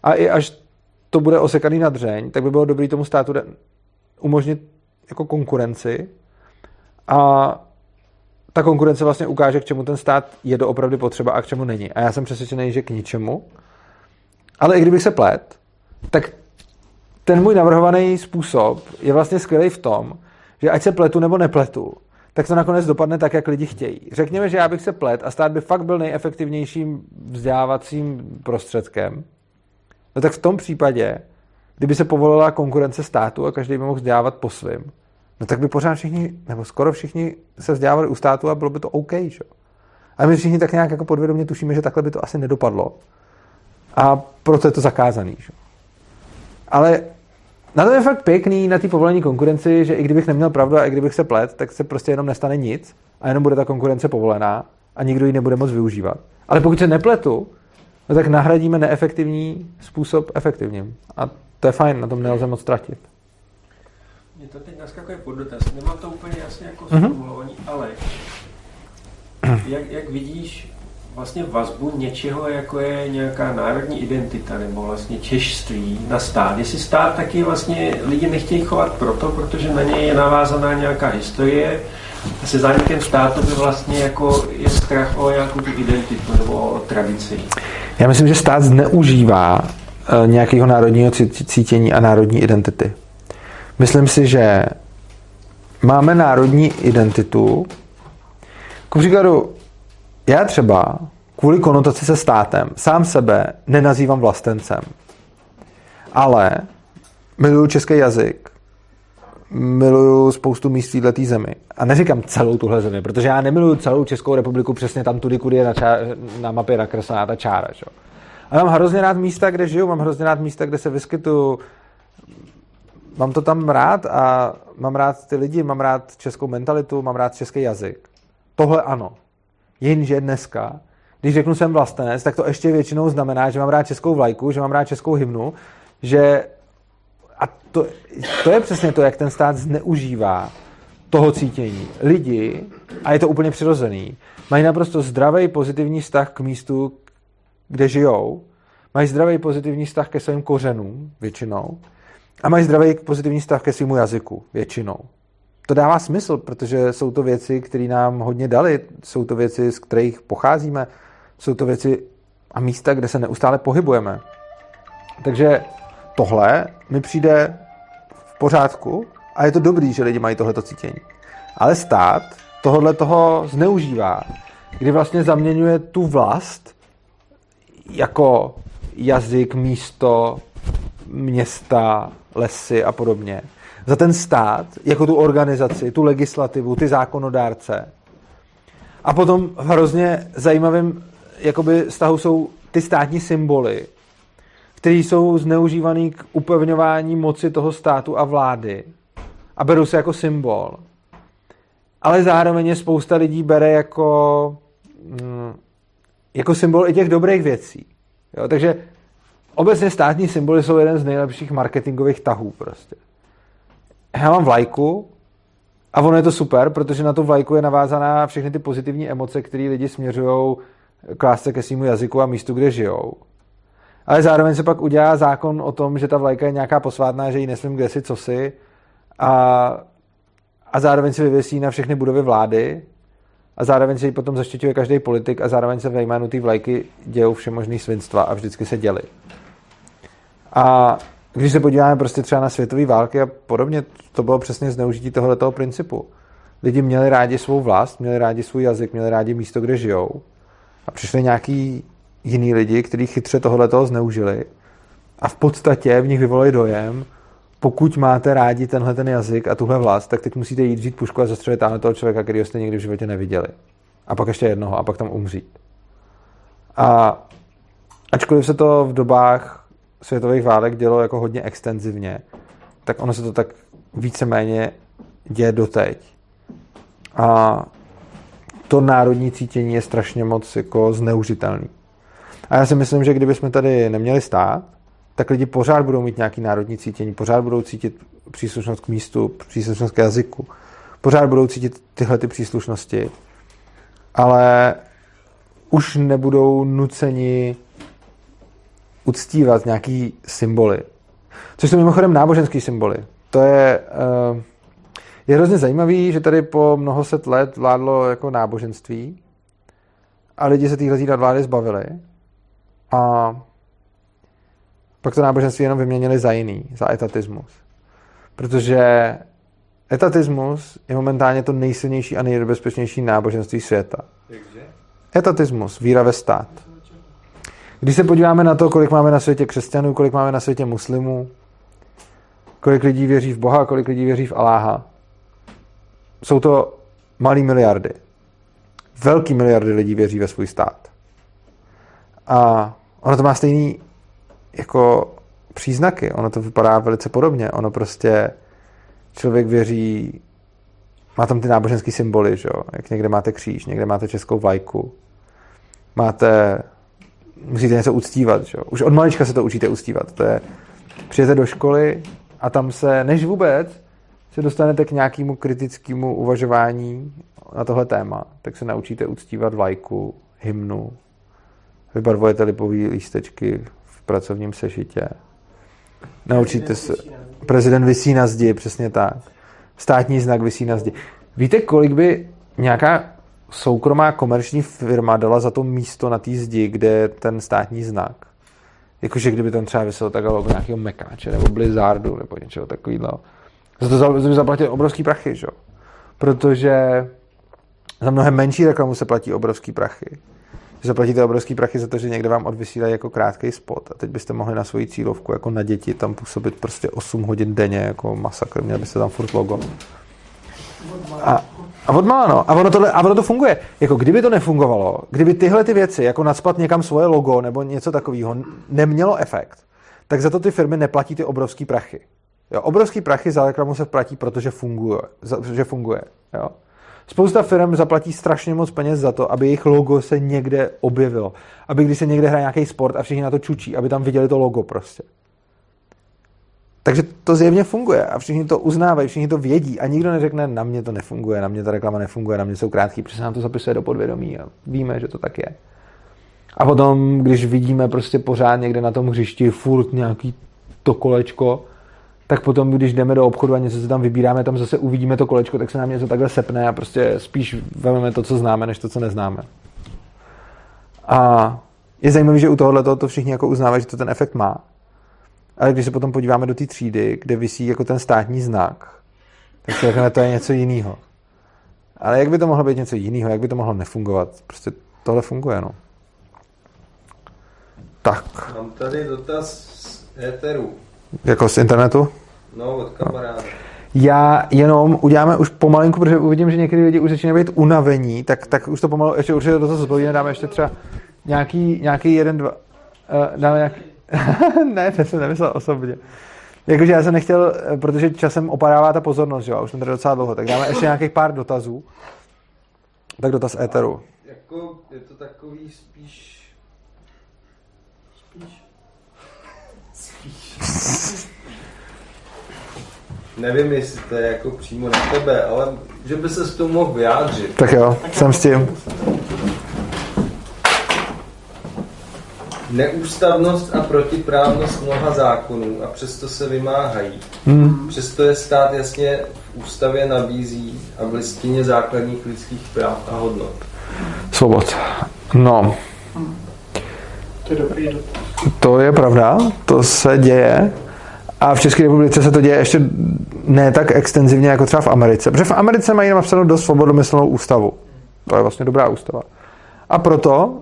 A i až to bude osekaný na dřeň, tak by bylo dobré tomu státu umožnit jako konkurenci a ta konkurence vlastně ukáže, k čemu ten stát je doopravdy potřeba a k čemu není. A já jsem přesvědčený, že k ničemu. Ale i kdybych se plet, tak ten můj navrhovaný způsob je vlastně skvělý v tom, že ať se pletu nebo nepletu, tak to nakonec dopadne tak, jak lidi chtějí. Řekněme, že já bych se plet a stát by fakt byl nejefektivnějším vzdělávacím prostředkem, no tak v tom případě, kdyby se povolila konkurence státu a každý by mohl vzdělávat po svým, no tak by pořád všichni, nebo skoro všichni se vzdělávali u státu a bylo by to OK. Že? A my všichni tak nějak jako podvědomě tušíme, že takhle by to asi nedopadlo. A proto je to zakázaný. Že? Ale na to je fakt pěkný, na té povolení konkurenci, že i kdybych neměl pravdu a i kdybych se plet, tak se prostě jenom nestane nic a jenom bude ta konkurence povolená a nikdo ji nebude moc využívat. Ale pokud se nepletu, no tak nahradíme neefektivní způsob efektivním. A to je fajn, na tom nelze moc ztratit. Mě to teď naskakuje pod dotaz. Nemám to úplně jasně jako mm-hmm. ale jak, jak vidíš vlastně vazbu něčeho, jako je nějaká národní identita nebo vlastně češství na stát. Jestli stát taky vlastně lidi nechtějí chovat proto, protože na něj je navázaná nějaká historie, a se zánikem státu by vlastně jako je strach o nějakou tu identitu nebo o tradici. Já myslím, že stát zneužívá eh, nějakého národního cítění a národní identity. Myslím si, že máme národní identitu. Ku příkladu, já třeba kvůli konotaci se státem sám sebe nenazývám vlastencem. Ale miluju český jazyk, miluju spoustu míst v této zemi. A neříkám celou tuhle zemi, protože já nemiluju celou Českou republiku přesně tam tudy, kudy je na, čá, na mapě nakreslená ta čára. Čo? A mám hrozně rád místa, kde žiju, mám hrozně rád místa, kde se vyskytuju. Mám to tam rád a mám rád ty lidi, mám rád českou mentalitu, mám rád český jazyk. Tohle ano. Jenže dneska, když řeknu jsem vlastenec, tak to ještě většinou znamená, že mám rád českou vlajku, že mám rád českou hymnu, že a to, to je přesně to, jak ten stát zneužívá toho cítění. Lidi, a je to úplně přirozený, mají naprosto zdravý pozitivní vztah k místu, kde žijou, mají zdravý pozitivní vztah ke svým kořenům, většinou, a mají zdravý pozitivní vztah ke svému jazyku, většinou to dává smysl, protože jsou to věci, které nám hodně dali, jsou to věci, z kterých pocházíme, jsou to věci a místa, kde se neustále pohybujeme. Takže tohle mi přijde v pořádku a je to dobrý, že lidi mají tohleto cítění. Ale stát tohle toho zneužívá, kdy vlastně zaměňuje tu vlast jako jazyk, místo, města, lesy a podobně za ten stát, jako tu organizaci, tu legislativu, ty zákonodárce. A potom hrozně zajímavým jakoby vztahu jsou ty státní symboly, které jsou zneužívané k upevňování moci toho státu a vlády a berou se jako symbol. Ale zároveň je spousta lidí bere jako, mm, jako symbol i těch dobrých věcí. Jo, takže obecně státní symboly jsou jeden z nejlepších marketingových tahů prostě já mám vlajku a ono je to super, protože na tu vlajku je navázaná všechny ty pozitivní emoce, které lidi směřují klást se ke svýmu jazyku a místu, kde žijou. Ale zároveň se pak udělá zákon o tom, že ta vlajka je nějaká posvátná, že ji nesmím kde si cosi a, a zároveň se vyvěsí na všechny budovy vlády a zároveň se ji potom zaštiťuje každý politik a zároveň se ve jménu té vlajky dějou všemožný svinstva a vždycky se děli. A když se podíváme prostě třeba na světové války a podobně, to bylo přesně zneužití tohoto principu. Lidi měli rádi svou vlast, měli rádi svůj jazyk, měli rádi místo, kde žijou. A přišli nějaký jiný lidi, kteří chytře tohoto zneužili a v podstatě v nich vyvolali dojem, pokud máte rádi tenhle ten jazyk a tuhle vlast, tak teď musíte jít vzít pušku a zastřelit tamhle toho člověka, který jste nikdy v životě neviděli. A pak ještě jednoho a pak tam umřít. A ačkoliv se to v dobách světových válek dělo jako hodně extenzivně, tak ono se to tak víceméně děje doteď. A to národní cítění je strašně moc jako zneužitelný. A já si myslím, že kdybychom tady neměli stát, tak lidi pořád budou mít nějaký národní cítění, pořád budou cítit příslušnost k místu, příslušnost k jazyku, pořád budou cítit tyhle ty příslušnosti, ale už nebudou nuceni uctívat nějaký symboly. Což jsou mimochodem náboženský symboly. To je, uh, je hrozně zajímavý, že tady po mnoho set let vládlo jako náboženství a lidi se téhle vlády zbavili a pak to náboženství jenom vyměnili za jiný, za etatismus. Protože etatismus je momentálně to nejsilnější a nejbezpečnější náboženství světa. Etatismus, víra ve stát. Když se podíváme na to, kolik máme na světě křesťanů, kolik máme na světě muslimů, kolik lidí věří v Boha, kolik lidí věří v Aláha, jsou to malý miliardy. Velký miliardy lidí věří ve svůj stát. A ono to má stejný jako příznaky. Ono to vypadá velice podobně. Ono prostě člověk věří, má tam ty náboženské symboly, že jo? jak někde máte kříž, někde máte českou vlajku, máte, musíte něco uctívat. Že? Už od malička se to učíte uctívat. To je, přijete do školy a tam se, než vůbec se dostanete k nějakému kritickému uvažování na tohle téma, tak se naučíte uctívat vlajku, hymnu, vybarvujete lipový lístečky v pracovním sešitě. Naučíte se... Prezident vysí na zdi, přesně tak. Státní znak vysí na zdi. Víte, kolik by nějaká soukromá komerční firma dala za to místo na té zdi, kde je ten státní znak? Jakože kdyby tam třeba vyselo takhle logo nějakého Mekáče nebo Blizzardu nebo něčeho takového. Za to by zaplatil obrovský prachy, že? Protože za mnohem menší reklamu se platí obrovský prachy zaplatíte obrovský prachy za to, že někde vám odvysílají jako krátký spot a teď byste mohli na svoji cílovku jako na děti tam působit prostě 8 hodin denně jako masakr, měli byste tam furt logo. A, a odmala, no. A ono, tohle, a ono to funguje. Jako kdyby to nefungovalo, kdyby tyhle ty věci, jako nadspat někam svoje logo nebo něco takového, nemělo efekt, tak za to ty firmy neplatí ty obrovský prachy. Jo, obrovský prachy za reklamu se platí, protože funguje. Za, že funguje jo. Spousta firm zaplatí strašně moc peněz za to, aby jejich logo se někde objevilo. Aby když se někde hraje nějaký sport a všichni na to čučí, aby tam viděli to logo prostě. Takže to zjevně funguje a všichni to uznávají, všichni to vědí a nikdo neřekne, na mě to nefunguje, na mě ta reklama nefunguje, na mě jsou krátký, protože nám to zapisuje do podvědomí a víme, že to tak je. A potom, když vidíme prostě pořád někde na tom hřišti furt nějaký to kolečko, tak potom, když jdeme do obchodu a něco se tam vybíráme, tam zase uvidíme to kolečko, tak se nám něco takhle sepne a prostě spíš vezmeme to, co známe, než to, co neznáme. A je zajímavé, že u tohohle to všichni jako uznávají, že to ten efekt má. Ale když se potom podíváme do té třídy, kde visí jako ten státní znak, tak si řekneme, to je něco jiného. Ale jak by to mohlo být něco jiného? Jak by to mohlo nefungovat? Prostě tohle funguje, no. Tak. Mám tady dotaz z éteru. Jako z internetu? No, od kamaráda. Já jenom uděláme už pomalinku, protože uvidím, že někdy lidi už začínají být unavení, tak, tak už to pomalu, ještě určitě do toho zbavíme, dáme ještě třeba nějaký, nějaký jeden, dva, uh, dáme nějaký, [LAUGHS] ne, to jsem nemyslel osobně. Jakože já jsem nechtěl, protože časem opadává ta pozornost, jo, a už jsem tady docela dlouho, tak dáme ještě nějakých pár dotazů. Tak dotaz éteru. Jako, je to takový spíš... Spíš... Nevím, jestli to je jako přímo na tebe, ale že by se s tomu mohl vyjádřit. Tak jo, jsem s tím. Neústavnost a protiprávnost mnoha zákonů a přesto se vymáhají. Hmm. Přesto je stát jasně v ústavě nabízí a v listině základních lidských práv a hodnot. Svobod. No, To je dobrý dotaz. to je pravda, to se děje. A v České republice se to děje ještě ne tak extenzivně jako třeba v Americe. Protože v Americe mají napsanou dost svobodomyslnou ústavu. To je vlastně dobrá ústava. A proto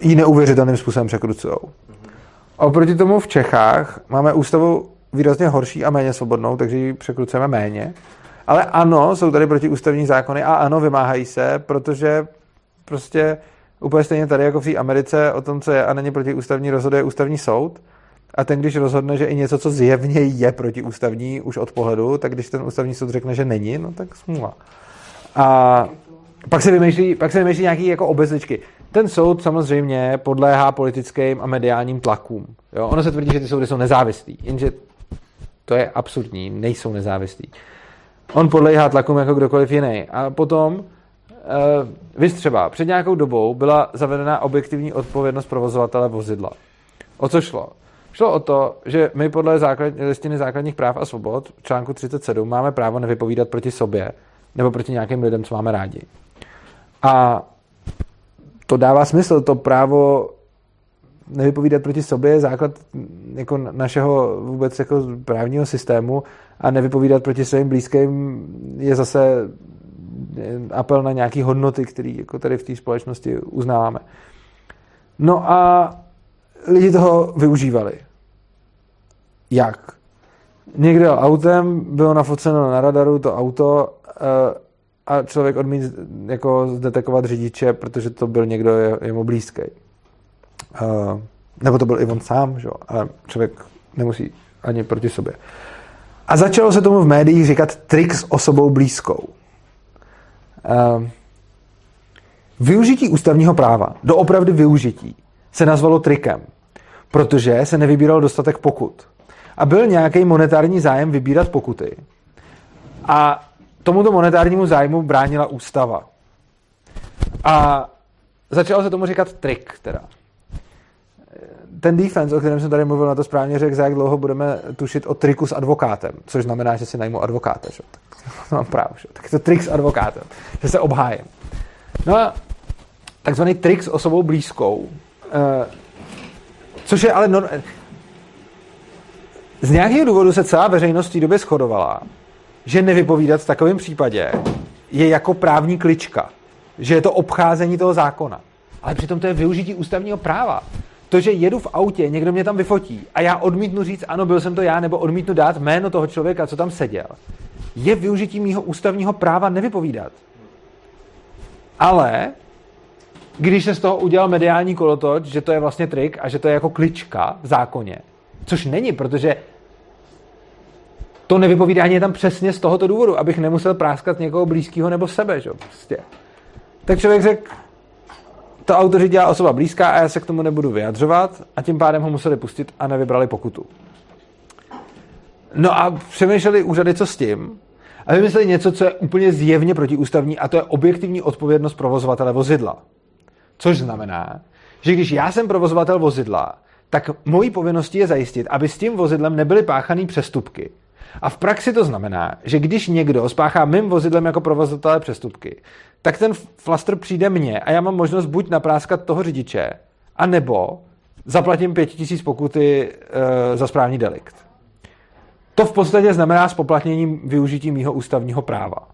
ji neuvěřitelným způsobem překrucují. A oproti tomu v Čechách máme ústavu výrazně horší a méně svobodnou, takže ji překrucujeme méně. Ale ano, jsou tady protiústavní zákony a ano, vymáhají se, protože prostě úplně stejně tady jako v té Americe o tom, co je a není protiústavní, rozhoduje ústavní soud. A ten, když rozhodne, že i něco, co zjevně je protiústavní už od pohledu, tak když ten ústavní soud řekne, že není, no tak smůla. A pak se vymýšlí, pak se vymýšlí nějaký jako obezličky. Ten soud samozřejmě podléhá politickým a mediálním tlakům. Jo? Ono se tvrdí, že ty soudy jsou nezávislí, jenže to je absurdní, nejsou nezávislí. On podléhá tlakům jako kdokoliv jiný. A potom, uh, vy třeba, před nějakou dobou byla zavedena objektivní odpovědnost provozovatele vozidla. O co šlo? Šlo o to, že my podle základ, listiny základních práv a svobod v článku 37 máme právo nevypovídat proti sobě nebo proti nějakým lidem, co máme rádi. A to dává smysl, to právo nevypovídat proti sobě je základ jako našeho vůbec jako právního systému a nevypovídat proti svým blízkým je zase apel na nějaké hodnoty, které jako tady v té společnosti uznáváme. No a lidi toho využívali. Jak? Někde jel autem, bylo nafoceno na radaru to auto eh, a člověk odmít jako zdetekovat řidiče, protože to byl někdo je- jemu blízký. Uh, nebo to byl i on sám, že? ale člověk nemusí ani proti sobě. A začalo se tomu v médiích říkat trik s osobou blízkou. Uh, využití ústavního práva, doopravdy využití, se nazvalo trikem, protože se nevybíral dostatek pokut. A byl nějaký monetární zájem vybírat pokuty. A tomuto monetárnímu zájmu bránila ústava. A začalo se tomu říkat trik, teda. Ten defense, o kterém jsem tady mluvil, na to správně řekl, za jak dlouho budeme tušit o triku s advokátem, což znamená, že si najmu advokáta, že? Tak [LAUGHS] mám právo, že? Tak je to trik s advokátem, že se obhájím. No a takzvaný trik s osobou blízkou, eh, což je ale... z nějakého důvodu se celá veřejnost v té době shodovala, že nevypovídat v takovém případě je jako právní klička. Že je to obcházení toho zákona. Ale přitom to je využití ústavního práva. To, že jedu v autě, někdo mě tam vyfotí a já odmítnu říct, ano, byl jsem to já, nebo odmítnu dát jméno toho člověka, co tam seděl, je využití mýho ústavního práva nevypovídat. Ale když se z toho udělal mediální kolotoč, že to je vlastně trik a že to je jako klička v zákoně, což není, protože to nevypovídání je tam přesně z tohoto důvodu, abych nemusel práskat někoho blízkého nebo sebe, že? Prostě. Tak člověk řekl, to auto řídila osoba blízká a já se k tomu nebudu vyjadřovat a tím pádem ho museli pustit a nevybrali pokutu. No a přemýšleli úřady, co s tím a vymysleli něco, co je úplně zjevně protiústavní a to je objektivní odpovědnost provozovatele vozidla. Což znamená, že když já jsem provozovatel vozidla, tak mojí povinností je zajistit, aby s tím vozidlem nebyly páchané přestupky. A v praxi to znamená, že když někdo spáchá mým vozidlem jako provozovatele přestupky, tak ten flaster přijde mně a já mám možnost buď napráskat toho řidiče, anebo zaplatím pět tisíc pokuty e, za správní delikt. To v podstatě znamená spoplatnění využití mýho ústavního práva.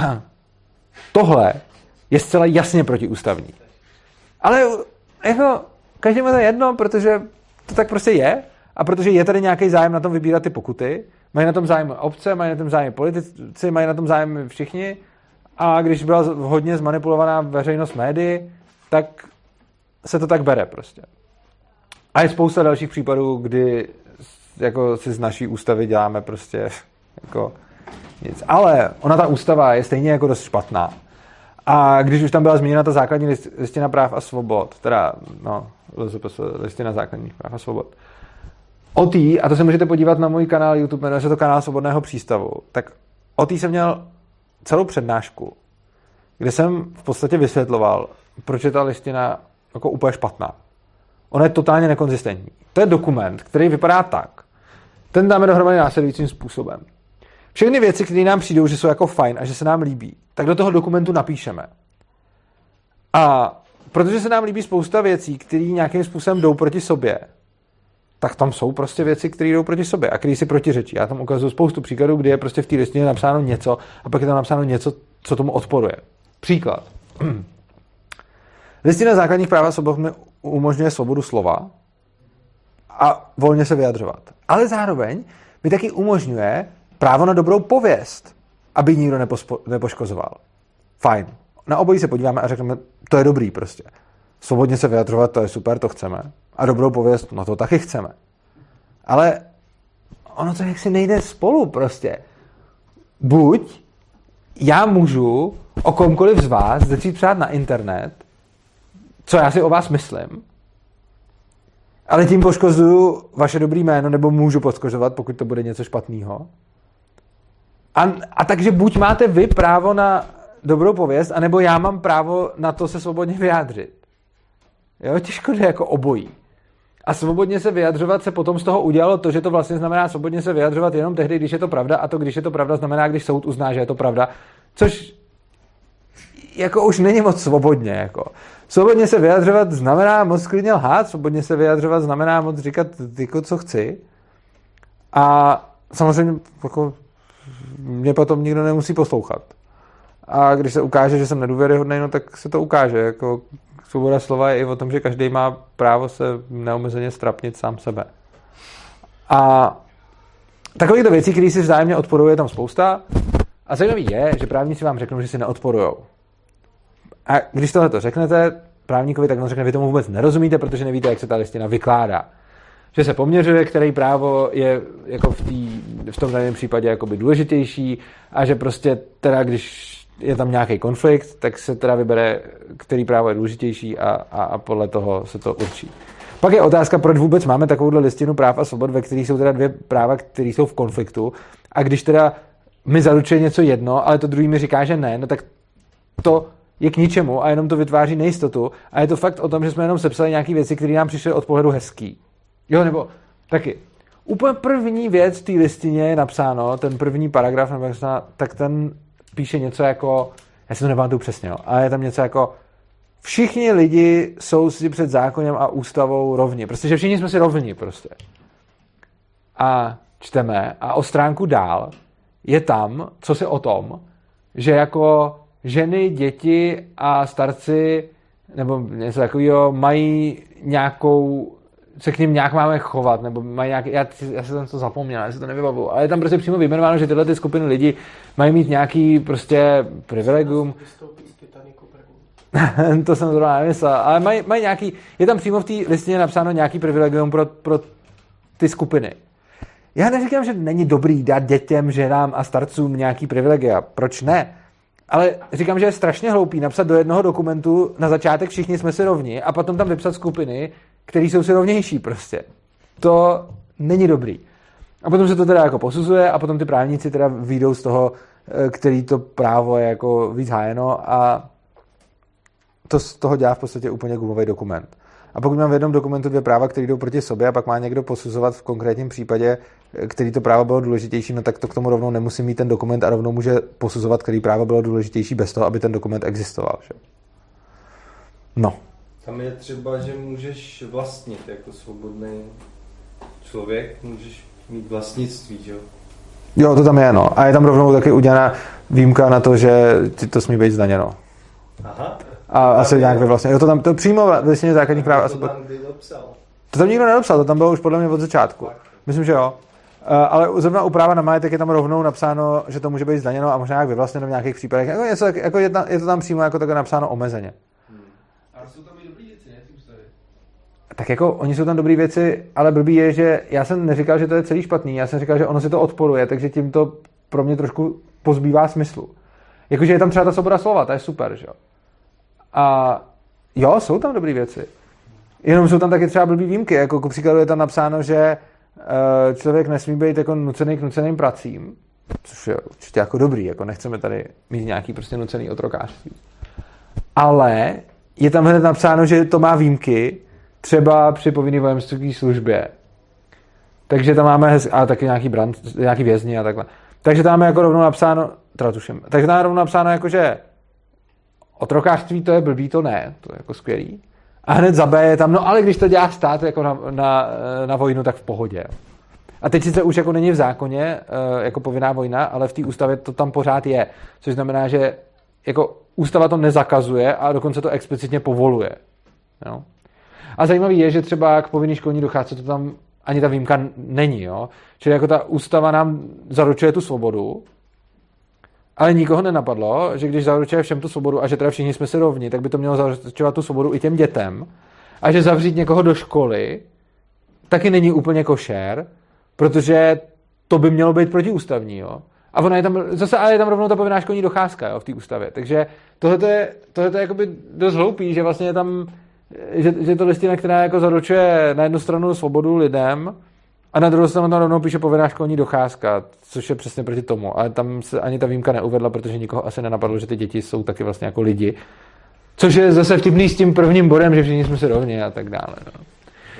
[CLEARS THROAT] Tohle je zcela jasně protiústavní. Ale jako, každému to je jedno, protože to tak prostě je. A protože je tady nějaký zájem na tom vybírat ty pokuty, mají na tom zájem obce, mají na tom zájem politici, mají na tom zájem všichni. A když byla hodně zmanipulovaná veřejnost médií, tak se to tak bere prostě. A je spousta dalších případů, kdy jako si z naší ústavy děláme prostě [LAUGHS] jako nic. Ale ona ta ústava je stejně jako dost špatná. A když už tam byla zmíněna ta základní list, listina práv a svobod, teda, no, listina základních práv a svobod, o tý, a to se můžete podívat na můj kanál YouTube, jmenuje se to kanál Svobodného přístavu, tak o tý jsem měl celou přednášku, kde jsem v podstatě vysvětloval, proč je ta listina jako úplně špatná. ono je totálně nekonzistentní. To je dokument, který vypadá tak. Ten dáme dohromady následujícím způsobem. Všechny věci, které nám přijdou, že jsou jako fajn a že se nám líbí, tak do toho dokumentu napíšeme. A protože se nám líbí spousta věcí, které nějakým způsobem jdou proti sobě, tak tam jsou prostě věci, které jdou proti sobě a které si protiřečí. Já tam ukazuju spoustu příkladů, kdy je prostě v té listině napsáno něco a pak je tam napsáno něco, co tomu odporuje. Příklad. [CLEARS THROAT] Listina základních práv a svobod mi umožňuje svobodu slova a volně se vyjadřovat. Ale zároveň mi taky umožňuje právo na dobrou pověst, aby nikdo nepospo- nepoškozoval. Fajn. Na obojí se podíváme a řekneme, to je dobrý prostě. Svobodně se vyjadřovat, to je super, to chceme. A dobrou pověst, no to taky chceme. Ale ono to jaksi nejde spolu prostě. Buď já můžu o komkoliv z vás začít přát na internet, co já si o vás myslím, ale tím poškozuju vaše dobrý jméno, nebo můžu poškozovat, pokud to bude něco špatného. A, a takže buď máte vy právo na dobrou pověst, anebo já mám právo na to se svobodně vyjádřit. Jo, těžko jde jako obojí. A svobodně se vyjadřovat se potom z toho udělalo to, že to vlastně znamená svobodně se vyjadřovat jenom tehdy, když je to pravda, a to, když je to pravda, znamená, když soud uzná, že je to pravda. Což jako už není moc svobodně. Jako. Svobodně se vyjadřovat znamená moc klidně lhát, svobodně se vyjadřovat znamená moc říkat jako co chci. A samozřejmě jako, mě potom nikdo nemusí poslouchat. A když se ukáže, že jsem nedůvěryhodný, no tak se to ukáže. Jako, svoboda slova je i o tom, že každý má právo se neomezeně strapnit sám sebe. A takovýchto věcí, které si vzájemně odporují, je tam spousta. A zajímavý je, že právníci vám řeknou, že si neodporují. A když tohle to řeknete právníkovi, tak on řekne, vy tomu vůbec nerozumíte, protože nevíte, jak se ta listina vykládá. Že se poměřuje, který právo je jako v, tý, v tom daném případě důležitější a že prostě teda, když je tam nějaký konflikt, tak se teda vybere, který právo je důležitější a, a, a podle toho se to určí. Pak je otázka, proč vůbec máme takovouhle listinu práv a svobod, ve kterých jsou teda dvě práva, které jsou v konfliktu. A když teda mi zaručuje něco jedno, ale to druhý mi říká, že ne, no tak to je k ničemu a jenom to vytváří nejistotu. A je to fakt o tom, že jsme jenom sepsali nějaké věci, které nám přišly od pohledu hezký. Jo, nebo taky. Úplně první věc v té listině je napsáno, ten první paragraf, nebo tak ten píše něco jako, já si to nepamatuju přesně, ale je tam něco jako, všichni lidi jsou si před zákonem a ústavou rovni. Prostě, že všichni jsme si rovni prostě. A čteme a o stránku dál je tam, co se o tom, že jako ženy, děti a starci nebo něco takového mají nějakou se k ním nějak máme chovat, nebo mají nějaký, já, já jsem to zapomněl, já si to nevybavuju, ale je tam prostě přímo vyjmenováno, že tyhle ty skupiny lidí mají mít nějaký prostě privilegium. [LAUGHS] to jsem zrovna nemyslel, ale mají, mají nějaký, je tam přímo v té listině napsáno nějaký privilegium pro, pro ty skupiny. Já neříkám, že není dobrý dát dětem, ženám a starcům nějaký privilegia. Proč ne? Ale říkám, že je strašně hloupý napsat do jednoho dokumentu na začátek všichni jsme si rovni a potom tam vypsat skupiny, které jsou si rovnější prostě. To není dobrý. A potom se to teda jako posuzuje a potom ty právníci teda výjdou z toho, eh, který to právo je jako víc hájeno a to z toho dělá v podstatě úplně gumový dokument. A pokud mám v jednom dokumentu dvě práva, které jdou proti sobě a pak má někdo posuzovat v konkrétním případě, eh, který to právo bylo důležitější, no tak to k tomu rovnou nemusí mít ten dokument a rovnou může posuzovat, který právo bylo důležitější bez toho, aby ten dokument existoval. Že? No. Tam je třeba, že můžeš vlastnit jako svobodný člověk, můžeš mít vlastnictví, že jo? Jo, to tam je, no. A je tam rovnou taky udělaná výjimka na to, že ti to smí být zdaněno. Aha. A asi nějak vlastně. Jo, to tam to přímo vlastně základních práv. To tam kdy dopsal. To tam nikdo nedopsal, to tam bylo už podle mě od začátku. Myslím, že jo. Uh, ale zrovna u práva na majetek je tam rovnou napsáno, že to může být zdaněno a možná jak vyvlastněno v nějakých případech. Jako, něco, jako je, je, to tam přímo jako takhle napsáno omezeně. Ale jsou tam i dobrý věci, ne, ty ústavy? Tak jako oni jsou tam dobré věci, ale blbý je, že já jsem neříkal, že to je celý špatný, já jsem říkal, že ono si to odporuje, takže tím to pro mě trošku pozbývá smyslu. Jakože je tam třeba ta svoboda slova, to je super, že jo. A jo, jsou tam dobré věci. Jenom jsou tam taky třeba blbý výjimky, jako ku příkladu je tam napsáno, že uh, člověk nesmí být jako nucený k nuceným pracím, což je určitě jako dobrý, jako nechceme tady mít nějaký prostě nucený otrokářství. Ale je tam hned napsáno, že to má výjimky, třeba při povinné vojenské službě. Takže tam máme, hez, a taky nějaký, brand, nějaký vězni a takhle. Takže tam máme jako rovnou napsáno, teda tuším, takže tam rovnou napsáno jako, že otrokářství to je blbý, to ne, to je jako skvělý. A hned za B je tam, no ale když to dělá stát jako na, na, na vojnu, tak v pohodě. A teď sice už jako není v zákoně eh, jako povinná vojna, ale v té ústavě to tam pořád je. Což znamená, že jako ústava to nezakazuje a dokonce to explicitně povoluje. Jo? A zajímavý je, že třeba k povinné školní docházce to tam ani ta výjimka není. Jo? Čili jako ta ústava nám zaručuje tu svobodu, ale nikoho nenapadlo, že když zaručuje všem tu svobodu a že teda všichni jsme si rovni, tak by to mělo zaručovat tu svobodu i těm dětem. A že zavřít někoho do školy taky není úplně košer, protože to by mělo být protiústavní. Jo? A ona je tam, zase ale je tam rovnou ta povinná školní docházka jo, v té ústavě. Takže tohle je, tohle je jakoby dost hloupý, že vlastně je tam, že, že to listina, která jako zaručuje na jednu stranu svobodu lidem, a na druhou stranu tam rovnou píše povinná školní docházka, což je přesně proti tomu. Ale tam se ani ta výjimka neuvedla, protože nikoho asi nenapadlo, že ty děti jsou taky vlastně jako lidi. Což je zase vtipný s tím prvním bodem, že všichni jsme si rovni a tak dále. No.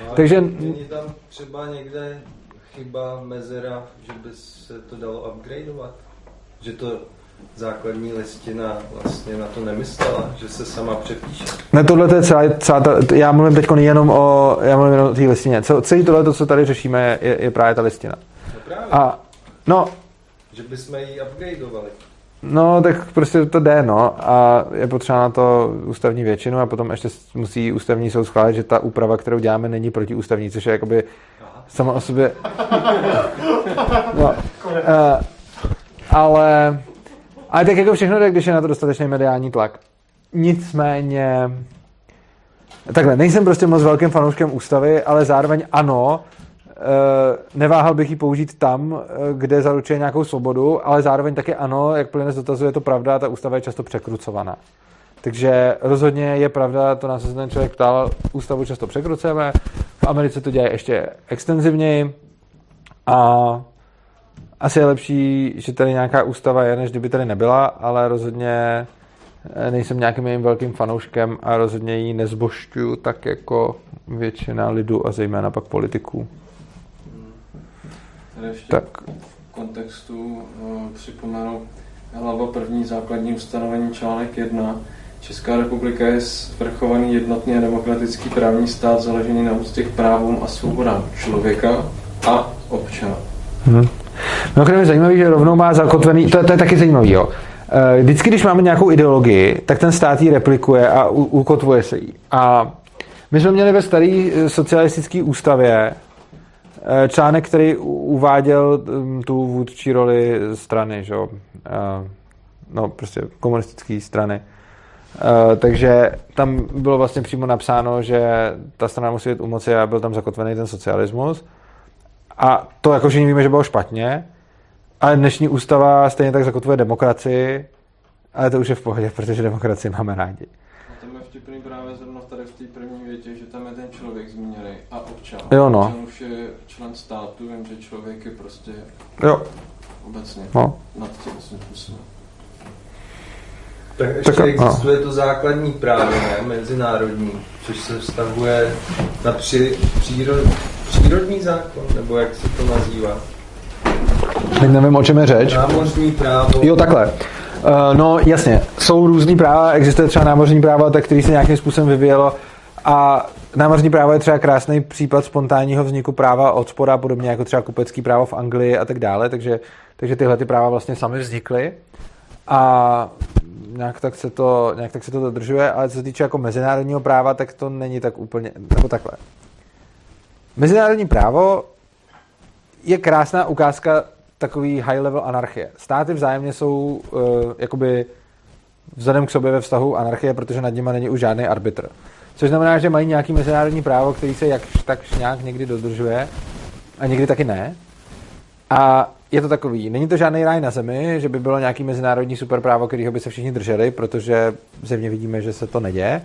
No, Takže- Není tam třeba někde chyba, mezera, že by se to dalo upgradeovat? Že to základní listina vlastně na to nemyslela, že se sama přepíše. Ne, tohle to je celá, celá ta, já mluvím teď jenom o, já mluvím jenom o té listině. Co, celý tohle, to, co tady řešíme, je, je právě ta listina. No právě, A no, že bychom ji upgradeovali. No, tak prostě to jde, no. A je potřeba na to ústavní většinu a potom ještě musí ústavní soud schválit, že ta úprava, kterou děláme, není protiústavní, což je jakoby sama o sobě... [LAUGHS] No, uh, ale... Ale tak jako všechno jde, když je na to dostatečný mediální tlak. Nicméně... Takhle, nejsem prostě moc velkým fanouškem ústavy, ale zároveň ano, Eh, neváhal bych ji použít tam, eh, kde zaručuje nějakou svobodu, ale zároveň taky ano, jak plyne z dotazu, je to pravda, ta ústava je často překrucovaná. Takže rozhodně je pravda, to nás se ten člověk ptal, ústavu často překrucujeme, v Americe to dělají ještě extenzivněji a asi je lepší, že tady nějaká ústava je, než kdyby tady nebyla, ale rozhodně eh, nejsem nějakým jejím velkým fanouškem a rozhodně ji nezbošťuju tak jako většina lidu a zejména pak politiků. Tady ještě Tak. v kontextu uh, připomenu hlava první základní ustanovení článek 1. Česká republika je svrchovaný jednotný a demokratický právní stát založený na úctě k právům a svobodám člověka a občana. Mimochodem je zajímavý, že rovnou má zakotvený, to, to je taky zajímavý, jo. Eh, Vždycky, když máme nějakou ideologii, tak ten stát ji replikuje a ukotvuje se jí. A my jsme měli ve staré socialistické ústavě eh, článek, který uváděl hm, tu vůdčí roli strany, že? Eh, no prostě komunistické strany. Eh, takže tam bylo vlastně přímo napsáno, že ta strana musí být u moci a byl tam zakotvený ten socialismus. A to jako všichni víme, že bylo špatně, ale dnešní ústava stejně tak zakotvuje demokracii, ale to už je v pohodě, protože demokracii máme rádi. A tam je vtipný právě zrovna tady v té první větě, že tam je ten člověk zmíněný a občan. Jo, no. Občan už je člen státu, vím, že člověk je prostě Jo, obecně no. nad tím svým způsobem. Tak ještě Tak, existuje to základní právo, ne? Mezinárodní, což se vztahuje na při, příro, přírodní zákon, nebo jak se to nazývá? Teď nevím, o čem je řeč. Námořní právo. Jo, takhle. Uh, no jasně, jsou různý práva, existuje třeba námořní právo, tak který se nějakým způsobem vyvíjelo a námořní právo je třeba krásný případ spontánního vzniku práva od spoda, podobně jako třeba kupecký právo v Anglii a tak dále, takže, takže tyhle ty práva vlastně sami vznikly a nějak tak, se to, nějak tak se to dodržuje, ale co se týče jako mezinárodního práva, tak to není tak úplně, nebo takhle. Mezinárodní právo je krásná ukázka takový high level anarchie. Státy vzájemně jsou uh, jakoby vzhledem k sobě ve vztahu anarchie, protože nad nimi není už žádný arbitr. Což znamená, že mají nějaký mezinárodní právo, který se jakž takž nějak někdy dodržuje a někdy taky ne. A je to takový, není to žádný ráj na zemi, že by bylo nějaký mezinárodní superprávo, kterého by se všichni drželi, protože zevně vidíme, že se to neděje.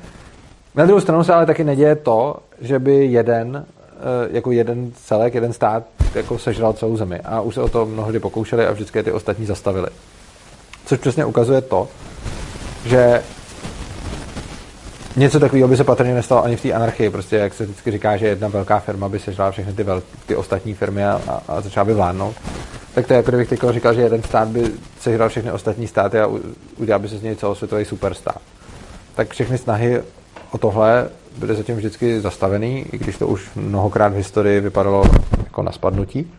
Na druhou stranu se ale taky neděje to, že by jeden, eh, jako jeden celek, jeden stát jako sežral celou zemi. A už se o to mnohdy pokoušeli a vždycky ty ostatní zastavili. Což přesně ukazuje to, že něco takového by se patrně nestalo ani v té anarchii. Prostě, jak se vždycky říká, že jedna velká firma by sežrala všechny ty, vel, ty ostatní firmy a, a, začala by vládnout. Tak to je jako kdybych teď říkal, že jeden stát by sežral všechny ostatní státy a udělal by se z něj celosvětový superstát. Tak všechny snahy o tohle byly zatím vždycky zastavený, i když to už mnohokrát v historii vypadalo jako na spadnutí.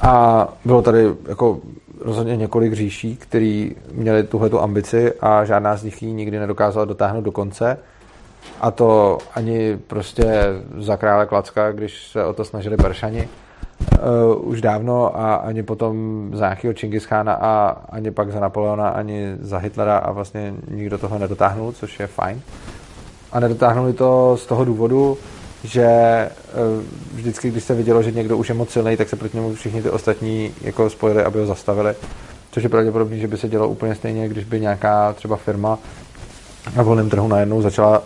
A bylo tady jako rozhodně několik říší, který měli tuhletu ambici a žádná z nich ji nikdy nedokázala dotáhnout do konce. A to ani prostě za krále Klacka, když se o to snažili Peršani uh, už dávno a ani potom za nějakého Čingischána a ani pak za Napoleona, ani za Hitlera a vlastně nikdo toho nedotáhnul, což je fajn. A nedotáhnuli to z toho důvodu, že eh, vždycky, když se vidělo, že někdo už je moc silný, tak se proti němu všichni ty ostatní jako spojili, aby ho zastavili. Což je pravděpodobné, že by se dělo úplně stejně, když by nějaká třeba firma na volném trhu najednou začala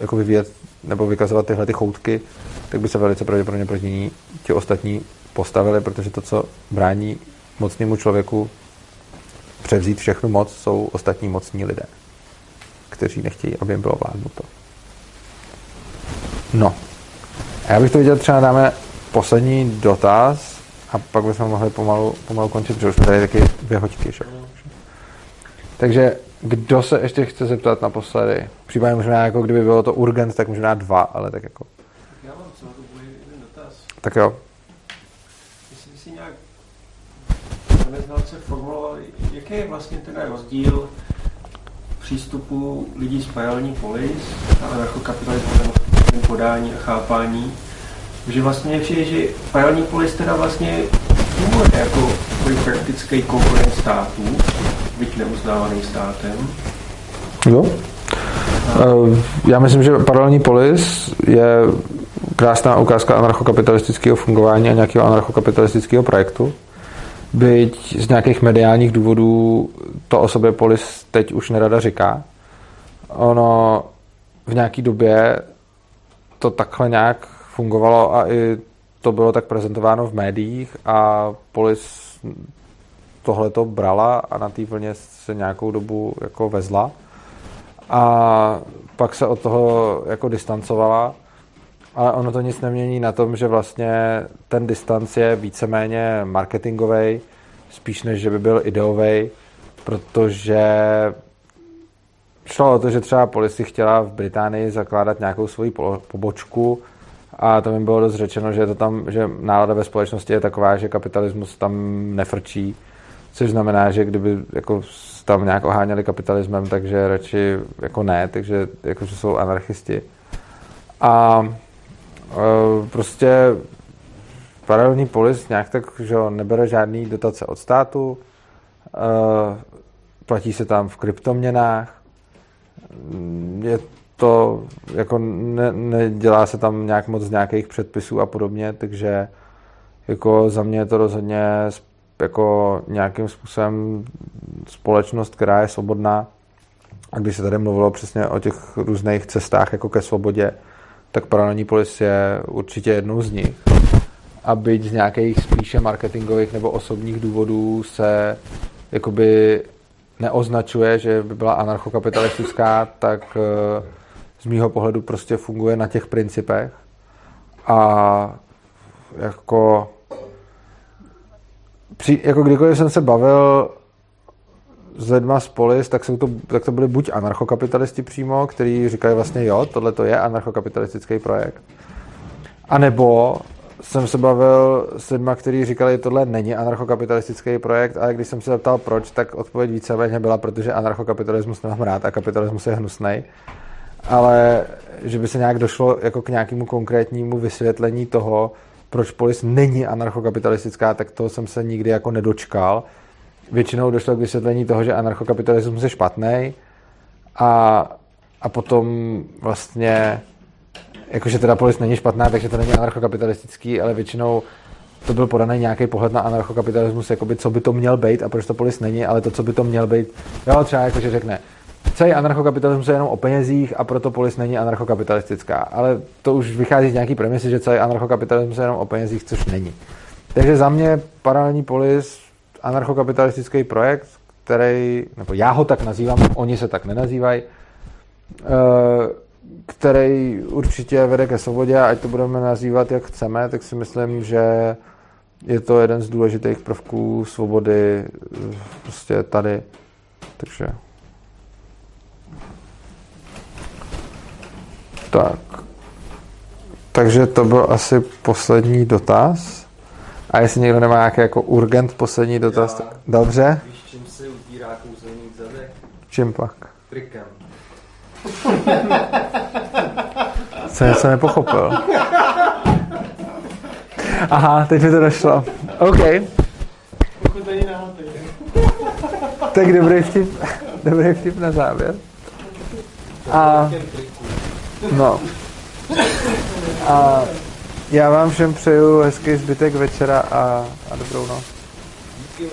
jako vyvíjet nebo vykazovat tyhle ty choutky, tak by se velice pravděpodobně proti ní ti ostatní postavili, protože to, co brání mocnému člověku převzít všechnu moc, jsou ostatní mocní lidé, kteří nechtějí, aby jim bylo vládnuto. No. A já bych to viděl, třeba dáme poslední dotaz a pak bychom mohli pomalu, pomalu končit, protože už jsme tady taky dvě hoďky. Že? Takže kdo se ještě chce zeptat naposledy? Případně možná jako kdyby bylo to urgent, tak možná dva, ale tak jako. Já mám celou dobu jeden dotaz. Tak jo. Jestli si nějak zaměstnance formuloval, jaký je vlastně ten rozdíl přístupu lidí z paralelní polis a anarchokapitalismu nebo v podání a chápání, že vlastně mě přijde, že paralelní polis teda vlastně funguje jako takový praktický konkurent států, byť neuznávaný státem. Jo. Eh, Já myslím, že paralelní polis je krásná ukázka anarchokapitalistického fungování a nějakého anarchokapitalistického projektu. Byť z nějakých mediálních důvodů to o sobě polis teď už nerada říká. Ono v nějaký době to takhle nějak fungovalo a i to bylo tak prezentováno v médiích a polis tohle to brala a na té vlně se nějakou dobu jako vezla. A pak se od toho jako distancovala, ale ono to nic nemění na tom, že vlastně ten distanc je víceméně marketingový, spíš než že by byl ideový, protože šlo o to, že třeba policie chtěla v Británii zakládat nějakou svoji pobočku a to mi bylo dost řečeno, že, to tam, že nálada ve společnosti je taková, že kapitalismus tam nefrčí, což znamená, že kdyby jako tam nějak oháněli kapitalismem, takže radši jako ne, takže jako, že jsou anarchisti. A e, prostě paralelní polis nějak tak, že nebere žádný dotace od státu, e, platí se tam v kryptoměnách, je to, jako ne, nedělá se tam nějak moc z nějakých předpisů a podobně, takže jako za mě je to rozhodně jako nějakým způsobem společnost, která je svobodná. A když se tady mluvilo přesně o těch různých cestách jako ke svobodě, tak paralelní polis je určitě jednou z nich. A byť z nějakých spíše marketingových nebo osobních důvodů se jakoby neoznačuje, že by byla anarchokapitalistická, tak eh, z mýho pohledu prostě funguje na těch principech. A jako při, jako kdykoliv jsem se bavil s lidma z polis, tak, jsou to, tak to byli buď anarchokapitalisti přímo, kteří říkají vlastně jo, tohle to je anarchokapitalistický projekt. A nebo jsem se bavil s lidma, kteří říkali, tohle není anarchokapitalistický projekt, ale když jsem se zeptal proč, tak odpověď víceméně byla, protože anarchokapitalismus nemám rád a kapitalismus je hnusný. Ale že by se nějak došlo jako k nějakému konkrétnímu vysvětlení toho, proč polis není anarchokapitalistická, tak toho jsem se nikdy jako nedočkal. Většinou došlo k vysvětlení toho, že anarchokapitalismus je špatný a, a potom vlastně jakože teda polis není špatná, takže to není anarchokapitalistický, ale většinou to byl podaný nějaký pohled na anarchokapitalismus, jakoby co by to měl být a proč to polis není, ale to, co by to měl být, jo, třeba jakože řekne, celý anarchokapitalismus je jenom o penězích a proto polis není anarchokapitalistická. Ale to už vychází z nějaký premisy, že celý anarchokapitalismus je jenom o penězích, což není. Takže za mě paralelní polis, anarchokapitalistický projekt, který, nebo já ho tak nazývám, oni se tak nenazývají, eh, který určitě vede ke svobodě, ať to budeme nazývat jak chceme, tak si myslím, že je to jeden z důležitých prvků svobody eh, prostě tady. Takže tak. Takže to byl asi poslední dotaz. A jestli někdo nemá nějaký jako urgent poslední dotaz, Já. tak dobře. Víš, čím se utírá kouzelník zadek? Čím pak? Trikem. Jsem něco nepochopil. Aha, teď mi to došlo. OK, tak dobrý vtip, dobrý vtip na závěr. A, no. A já vám všem přeju hezký zbytek večera a, a dobrou noc. Díky.